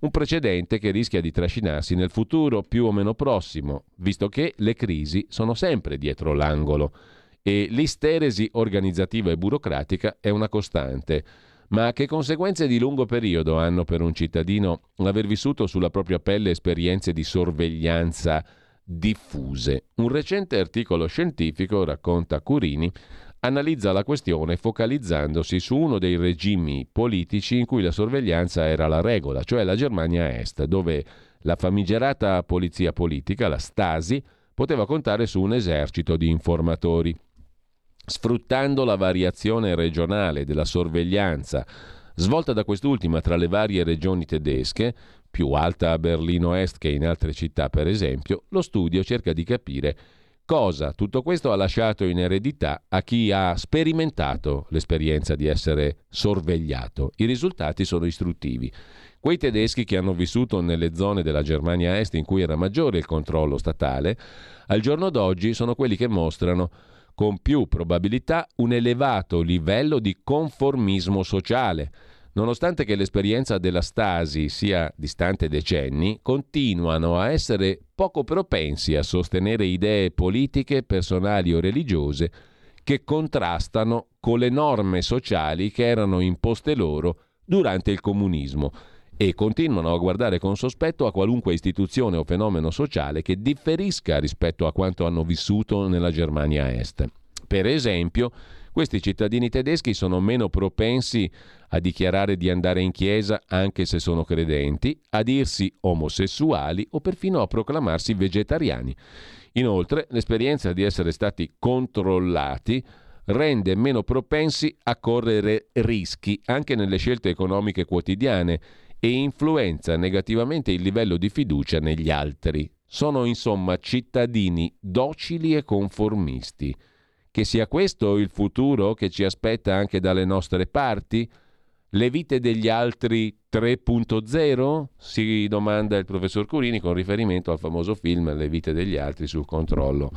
un precedente che rischia di trascinarsi nel futuro più o meno prossimo, visto che le crisi sono sempre dietro l'angolo e l'isteresi organizzativa e burocratica è una costante. Ma che conseguenze di lungo periodo hanno per un cittadino l'aver vissuto sulla propria pelle esperienze di sorveglianza diffuse? Un recente articolo scientifico, racconta Curini, analizza la questione focalizzandosi su uno dei regimi politici in cui la sorveglianza era la regola, cioè la Germania Est, dove la famigerata polizia politica, la Stasi, poteva contare su un esercito di informatori. Sfruttando la variazione regionale della sorveglianza svolta da quest'ultima tra le varie regioni tedesche, più alta a Berlino Est che in altre città per esempio, lo studio cerca di capire Cosa tutto questo ha lasciato in eredità a chi ha sperimentato l'esperienza di essere sorvegliato. I risultati sono istruttivi. Quei tedeschi che hanno vissuto nelle zone della Germania Est in cui era maggiore il controllo statale, al giorno d'oggi sono quelli che mostrano con più probabilità un elevato livello di conformismo sociale Nonostante che l'esperienza della Stasi sia distante decenni, continuano a essere poco propensi a sostenere idee politiche, personali o religiose che contrastano con le norme sociali che erano imposte loro durante il comunismo e continuano a guardare con sospetto a qualunque istituzione o fenomeno sociale che differisca rispetto a quanto hanno vissuto nella Germania Est. Per esempio, questi cittadini tedeschi sono meno propensi a dichiarare di andare in chiesa anche se sono credenti, a dirsi omosessuali o perfino a proclamarsi vegetariani. Inoltre, l'esperienza di essere stati controllati rende meno propensi a correre rischi anche nelle scelte economiche quotidiane e influenza negativamente il livello di fiducia negli altri. Sono insomma cittadini docili e conformisti. Che sia questo il futuro che ci aspetta anche dalle nostre parti? Le vite degli altri 3.0? Si domanda il professor Curini con riferimento al famoso film Le vite degli altri sul controllo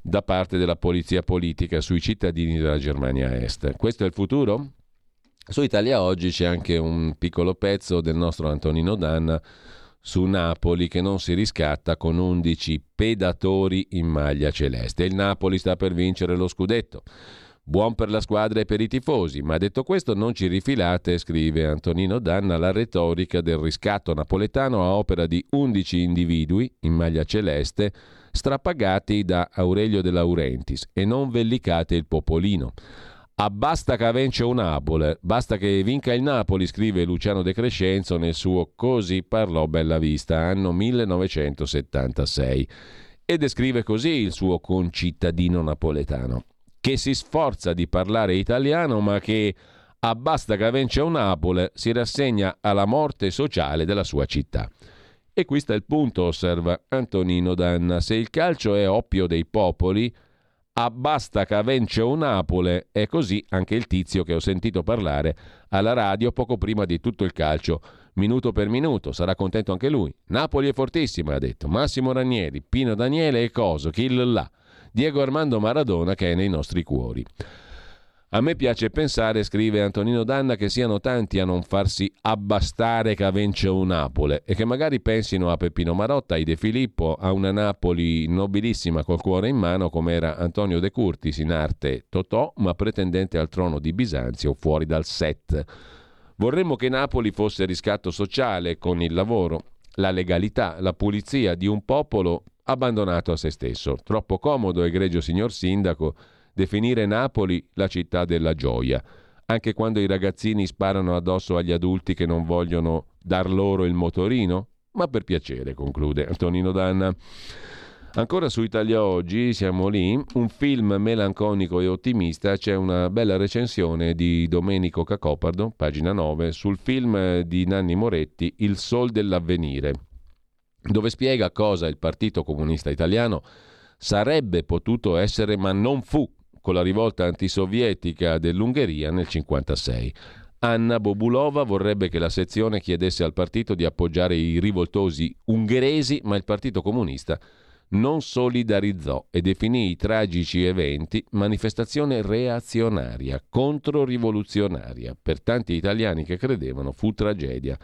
da parte della polizia politica sui cittadini della Germania Est. Questo è il futuro? Su Italia Oggi c'è anche un piccolo pezzo del nostro Antonino Danna su Napoli che non si riscatta con 11 pedatori in maglia celeste. Il Napoli sta per vincere lo scudetto. Buon per la squadra e per i tifosi, ma detto questo non ci rifilate, scrive Antonino Danna, la retorica del riscatto napoletano a opera di 11 individui in maglia celeste strappagati da Aurelio De Laurentiis e non vellicate il popolino. Abbasta che vince un Napoli, basta che vinca il Napoli, scrive Luciano De Crescenzo nel suo Così parlò Bella Vista, anno 1976, e descrive così il suo concittadino napoletano, che si sforza di parlare italiano ma che abbasta che vince un Napoli si rassegna alla morte sociale della sua città. E qui sta il punto, osserva Antonino Danna. Se il calcio è oppio dei popoli, abbasta che vence un Napoli. È così anche il tizio che ho sentito parlare alla radio poco prima di tutto il calcio, minuto per minuto. Sarà contento anche lui. Napoli è fortissima, ha detto. Massimo Ranieri, Pino Daniele e Coso, kill là. Diego Armando Maradona che è nei nostri cuori. A me piace pensare, scrive Antonino Danna, che siano tanti a non farsi abbastare che vence un Napoli e che magari pensino a Peppino Marotta, ai De Filippo, a una Napoli nobilissima col cuore in mano come era Antonio De Curtis in arte Totò, ma pretendente al trono di Bisanzio fuori dal set. Vorremmo che Napoli fosse riscatto sociale con il lavoro, la legalità, la pulizia di un popolo abbandonato a se stesso. Troppo comodo, egregio signor Sindaco, definire Napoli la città della gioia, anche quando i ragazzini sparano addosso agli adulti che non vogliono dar loro il motorino? Ma per piacere, conclude Antonino Danna. Ancora su Italia Oggi, siamo lì, un film melanconico e ottimista, c'è una bella recensione di Domenico Cacopardo, pagina 9, sul film di Nanni Moretti Il Sol dell'Avvenire, dove spiega cosa il Partito Comunista Italiano sarebbe potuto essere ma non fu con la rivolta antisovietica dell'Ungheria nel 1956. Anna Bobulova vorrebbe che la sezione chiedesse al partito di appoggiare i rivoltosi ungheresi, ma il Partito Comunista non solidarizzò e definì i tragici eventi manifestazione reazionaria, controrivoluzionaria. Per tanti italiani che credevano fu tragedia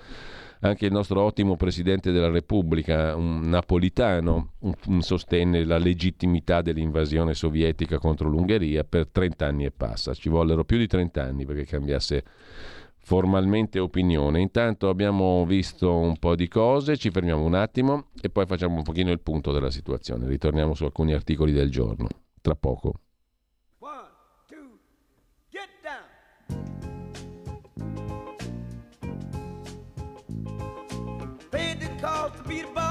anche il nostro ottimo Presidente della Repubblica, un napolitano, sostenne la legittimità dell'invasione sovietica contro l'Ungheria per 30 anni e passa. Ci vollero più di 30 anni perché cambiasse formalmente opinione. Intanto abbiamo visto un po' di cose, ci fermiamo un attimo e poi facciamo un pochino il punto della situazione. Ritorniamo su alcuni articoli del giorno. Tra poco. cost to be out to beat boss.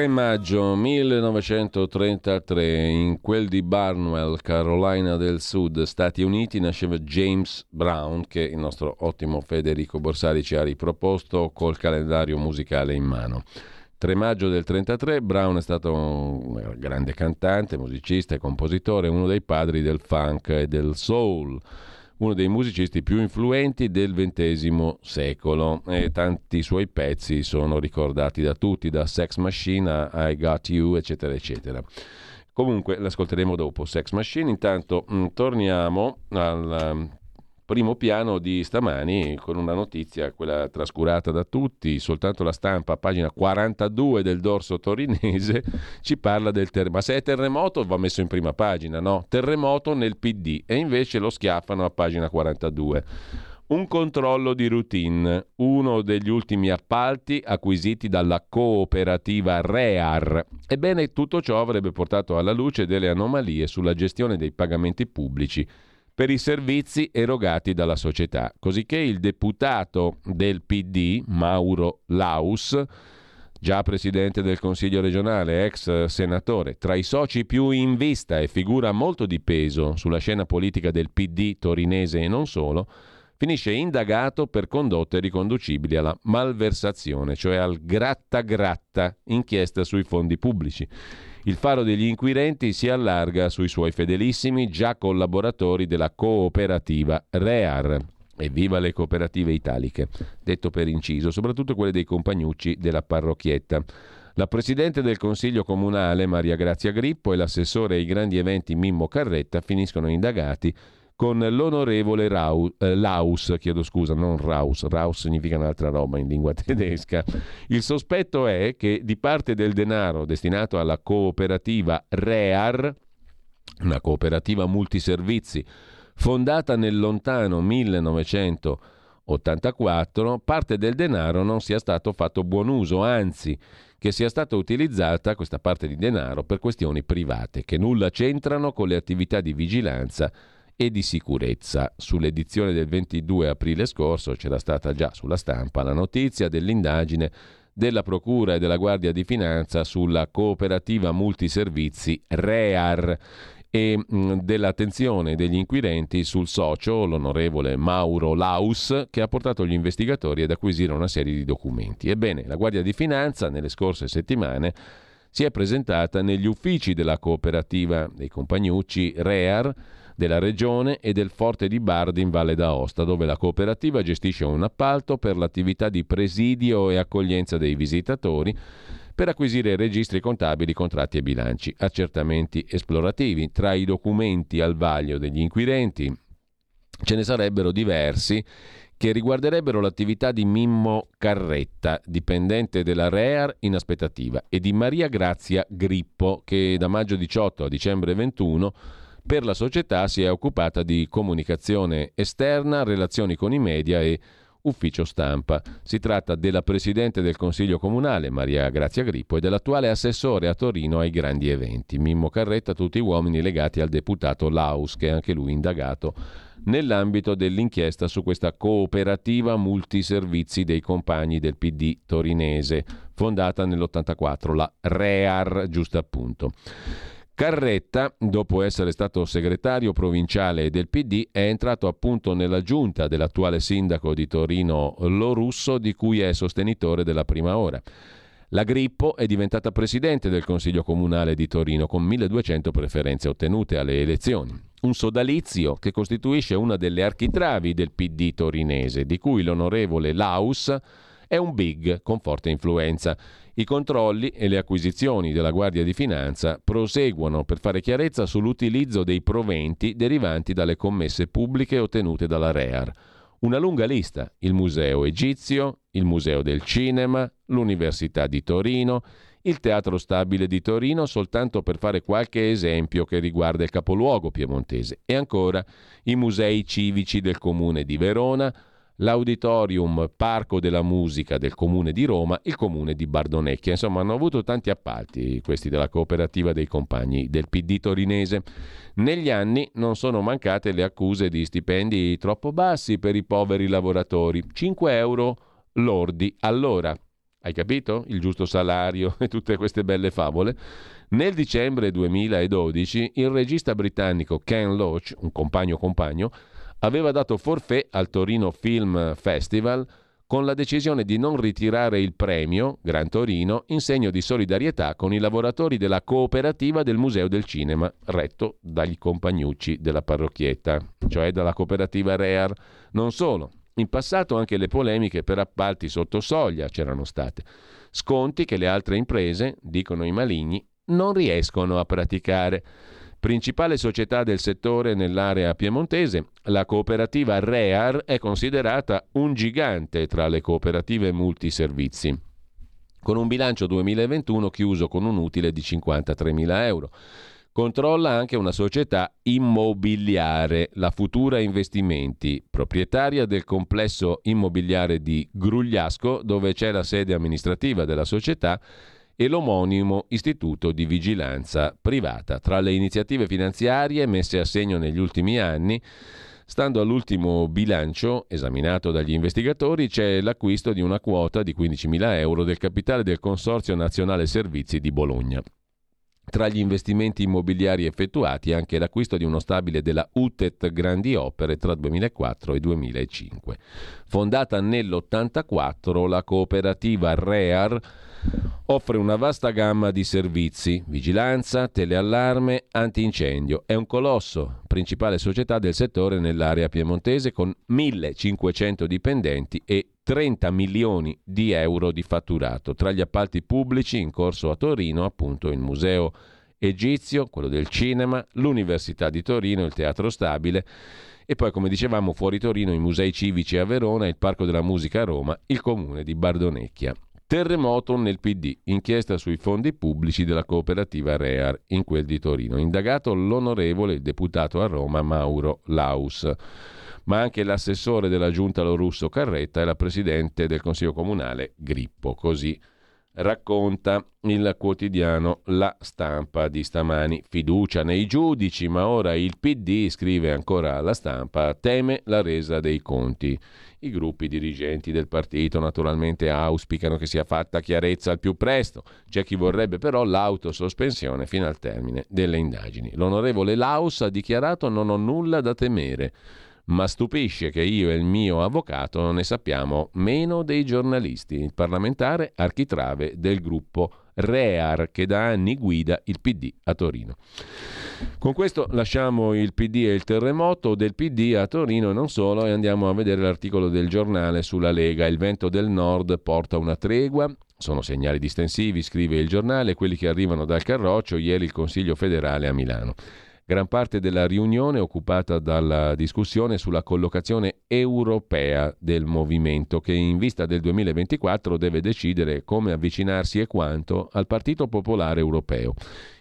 3 maggio 1933, in quel di Barnwell, Carolina del Sud, Stati Uniti, nasceva James Brown, che il nostro ottimo Federico Borsari ci ha riproposto col calendario musicale in mano. 3 maggio del 1933, Brown è stato un grande cantante, musicista e compositore, uno dei padri del funk e del soul uno dei musicisti più influenti del XX secolo e tanti suoi pezzi sono ricordati da tutti, da Sex Machine a I Got You, eccetera, eccetera. Comunque l'ascolteremo dopo Sex Machine. Intanto mh, torniamo al um, primo piano di stamani con una notizia, quella trascurata da tutti, soltanto la stampa, pagina 42 del dorso torinese, ci parla del terremoto. Ma se è terremoto va messo in prima pagina, no? Terremoto nel PD e invece lo schiaffano a pagina 42. Un controllo di routine, uno degli ultimi appalti acquisiti dalla cooperativa REAR. Ebbene, tutto ciò avrebbe portato alla luce delle anomalie sulla gestione dei pagamenti pubblici per i servizi erogati dalla società, cosicché il deputato del PD, Mauro Laus, già presidente del Consiglio regionale, ex senatore, tra i soci più in vista e figura molto di peso sulla scena politica del PD torinese e non solo, finisce indagato per condotte riconducibili alla malversazione, cioè al gratta-gratta, inchiesta sui fondi pubblici. Il faro degli inquirenti si allarga sui suoi fedelissimi già collaboratori della cooperativa REAR. Evviva le cooperative italiche, detto per inciso, soprattutto quelle dei compagnucci della parrocchietta. La Presidente del Consiglio Comunale Maria Grazia Grippo e l'assessore ai grandi eventi Mimmo Carretta finiscono indagati con l'onorevole Rau, eh, Laus, chiedo scusa, non Raus, Raus significa un'altra roba in lingua tedesca. Il sospetto è che di parte del denaro destinato alla cooperativa REAR, una cooperativa multiservizi fondata nel lontano 1984, parte del denaro non sia stato fatto buon uso, anzi che sia stata utilizzata questa parte di denaro per questioni private che nulla c'entrano con le attività di vigilanza e di sicurezza. Sull'edizione del 22 aprile scorso c'era stata già sulla stampa la notizia dell'indagine della Procura e della Guardia di Finanza sulla cooperativa multiservizi REAR e mh, dell'attenzione degli inquirenti sul socio, l'onorevole Mauro Laus, che ha portato gli investigatori ad acquisire una serie di documenti. Ebbene, la Guardia di Finanza nelle scorse settimane si è presentata negli uffici della cooperativa dei compagnucci REAR della Regione e del Forte di Bardi in Valle d'Aosta, dove la cooperativa gestisce un appalto per l'attività di presidio e accoglienza dei visitatori per acquisire registri contabili, contratti e bilanci, accertamenti esplorativi. Tra i documenti al vaglio degli inquirenti ce ne sarebbero diversi che riguarderebbero l'attività di Mimmo Carretta, dipendente della REAR in aspettativa, e di Maria Grazia Grippo, che da maggio 18 a dicembre 21 per la società si è occupata di comunicazione esterna, relazioni con i media e ufficio stampa. Si tratta della Presidente del Consiglio Comunale, Maria Grazia Grippo, e dell'attuale assessore a Torino ai grandi eventi, Mimmo Carretta, tutti uomini legati al deputato Laus, che è anche lui indagato nell'ambito dell'inchiesta su questa cooperativa multiservizi dei compagni del PD torinese, fondata nell'84, la REAR, giusto appunto. Carretta, dopo essere stato segretario provinciale del PD, è entrato appunto nella giunta dell'attuale sindaco di Torino Lorusso, di cui è sostenitore della prima ora. La Grippo è diventata presidente del Consiglio Comunale di Torino con 1200 preferenze ottenute alle elezioni. Un sodalizio che costituisce una delle architravi del PD torinese, di cui l'onorevole Laus è un big con forte influenza. I controlli e le acquisizioni della Guardia di Finanza proseguono per fare chiarezza sull'utilizzo dei proventi derivanti dalle commesse pubbliche ottenute dalla REAR. Una lunga lista, il Museo Egizio, il Museo del Cinema, l'Università di Torino, il Teatro Stabile di Torino, soltanto per fare qualche esempio che riguarda il capoluogo piemontese, e ancora i musei civici del comune di Verona, l'Auditorium Parco della Musica del Comune di Roma, il Comune di Bardonecchia. Insomma, hanno avuto tanti appalti questi della cooperativa dei compagni del PD torinese. Negli anni non sono mancate le accuse di stipendi troppo bassi per i poveri lavoratori, 5 euro lordi all'ora. Hai capito? Il giusto salario e tutte queste belle favole. Nel dicembre 2012 il regista britannico Ken Loach, un compagno compagno, aveva dato forfè al Torino Film Festival con la decisione di non ritirare il premio Gran Torino in segno di solidarietà con i lavoratori della cooperativa del Museo del Cinema, retto dagli compagnucci della parrocchietta, cioè dalla cooperativa REAR. Non solo, in passato anche le polemiche per appalti sotto soglia c'erano state. Sconti che le altre imprese, dicono i maligni, non riescono a praticare. Principale società del settore nell'area piemontese, la cooperativa REAR è considerata un gigante tra le cooperative multiservizi, con un bilancio 2021 chiuso con un utile di 53.000 euro. Controlla anche una società immobiliare, la Futura Investimenti, proprietaria del complesso immobiliare di Grugliasco, dove c'è la sede amministrativa della società e l'omonimo Istituto di Vigilanza Privata. Tra le iniziative finanziarie messe a segno negli ultimi anni, stando all'ultimo bilancio esaminato dagli investigatori, c'è l'acquisto di una quota di 15.000 euro del capitale del Consorzio Nazionale Servizi di Bologna. tra gli investimenti immobiliari effettuati anche l'acquisto di uno stabile della UTET Grandi Opere tra 2004 e 2005. Fondata nell'84, la cooperativa REAR offre una vasta gamma di servizi, vigilanza, teleallarme, antincendio. È un colosso, principale società del settore nell'area piemontese con 1500 dipendenti e 30 milioni di euro di fatturato. Tra gli appalti pubblici in corso a Torino, appunto il Museo Egizio, quello del cinema, l'Università di Torino, il Teatro Stabile e poi, come dicevamo, fuori Torino i musei civici a Verona, il Parco della Musica a Roma, il comune di Bardonecchia. Terremoto nel PD, inchiesta sui fondi pubblici della cooperativa Rear in quel di Torino. Indagato l'onorevole deputato a Roma Mauro Laus ma anche l'assessore della giunta Lorusso Carretta e la presidente del Consiglio Comunale Grippo. Così racconta il quotidiano La Stampa di stamani. Fiducia nei giudici, ma ora il PD, scrive ancora La Stampa, teme la resa dei conti. I gruppi dirigenti del partito naturalmente auspicano che sia fatta chiarezza al più presto. C'è chi vorrebbe però l'autosospensione fino al termine delle indagini. L'onorevole Laus ha dichiarato non ho nulla da temere ma stupisce che io e il mio avvocato ne sappiamo meno dei giornalisti. Il parlamentare architrave del gruppo Rear che da anni guida il PD a Torino. Con questo lasciamo il PD e il terremoto del PD a Torino e non solo e andiamo a vedere l'articolo del giornale sulla Lega. Il vento del nord porta una tregua, sono segnali distensivi, scrive il giornale, quelli che arrivano dal Carroccio, ieri il Consiglio federale a Milano. Gran parte della riunione occupata dalla discussione sulla collocazione europea del movimento che in vista del 2024 deve decidere come avvicinarsi e quanto al Partito Popolare Europeo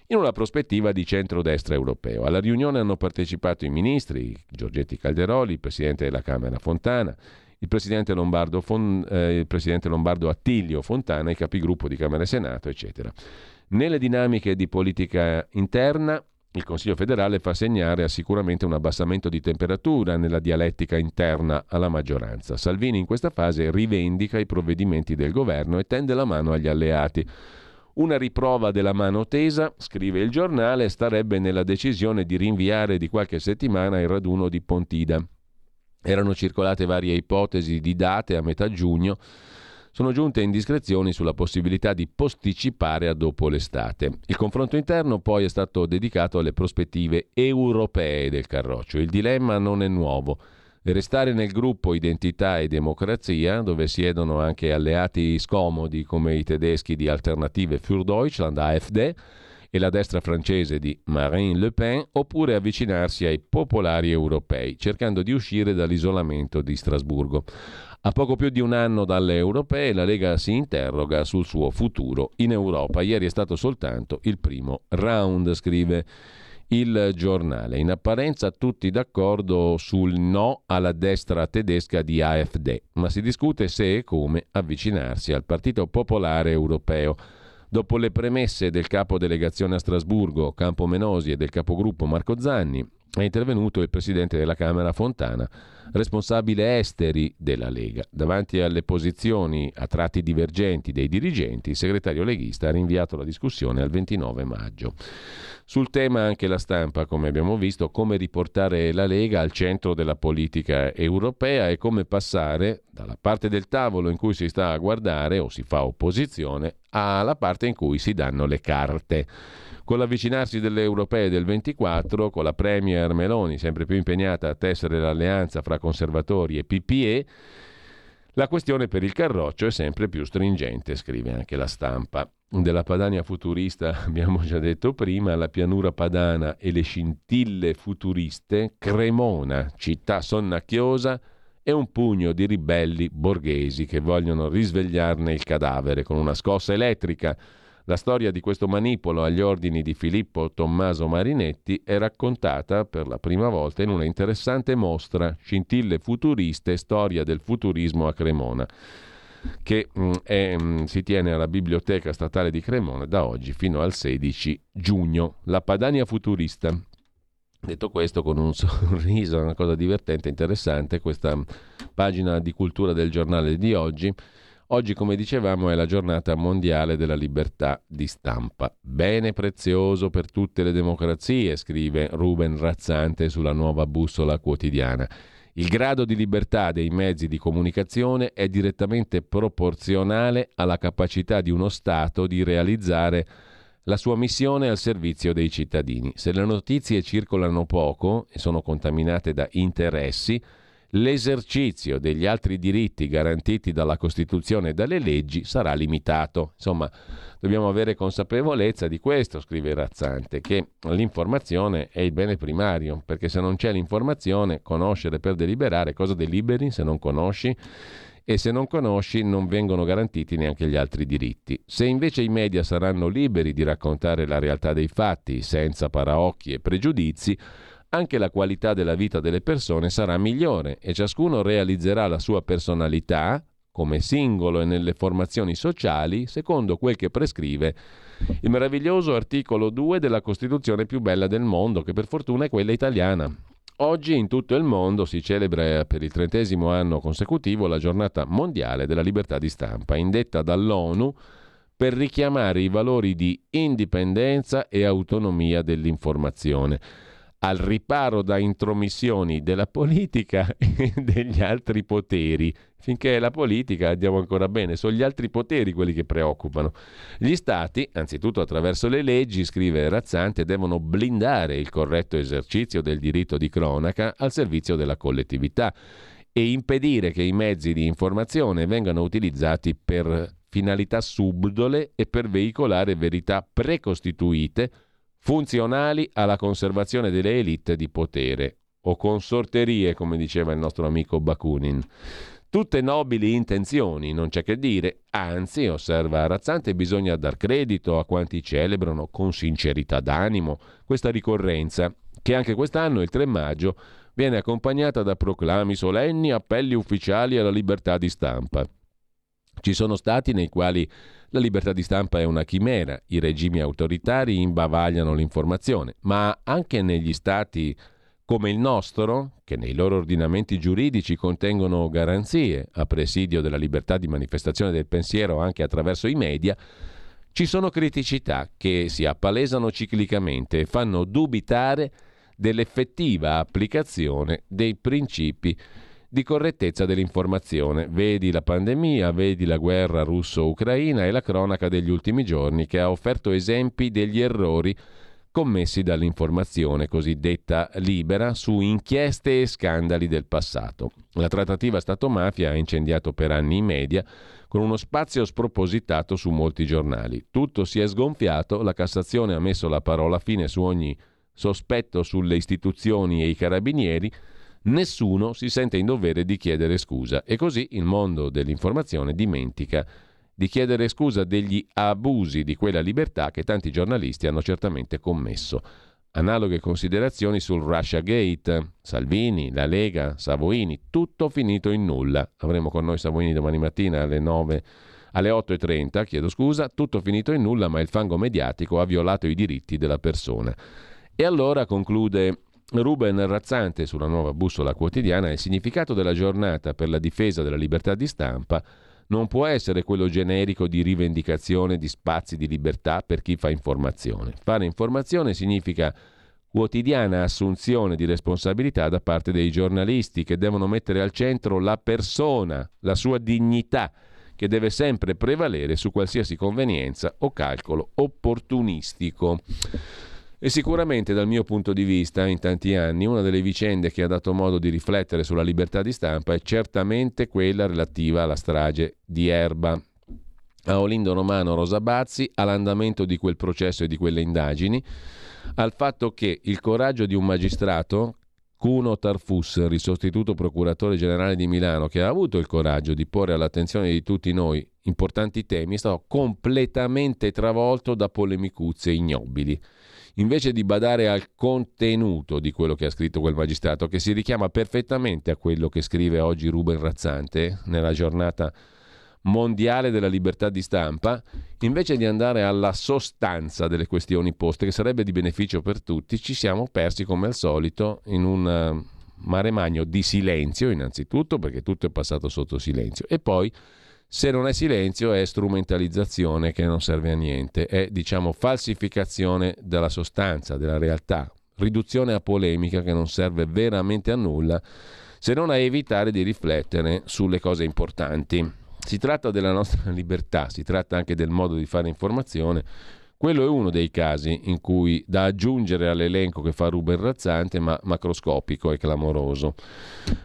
in una prospettiva di centrodestra europeo. Alla riunione hanno partecipato i ministri Giorgetti Calderoli, il presidente della Camera Fontana, il presidente Lombardo, Fon, eh, il presidente Lombardo Attilio Fontana, i capigruppo di Camera e Senato, eccetera. Nelle dinamiche di politica interna il Consiglio federale fa segnare sicuramente un abbassamento di temperatura nella dialettica interna alla maggioranza. Salvini in questa fase rivendica i provvedimenti del governo e tende la mano agli alleati. Una riprova della mano tesa, scrive il giornale, starebbe nella decisione di rinviare di qualche settimana il raduno di Pontida. Erano circolate varie ipotesi di date a metà giugno sono giunte indiscrezioni sulla possibilità di posticipare a dopo l'estate. Il confronto interno poi è stato dedicato alle prospettive europee del Carroccio. Il dilemma non è nuovo. Restare nel gruppo Identità e Democrazia, dove siedono anche alleati scomodi come i tedeschi di Alternative für Deutschland, AfD, e la destra francese di Marine Le Pen, oppure avvicinarsi ai popolari europei, cercando di uscire dall'isolamento di Strasburgo. A poco più di un anno dalle europee la Lega si interroga sul suo futuro in Europa. Ieri è stato soltanto il primo round, scrive il giornale. In apparenza tutti d'accordo sul no alla destra tedesca di AfD, ma si discute se e come avvicinarsi al Partito Popolare Europeo. Dopo le premesse del capo delegazione a Strasburgo, Campo Menosi, e del capogruppo Marco Zanni, è intervenuto il presidente della Camera Fontana responsabile esteri della Lega. Davanti alle posizioni a tratti divergenti dei dirigenti, il segretario leghista ha rinviato la discussione al 29 maggio. Sul tema anche la stampa, come abbiamo visto, come riportare la Lega al centro della politica europea e come passare dalla parte del tavolo in cui si sta a guardare o si fa opposizione alla parte in cui si danno le carte. Con l'avvicinarsi delle europee del 24, con la Premier Meloni sempre più impegnata a tessere l'alleanza fra conservatori e PPE, la questione per il Carroccio è sempre più stringente, scrive anche la stampa. Della Padania futurista abbiamo già detto prima, la pianura padana e le scintille futuriste, Cremona, città sonnacchiosa, e un pugno di ribelli borghesi che vogliono risvegliarne il cadavere con una scossa elettrica la storia di questo manipolo agli ordini di Filippo Tommaso Marinetti è raccontata per la prima volta in una interessante mostra, Scintille futuriste, storia del futurismo a Cremona, che mm, è, mm, si tiene alla Biblioteca Statale di Cremona da oggi fino al 16 giugno. La Padania futurista. Detto questo, con un sorriso, una cosa divertente, interessante, questa pagina di cultura del giornale di oggi Oggi, come dicevamo, è la giornata mondiale della libertà di stampa. Bene prezioso per tutte le democrazie, scrive Ruben Razzante sulla nuova bussola quotidiana. Il grado di libertà dei mezzi di comunicazione è direttamente proporzionale alla capacità di uno Stato di realizzare la sua missione al servizio dei cittadini. Se le notizie circolano poco e sono contaminate da interessi, l'esercizio degli altri diritti garantiti dalla Costituzione e dalle leggi sarà limitato. Insomma, dobbiamo avere consapevolezza di questo, scrive Razzante, che l'informazione è il bene primario, perché se non c'è l'informazione, conoscere per deliberare, cosa deliberi se non conosci? E se non conosci non vengono garantiti neanche gli altri diritti. Se invece i media saranno liberi di raccontare la realtà dei fatti senza paraocchi e pregiudizi, anche la qualità della vita delle persone sarà migliore e ciascuno realizzerà la sua personalità come singolo e nelle formazioni sociali secondo quel che prescrive il meraviglioso articolo 2 della Costituzione più bella del mondo, che per fortuna è quella italiana. Oggi in tutto il mondo si celebra per il trentesimo anno consecutivo la giornata mondiale della libertà di stampa, indetta dall'ONU per richiamare i valori di indipendenza e autonomia dell'informazione al riparo da intromissioni della politica e degli altri poteri. Finché è la politica andiamo ancora bene, sono gli altri poteri quelli che preoccupano. Gli stati, anzitutto attraverso le leggi, scrive Razzante, devono blindare il corretto esercizio del diritto di cronaca al servizio della collettività e impedire che i mezzi di informazione vengano utilizzati per finalità subdole e per veicolare verità precostituite funzionali alla conservazione delle elite di potere, o consorterie, come diceva il nostro amico Bakunin. Tutte nobili intenzioni, non c'è che dire, anzi, osserva Razzante, bisogna dar credito a quanti celebrano con sincerità d'animo questa ricorrenza, che anche quest'anno, il 3 maggio, viene accompagnata da proclami solenni, appelli ufficiali alla libertà di stampa. Ci sono stati nei quali la libertà di stampa è una chimera, i regimi autoritari imbavagliano l'informazione, ma anche negli stati come il nostro, che nei loro ordinamenti giuridici contengono garanzie a presidio della libertà di manifestazione del pensiero anche attraverso i media, ci sono criticità che si appalesano ciclicamente e fanno dubitare dell'effettiva applicazione dei principi di correttezza dell'informazione. Vedi la pandemia, vedi la guerra russo-ucraina e la cronaca degli ultimi giorni che ha offerto esempi degli errori commessi dall'informazione cosiddetta libera su inchieste e scandali del passato. La trattativa Stato-mafia ha incendiato per anni i media con uno spazio spropositato su molti giornali. Tutto si è sgonfiato, la Cassazione ha messo la parola fine su ogni sospetto sulle istituzioni e i carabinieri, nessuno si sente in dovere di chiedere scusa e così il mondo dell'informazione dimentica di chiedere scusa degli abusi di quella libertà che tanti giornalisti hanno certamente commesso. Analoghe considerazioni sul Russia Gate, Salvini, la Lega, Savoini, tutto finito in nulla. Avremo con noi Savoini domani mattina alle 9 alle 8.30, chiedo scusa, tutto finito in nulla, ma il fango mediatico ha violato i diritti della persona. E allora conclude Ruben Razzante sulla nuova bussola quotidiana il significato della giornata per la difesa della libertà di stampa non può essere quello generico di rivendicazione di spazi di libertà per chi fa informazione. Fare informazione significa quotidiana assunzione di responsabilità da parte dei giornalisti che devono mettere al centro la persona, la sua dignità, che deve sempre prevalere su qualsiasi convenienza o calcolo opportunistico. E sicuramente dal mio punto di vista, in tanti anni, una delle vicende che ha dato modo di riflettere sulla libertà di stampa è certamente quella relativa alla strage di Erba. A Olindo Romano Rosa Bazzi, all'andamento di quel processo e di quelle indagini, al fatto che il coraggio di un magistrato, Cuno Tarfusser, il sostituto procuratore generale di Milano, che ha avuto il coraggio di porre all'attenzione di tutti noi importanti temi, è stato completamente travolto da polemicuzze ignobili invece di badare al contenuto di quello che ha scritto quel magistrato, che si richiama perfettamente a quello che scrive oggi Ruben Razzante nella giornata mondiale della libertà di stampa, invece di andare alla sostanza delle questioni poste, che sarebbe di beneficio per tutti, ci siamo persi come al solito in un eh, mare magno di silenzio, innanzitutto, perché tutto è passato sotto silenzio, e poi Se non è silenzio è strumentalizzazione che non serve a niente, è diciamo falsificazione della sostanza, della realtà, riduzione a polemica che non serve veramente a nulla se non a evitare di riflettere sulle cose importanti. Si tratta della nostra libertà, si tratta anche del modo di fare informazione. Quello è uno dei casi in cui da aggiungere all'elenco che fa Ruben Razzante, ma macroscopico e clamoroso.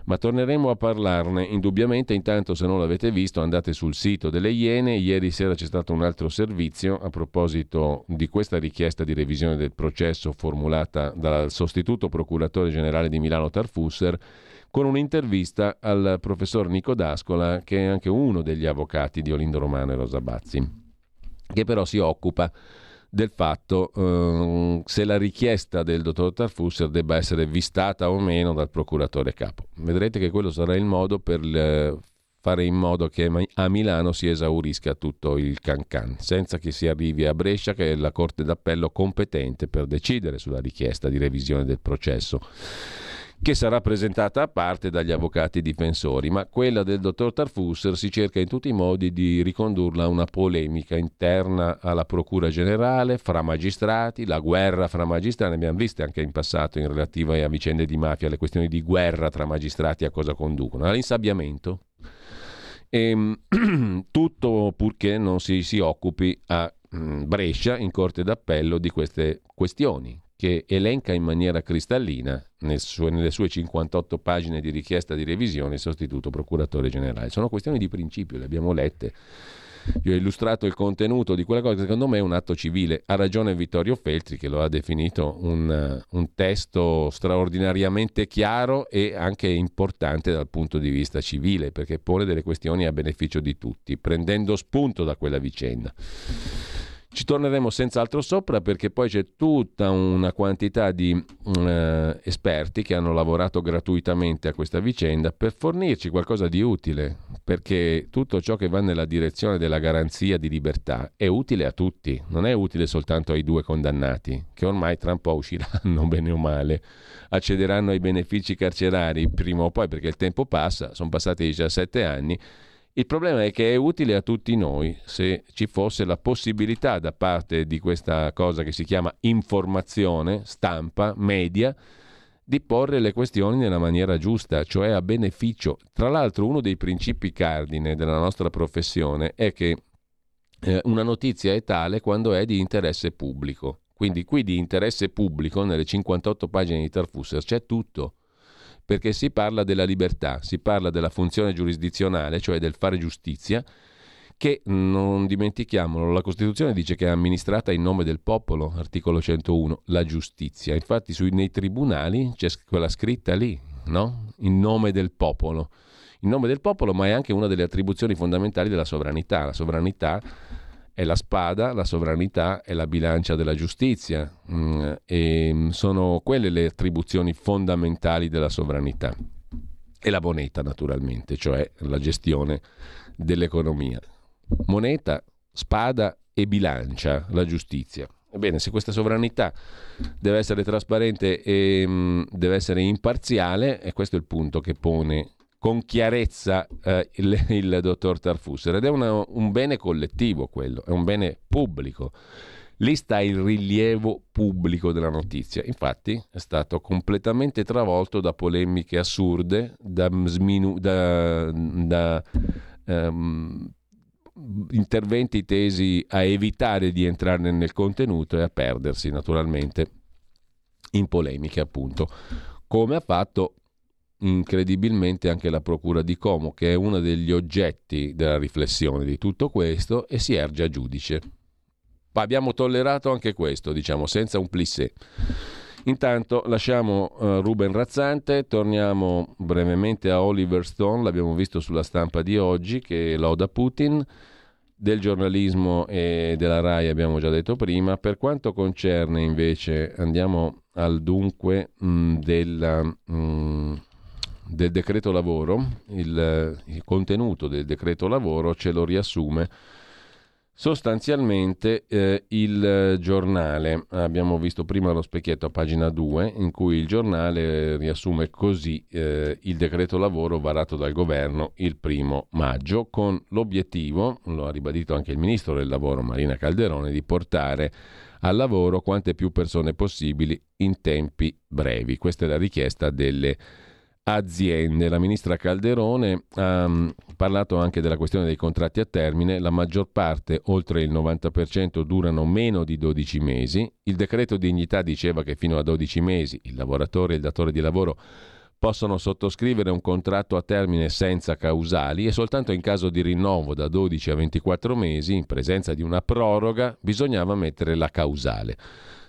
Ma torneremo a parlarne indubbiamente. Intanto, se non l'avete visto, andate sul sito delle Iene. Ieri sera c'è stato un altro servizio a proposito di questa richiesta di revisione del processo formulata dal sostituto procuratore generale di Milano Tarfusser con un'intervista al professor Nico D'Ascola, che è anche uno degli avvocati di Olindo Romano e Rosa Bazzi, che però si occupa del fatto eh, se la richiesta del dottor Tarfusser debba essere vistata o meno dal procuratore capo. Vedrete che quello sarà il modo per eh, fare in modo che a Milano si esaurisca tutto il cancan, senza che si arrivi a Brescia, che è la Corte d'Appello competente per decidere sulla richiesta di revisione del processo che sarà presentata a parte dagli avvocati difensori, ma quella del dottor Tarfusser si cerca in tutti i modi di ricondurla a una polemica interna alla Procura Generale, fra magistrati, la guerra fra magistrati, ne abbiamo viste anche in passato in relativa a vicende di mafia, le questioni di guerra tra magistrati a cosa conducono? All'insabbiamento. E, ehm, tutto purché non si, si occupi a mm, Brescia, in Corte d'Appello, di queste questioni che elenca in maniera cristallina nel suo, nelle sue 58 pagine di richiesta di revisione il sostituto procuratore generale. Sono questioni di principio, le abbiamo lette. Io ho illustrato il contenuto di quella cosa che secondo me è un atto civile. Ha ragione Vittorio Feltri che lo ha definito un, un testo straordinariamente chiaro e anche importante dal punto di vista civile perché pone delle questioni a beneficio di tutti, prendendo spunto da quella vicenda. Ci torneremo senz'altro sopra perché poi c'è tutta una quantità di mm, eh, esperti che hanno lavorato gratuitamente a questa vicenda per fornirci qualcosa di utile, perché tutto ciò che va nella direzione della garanzia di libertà è utile a tutti, non è utile soltanto ai due condannati, che ormai tra un po' usciranno bene o male, accederanno ai benefici carcerari prima o poi perché il tempo passa, sono passati 17 anni il problema è che è utile a tutti noi se ci fosse la possibilità da parte di questa cosa che si chiama informazione, stampa, media, di porre le questioni nella maniera giusta, cioè a beneficio. Tra l'altro uno dei principi cardine della nostra professione è che eh, una notizia è tale quando è di interesse pubblico. Quindi qui di interesse pubblico, nelle 58 pagine di Tarfusser, c'è tutto perché si parla della libertà, si parla della funzione giurisdizionale, cioè del fare giustizia, che non dimentichiamolo, la Costituzione dice che è amministrata in nome del popolo, articolo 101, la giustizia. Infatti sui, nei tribunali c'è quella scritta lì, no? In nome del popolo. In nome del popolo, ma è anche una delle attribuzioni fondamentali della sovranità. La sovranità è la spada, la sovranità è la bilancia della giustizia mm, e mm, sono quelle le attribuzioni fondamentali della sovranità. E la moneta naturalmente, cioè la gestione dell'economia. Moneta, spada e bilancia, la giustizia. Ebbene, se questa sovranità deve essere trasparente e mm, deve essere imparziale, e questo è il punto che pone con chiarezza eh, il, il, dottor Tarfusser ed è una, un bene collettivo quello, è un bene pubblico. Lì sta il rilievo pubblico della notizia. Infatti è stato completamente travolto da polemiche assurde, da, sminu- da, da um, interventi tesi a evitare di entrare nel contenuto e a perdersi naturalmente in polemiche appunto, come ha fatto incredibilmente anche la Procura di Como, che è uno degli oggetti della riflessione di tutto questo, e si erge a giudice. Ma abbiamo tollerato anche questo, diciamo, senza un plissé. Intanto lasciamo uh, Ruben Razzante, torniamo brevemente a Oliver Stone, l'abbiamo visto sulla stampa di oggi, che loda Putin. Del giornalismo e della RAI abbiamo già detto prima. Per quanto concerne invece, andiamo al dunque mh, mm, della... Mh, mm, del decreto lavoro, il, il contenuto del decreto lavoro ce lo riassume Sostanzialmente eh, il giornale, abbiamo visto prima lo specchietto a pagina 2, in cui il giornale riassume così eh, il decreto lavoro varato dal governo il primo maggio, con l'obiettivo, lo ha ribadito anche il ministro del lavoro Marina Calderone, di portare al lavoro quante più persone possibili in tempi brevi. Questa è la richiesta delle aziende. La ministra Calderone ha mm, parlato anche della questione dei contratti a termine, la maggior parte, oltre il 90%, durano meno di 12 mesi. Il decreto dignità diceva che fino a 12 mesi il lavoratore e il datore di lavoro possono sottoscrivere un contratto a termine senza causali e soltanto in caso di rinnovo da 12 a 24 mesi, in presenza di una proroga, bisognava mettere la causale.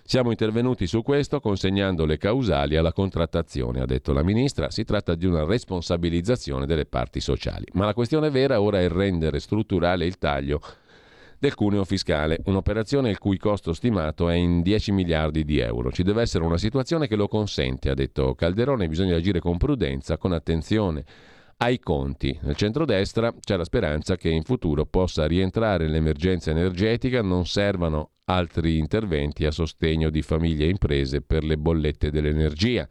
Siamo intervenuti su questo consegnando le causali alla contrattazione, ha detto la ministra. Si tratta di una responsabilizzazione delle parti sociali. Ma la questione vera ora è rendere strutturale il taglio del cuneo fiscale, un'operazione il cui costo stimato è in 10 miliardi di euro. Ci deve essere una situazione che lo consente, ha detto Calderone, bisogna agire con prudenza, con attenzione ai conti. Nel centrodestra c'è la speranza che in futuro possa rientrare l'emergenza energetica, non servano altri interventi a sostegno di famiglie e imprese per le bollette dell'energia.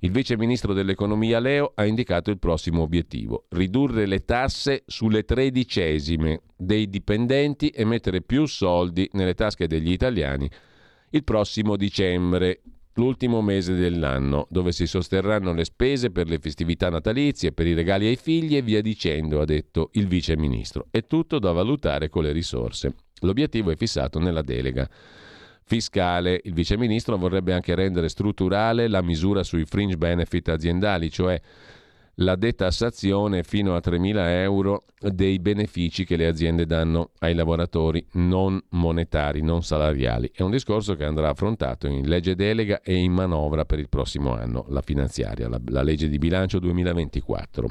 Il vice ministro dell'economia Leo ha indicato il prossimo obiettivo, ridurre le tasse sulle tredicesime dei dipendenti e mettere più soldi nelle tasche degli italiani il prossimo dicembre l'ultimo mese dell'anno, dove si sosterranno le spese per le festività natalizie, per i regali ai figli e via dicendo, ha detto il vice ministro. È tutto da valutare con le risorse. L'obiettivo è fissato nella delega fiscale. Il vice ministro vorrebbe anche rendere strutturale la misura sui fringe benefit aziendali, cioè la detassazione fino a 3.000 euro dei benefici che le aziende danno ai lavoratori non monetari, non salariali. È un discorso che andrà affrontato in legge delega e in manovra per il prossimo anno, la finanziaria, la, la legge di bilancio 2024.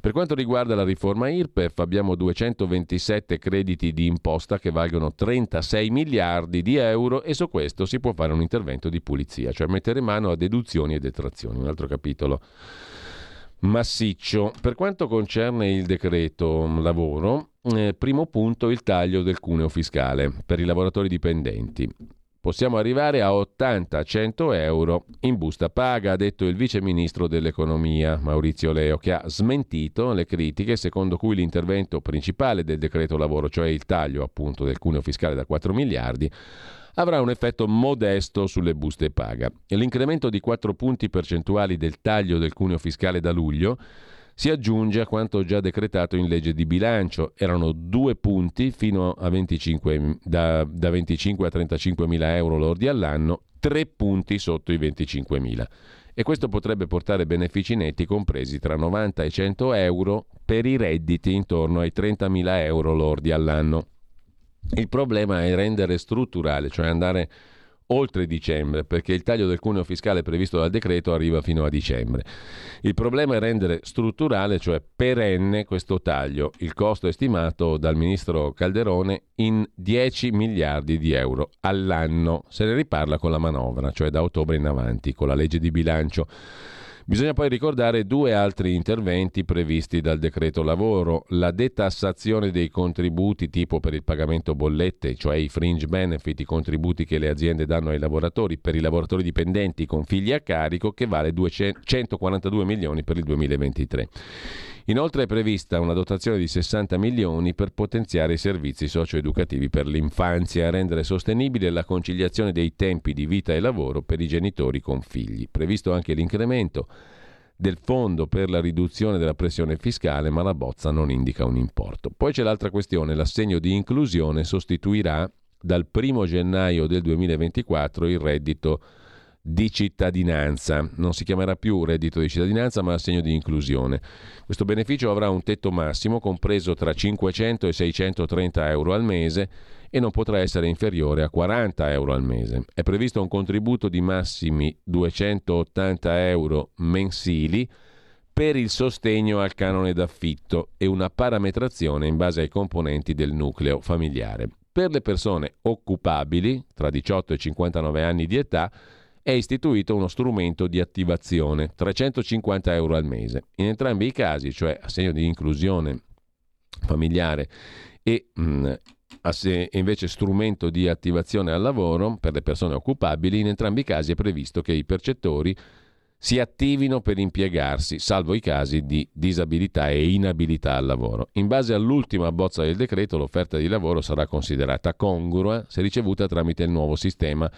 Per quanto riguarda la riforma IRPEF abbiamo 227 crediti di imposta che valgono 36 miliardi di euro e su questo si può fare un intervento di pulizia, cioè mettere mano a deduzioni e detrazioni, un altro capitolo massiccio. Per quanto concerne il decreto lavoro, eh, primo punto il taglio del cuneo fiscale per i lavoratori dipendenti. Possiamo arrivare a 80-100 euro in busta paga, ha detto il vice ministro dell'economia Maurizio Leo, che ha smentito le critiche secondo cui l'intervento principale del decreto lavoro, cioè il taglio appunto del cuneo fiscale da 4 miliardi, avrà un effetto modesto sulle buste paga. L'incremento di 4 punti percentuali del taglio del cuneo fiscale da luglio si aggiunge a quanto già decretato in legge di bilancio. Erano due punti fino a 25, da, da 25 a 35 mila euro lordi all'anno, tre punti sotto i 25 mila. E questo potrebbe portare benefici netti compresi tra 90 e 100 euro per i redditi intorno ai 30 mila euro lordi all'anno. Il problema è rendere strutturale, cioè andare oltre dicembre, perché il taglio del cuneo fiscale previsto dal decreto arriva fino a dicembre. Il problema è rendere strutturale, cioè perenne, questo taglio. Il costo è stimato dal ministro Calderone in 10 miliardi di euro all'anno. Se ne riparla con la manovra, cioè da ottobre in avanti, con la legge di bilancio. Bisogna poi ricordare due altri interventi previsti dal decreto lavoro, la detassazione dei contributi tipo per il pagamento bollette, cioè i fringe benefit, i contributi che le aziende danno ai lavoratori per i lavoratori dipendenti con figli a carico che vale 242 milioni per il 2023. Inoltre è prevista una dotazione di 60 milioni per potenziare i servizi socioeducativi per l'infanzia e rendere sostenibile la conciliazione dei tempi di vita e lavoro per i genitori con figli. Previsto anche l'incremento del fondo per la riduzione della pressione fiscale, ma la bozza non indica un importo. Poi c'è l'altra questione, l'assegno di inclusione sostituirà dal 1 gennaio del 2024 il reddito di cittadinanza. Non si chiamerà più reddito di cittadinanza, ma assegno di inclusione. Questo beneficio avrà un tetto massimo compreso tra 500 e 630 euro al mese e non potrà essere inferiore a 40 euro al mese. È previsto un contributo di massimi 280 euro mensili per il sostegno al canone d'affitto e una parametrazione in base ai componenti del nucleo familiare. Per le persone occupabili tra 18 e 59 anni di età è istituito uno strumento di attivazione, 350 euro al mese. In entrambi i casi, cioè assegno di inclusione familiare e mh, mm, invece strumento di attivazione al lavoro per le persone occupabili, in entrambi i casi è previsto che i percettori si attivino per impiegarsi, salvo i casi di disabilità e inabilità al lavoro. In base all'ultima bozza del decreto, l'offerta di lavoro sarà considerata congrua se ricevuta tramite il nuovo sistema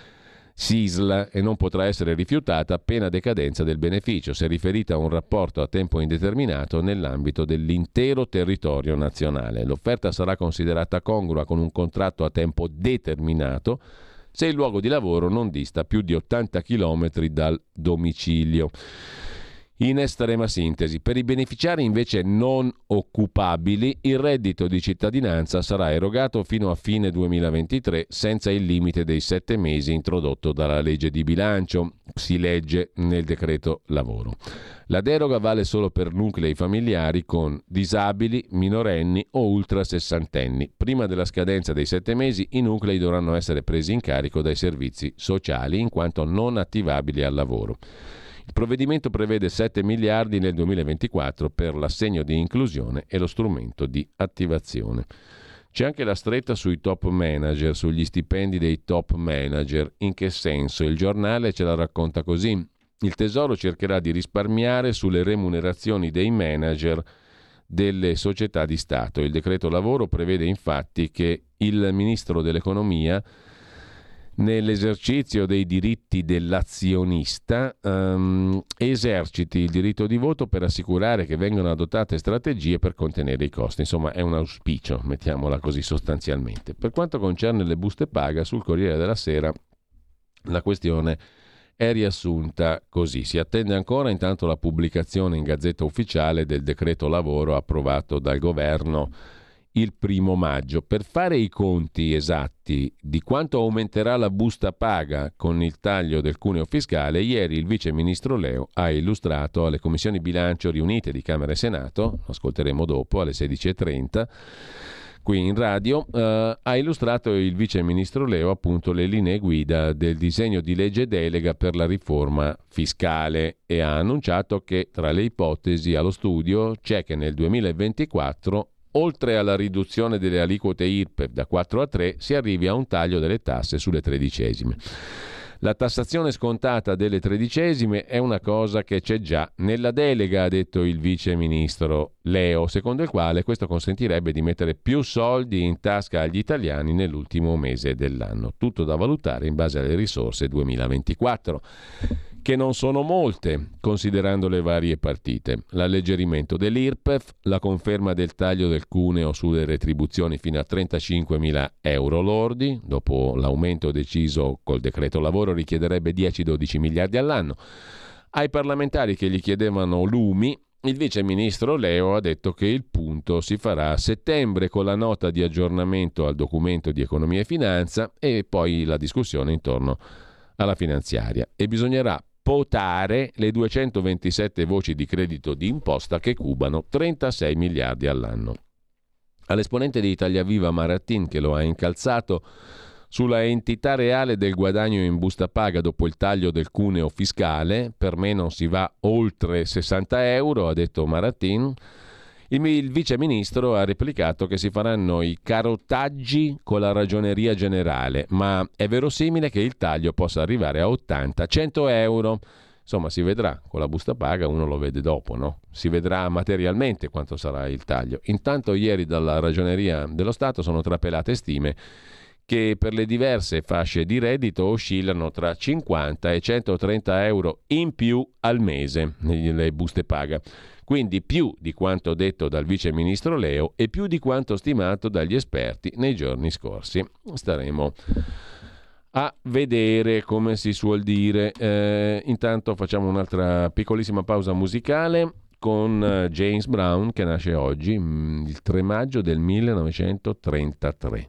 SISL e non potrà essere rifiutata appena decadenza del beneficio, se riferita a un rapporto a tempo indeterminato nell'ambito dell'intero territorio nazionale. L'offerta sarà considerata congrua con un contratto a tempo determinato se il luogo di lavoro non dista più di 80 km dal domicilio. In estrema sintesi, per i beneficiari invece non occupabili, il reddito di cittadinanza sarà erogato fino a fine 2023 senza il limite dei sette mesi introdotto dalla legge di bilancio, si legge nel decreto lavoro. La deroga vale solo per nuclei familiari con disabili, minorenni o ultra sessantenni. Prima della scadenza dei sette mesi i nuclei dovranno essere presi in carico dai servizi sociali in quanto non attivabili al lavoro. Il provvedimento prevede 7 miliardi nel 2024 per l'assegno di inclusione e lo strumento di attivazione. C'è anche la stretta sui top manager, sugli stipendi dei top manager. In che senso? Il giornale ce la racconta così. Il Tesoro cercherà di risparmiare sulle remunerazioni dei manager delle società di Stato. Il decreto lavoro prevede infatti che il ministro dell'economia nell'esercizio dei diritti dell'azionista um, eserciti il diritto di voto per assicurare che vengano adottate strategie per contenere i costi. Insomma, è un auspicio, mettiamola così sostanzialmente. Per quanto concerne le buste paga, sul Corriere della Sera la questione è riassunta così. Si attende ancora intanto la pubblicazione in Gazzetta Ufficiale del decreto lavoro approvato dal governo il primo maggio. Per fare i conti esatti di quanto aumenterà la busta paga con il taglio del cuneo fiscale, ieri il vice ministro Leo ha illustrato alle commissioni bilancio riunite di Camera e Senato, lo ascolteremo dopo alle 16.30, qui in radio, eh, ha illustrato il vice ministro Leo appunto le linee guida del disegno di legge delega per la riforma fiscale e ha annunciato che tra le ipotesi allo studio c'è che nel 2024 oltre alla riduzione delle aliquote IRPEF da 4 a 3, si arrivi a un taglio delle tasse sulle tredicesime. La tassazione scontata delle tredicesime è una cosa che c'è già nella delega, ha detto il vice ministro Leo, secondo il quale questo consentirebbe di mettere più soldi in tasca agli italiani nell'ultimo mese dell'anno. Tutto da valutare in base alle risorse 2024 che non sono molte, considerando le varie partite. L'alleggerimento dell'IRPEF, la conferma del taglio del cuneo sulle retribuzioni fino a 35.000 euro lordi, dopo l'aumento deciso col decreto lavoro richiederebbe 10-12 miliardi all'anno. Ai parlamentari che gli chiedevano lumi, il vice ministro Leo ha detto che il punto si farà a settembre con la nota di aggiornamento al documento di economia e finanza e poi la discussione intorno alla finanziaria e bisognerà potare le 227 voci di credito di imposta che cubano 36 miliardi all'anno. All'esponente di Italia Viva Maratin che lo ha incalzato sulla entità reale del guadagno in busta paga dopo il taglio del cuneo fiscale, per me non si va oltre 60 euro, ha detto Maratin, il, il vice ministro ha replicato che si faranno i carottaggi con la ragioneria generale, ma è verosimile che il taglio possa arrivare a 80-100 euro. Insomma, si vedrà con la busta paga, uno lo vede dopo, no? Si vedrà materialmente quanto sarà il taglio. Intanto, ieri dalla ragioneria dello Stato sono trapelate stime che per le diverse fasce di reddito oscillano tra 50 e 130 euro in più al mese nelle buste paga quindi più di quanto detto dal vice ministro Leo e più di quanto stimato dagli esperti nei giorni scorsi. Staremo a vedere come si suol dire. Eh, intanto facciamo un'altra piccolissima pausa musicale con eh, James Brown che nasce oggi, mm, il 3 maggio del 1933.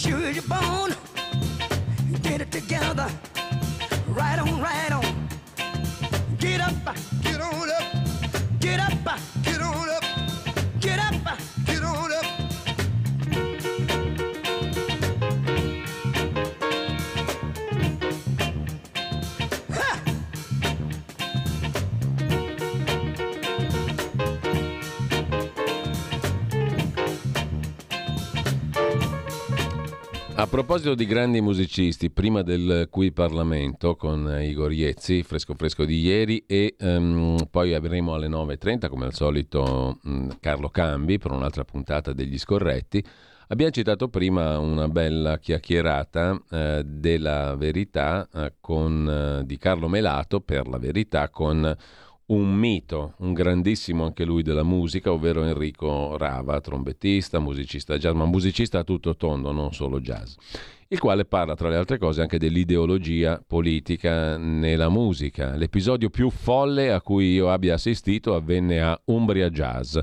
sure you're born. Get it together, right on, right on. Get up, get on up, get up, A proposito di grandi musicisti, prima del qui Parlamento con Igor Iezzi, fresco fresco di ieri, e um, poi avremo alle 9.30 come al solito um, Carlo Cambi per un'altra puntata degli scorretti. Abbiamo citato prima una bella chiacchierata eh, della verità eh, con, eh, di Carlo Melato per la verità con un mito, un grandissimo anche lui della musica, ovvero Enrico Rava, trombettista, musicista jazz, ma musicista a tutto tondo, non solo jazz, il quale parla tra le altre cose anche dell'ideologia politica nella musica. L'episodio più folle a cui io abbia assistito avvenne a Umbria Jazz,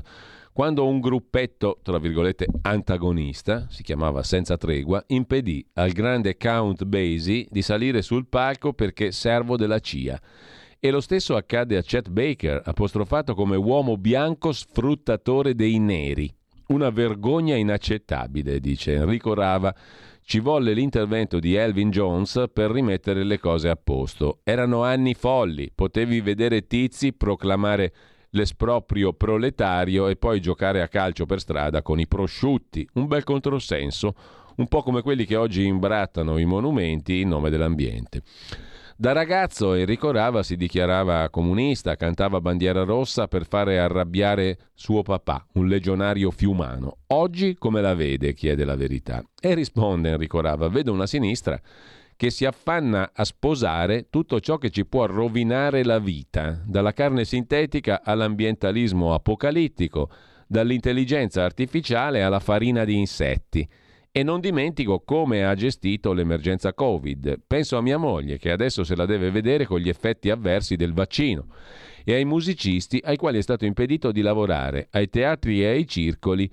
quando un gruppetto, tra virgolette, antagonista, si chiamava Senza Tregua, impedì al grande Count Basie di salire sul palco perché servo della CIA. E lo stesso accade a Chet Baker, apostrofato come uomo bianco sfruttatore dei neri. Una vergogna inaccettabile, dice Enrico Rava. Ci volle l'intervento di Elvin Jones per rimettere le cose a posto. Erano anni folli, potevi vedere tizi proclamare l'esproprio proletario e poi giocare a calcio per strada con i prosciutti. Un bel controsenso, un po' come quelli che oggi imbrattano i monumenti in nome dell'ambiente. Da ragazzo Enrico Rava si dichiarava comunista, cantava bandiera rossa per fare arrabbiare suo papà, un legionario fiumano. Oggi come la vede? chiede la verità. E risponde Enrico Rava, vedo una sinistra che si affanna a sposare tutto ciò che ci può rovinare la vita, dalla carne sintetica all'ambientalismo apocalittico, dall'intelligenza artificiale alla farina di insetti. E non dimentico come ha gestito l'emergenza Covid. Penso a mia moglie che adesso se la deve vedere con gli effetti avversi del vaccino e ai musicisti ai quali è stato impedito di lavorare, ai teatri e ai circoli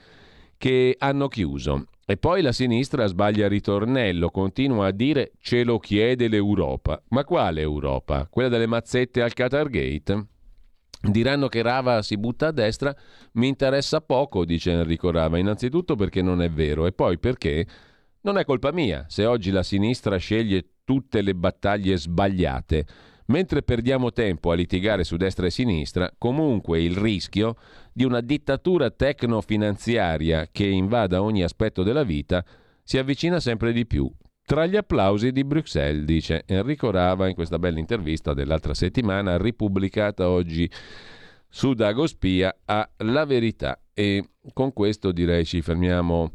che hanno chiuso. E poi la sinistra sbaglia ritornello, continua a dire ce lo chiede l'Europa. Ma quale Europa? Quella delle mazzette al Qatar Gate? Diranno che Rava si butta a destra, mi interessa poco, dice Enrico Rava, innanzitutto perché non è vero e poi perché non è colpa mia se oggi la sinistra sceglie tutte le battaglie sbagliate. Mentre perdiamo tempo a litigare su destra e sinistra, comunque il rischio di una dittatura tecnofinanziaria che invada ogni aspetto della vita si avvicina sempre di più. Tra gli applausi di Bruxelles, dice Enrico Rava in questa bella intervista dell'altra settimana, ripubblicata oggi su Dagospia a La Verità. E con questo direi ci fermiamo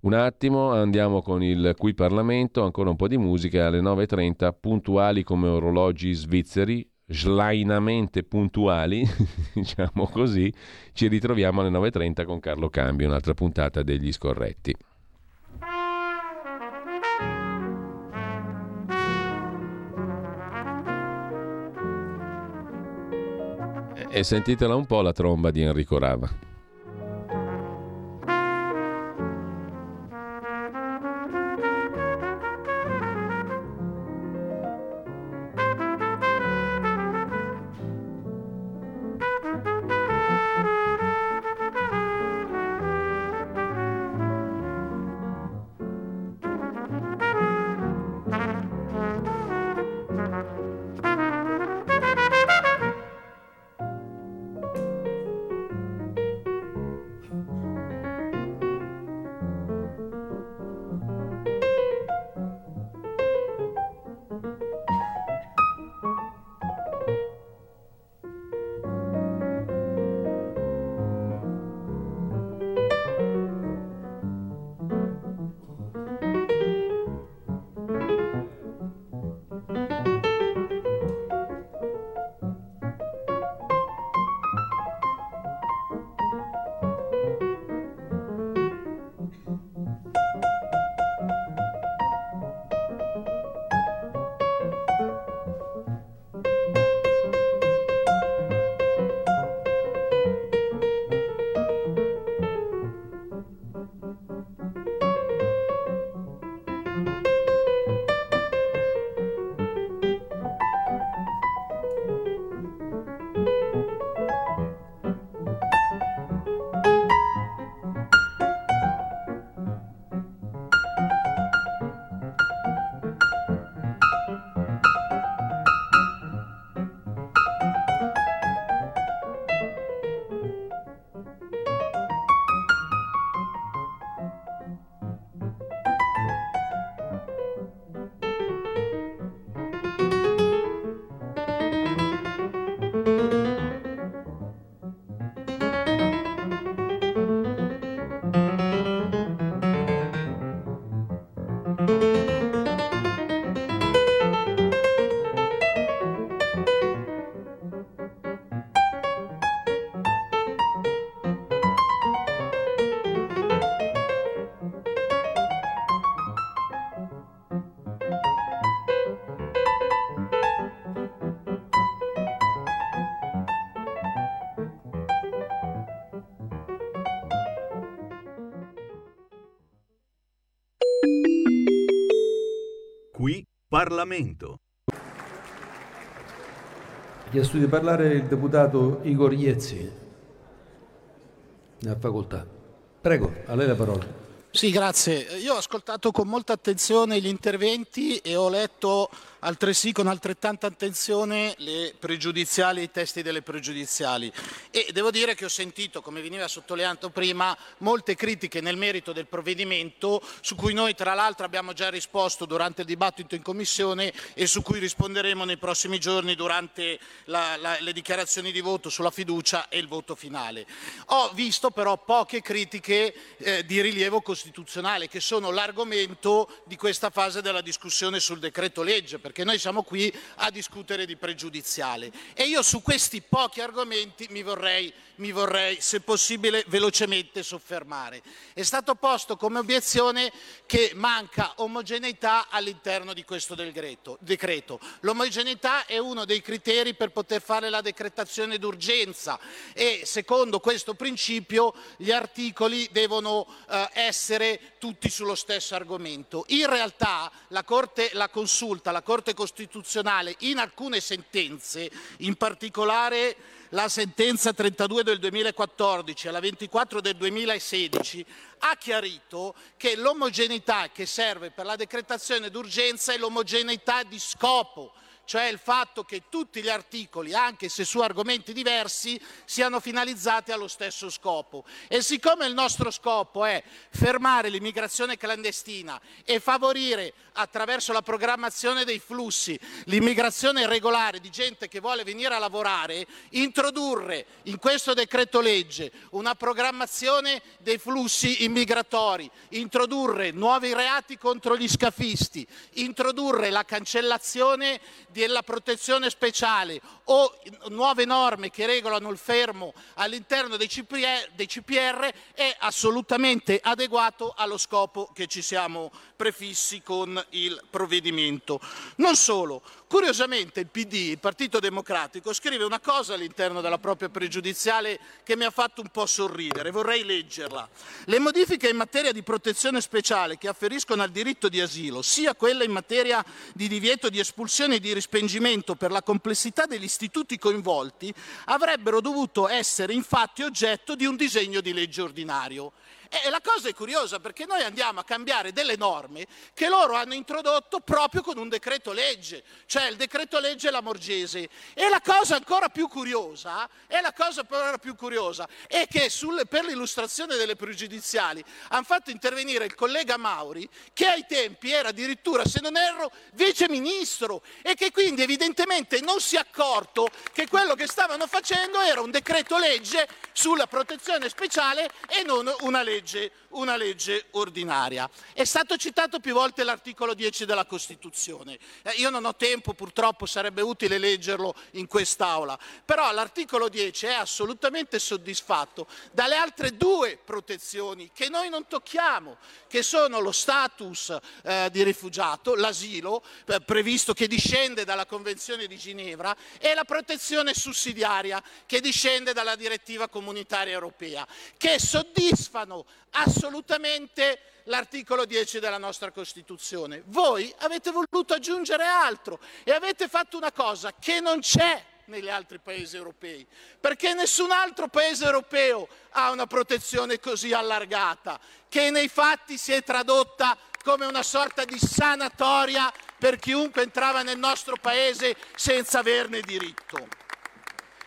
un attimo, andiamo con il Qui Parlamento, ancora un po' di musica alle 9.30, puntuali come orologi svizzeri, slainamente puntuali, diciamo così, ci ritroviamo alle 9.30 con Carlo Cambio, un'altra puntata degli scorretti. E sentitela un po' la tromba di Enrico Rava. Parlamento. Ha chiesto di parlare il deputato Igor Iezzi. Ne ha facoltà. Prego, a lei la parola. Sì, grazie. Io ho ascoltato con molta attenzione gli interventi e ho letto altresì con altrettanta attenzione le pregiudiziali, i testi delle pregiudiziali e devo dire che ho sentito, come veniva sottolineato prima, molte critiche nel merito del provvedimento su cui noi tra l'altro abbiamo già risposto durante il dibattito in Commissione e su cui risponderemo nei prossimi giorni durante la, la, le dichiarazioni di voto sulla fiducia e il voto finale. Ho visto però poche critiche eh, di rilievo costituzionale che sono l'argomento di questa fase della discussione sul decreto legge perché noi siamo qui a discutere di pregiudiziale. E io su questi pochi argomenti mi vorrei, mi vorrei se possibile, velocemente soffermare. È stato posto come obiezione che manca omogeneità all'interno di questo decreto. decreto. L'omogeneità è uno dei criteri per poter fare la decretazione d'urgenza e secondo questo principio gli articoli devono eh, essere tutti sullo stesso argomento. In realtà la, Corte, la consulta, la Corte Costituzionale in alcune sentenze, in particolare la sentenza 32 del 2014 e la 24 del 2016, ha chiarito che l'omogeneità che serve per la decretazione d'urgenza è l'omogeneità di scopo cioè il fatto che tutti gli articoli, anche se su argomenti diversi, siano finalizzati allo stesso scopo. E siccome il nostro scopo è fermare l'immigrazione clandestina e favorire attraverso la programmazione dei flussi l'immigrazione regolare di gente che vuole venire a lavorare, introdurre in questo decreto legge una programmazione dei flussi immigratori, introdurre nuovi reati contro gli scafisti, introdurre la cancellazione della protezione speciale o nuove norme che regolano il fermo all'interno dei CPR, dei CPR è assolutamente adeguato allo scopo che ci siamo prefissi con il provvedimento. Non solo, curiosamente il PD, il Partito Democratico, scrive una cosa all'interno della propria pregiudiziale che mi ha fatto un po' sorridere, vorrei leggerla. Le modifiche in materia di protezione speciale che afferiscono al diritto di asilo, sia quelle in materia di divieto di espulsione e di rispengimento per la complessità degli istituti coinvolti, avrebbero dovuto essere infatti oggetto di un disegno di legge ordinario. E la cosa è curiosa perché noi andiamo a cambiare delle norme che loro hanno introdotto proprio con un decreto legge, cioè il decreto legge Lamorgese. E la cosa ancora più curiosa, è la cosa ancora più curiosa, è che sulle, per l'illustrazione delle pregiudiziali hanno fatto intervenire il collega Mauri, che ai tempi era addirittura, se non erro, vice ministro e che quindi evidentemente non si è accorto che quello che stavano facendo era un decreto legge sulla protezione speciale e non una legge legge, una legge ordinaria. È stato citato più volte l'articolo 10 della Costituzione. Eh, io non ho tempo, purtroppo sarebbe utile leggerlo in quest'Aula, però l'articolo 10 è assolutamente soddisfatto dalle altre due protezioni che noi non tocchiamo, che sono lo status eh, di rifugiato, l'asilo, eh, previsto che discende dalla Convenzione di Ginevra, e la protezione sussidiaria che discende dalla direttiva comunitaria europea, che soddisfano assolutamente l'articolo 10 della nostra Costituzione. Voi avete voluto aggiungere altro e avete fatto una cosa che non c'è negli altri paesi europei, perché nessun altro paese europeo ha una protezione così allargata, che nei fatti si è tradotta come una sorta di sanatoria per chiunque entrava nel nostro paese senza averne diritto.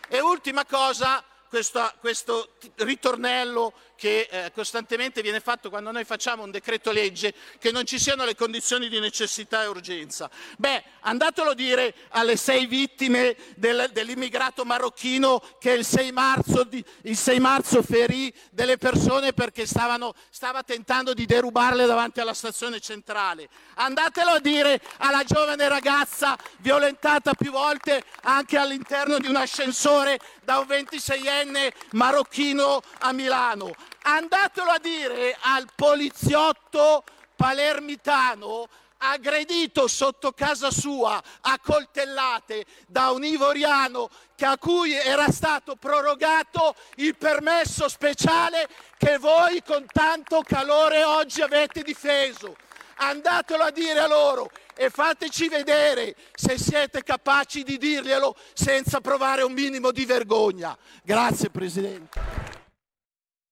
E ultima cosa, questo, questo ritornello che eh, costantemente viene fatto quando noi facciamo un decreto legge, che non ci siano le condizioni di necessità e urgenza. Beh, andatelo a dire alle sei vittime del, dell'immigrato marocchino che il 6 marzo, il 6 marzo ferì delle persone perché stavano, stava tentando di derubarle davanti alla stazione centrale. Andatelo a dire alla giovane ragazza violentata più volte anche all'interno di un ascensore da un 26enne marocchino a Milano. Andatelo a dire al poliziotto palermitano aggredito sotto casa sua a coltellate da un ivoriano a cui era stato prorogato il permesso speciale che voi con tanto calore oggi avete difeso. Andatelo a dire a loro e fateci vedere se siete capaci di dirglielo senza provare un minimo di vergogna. Grazie Presidente.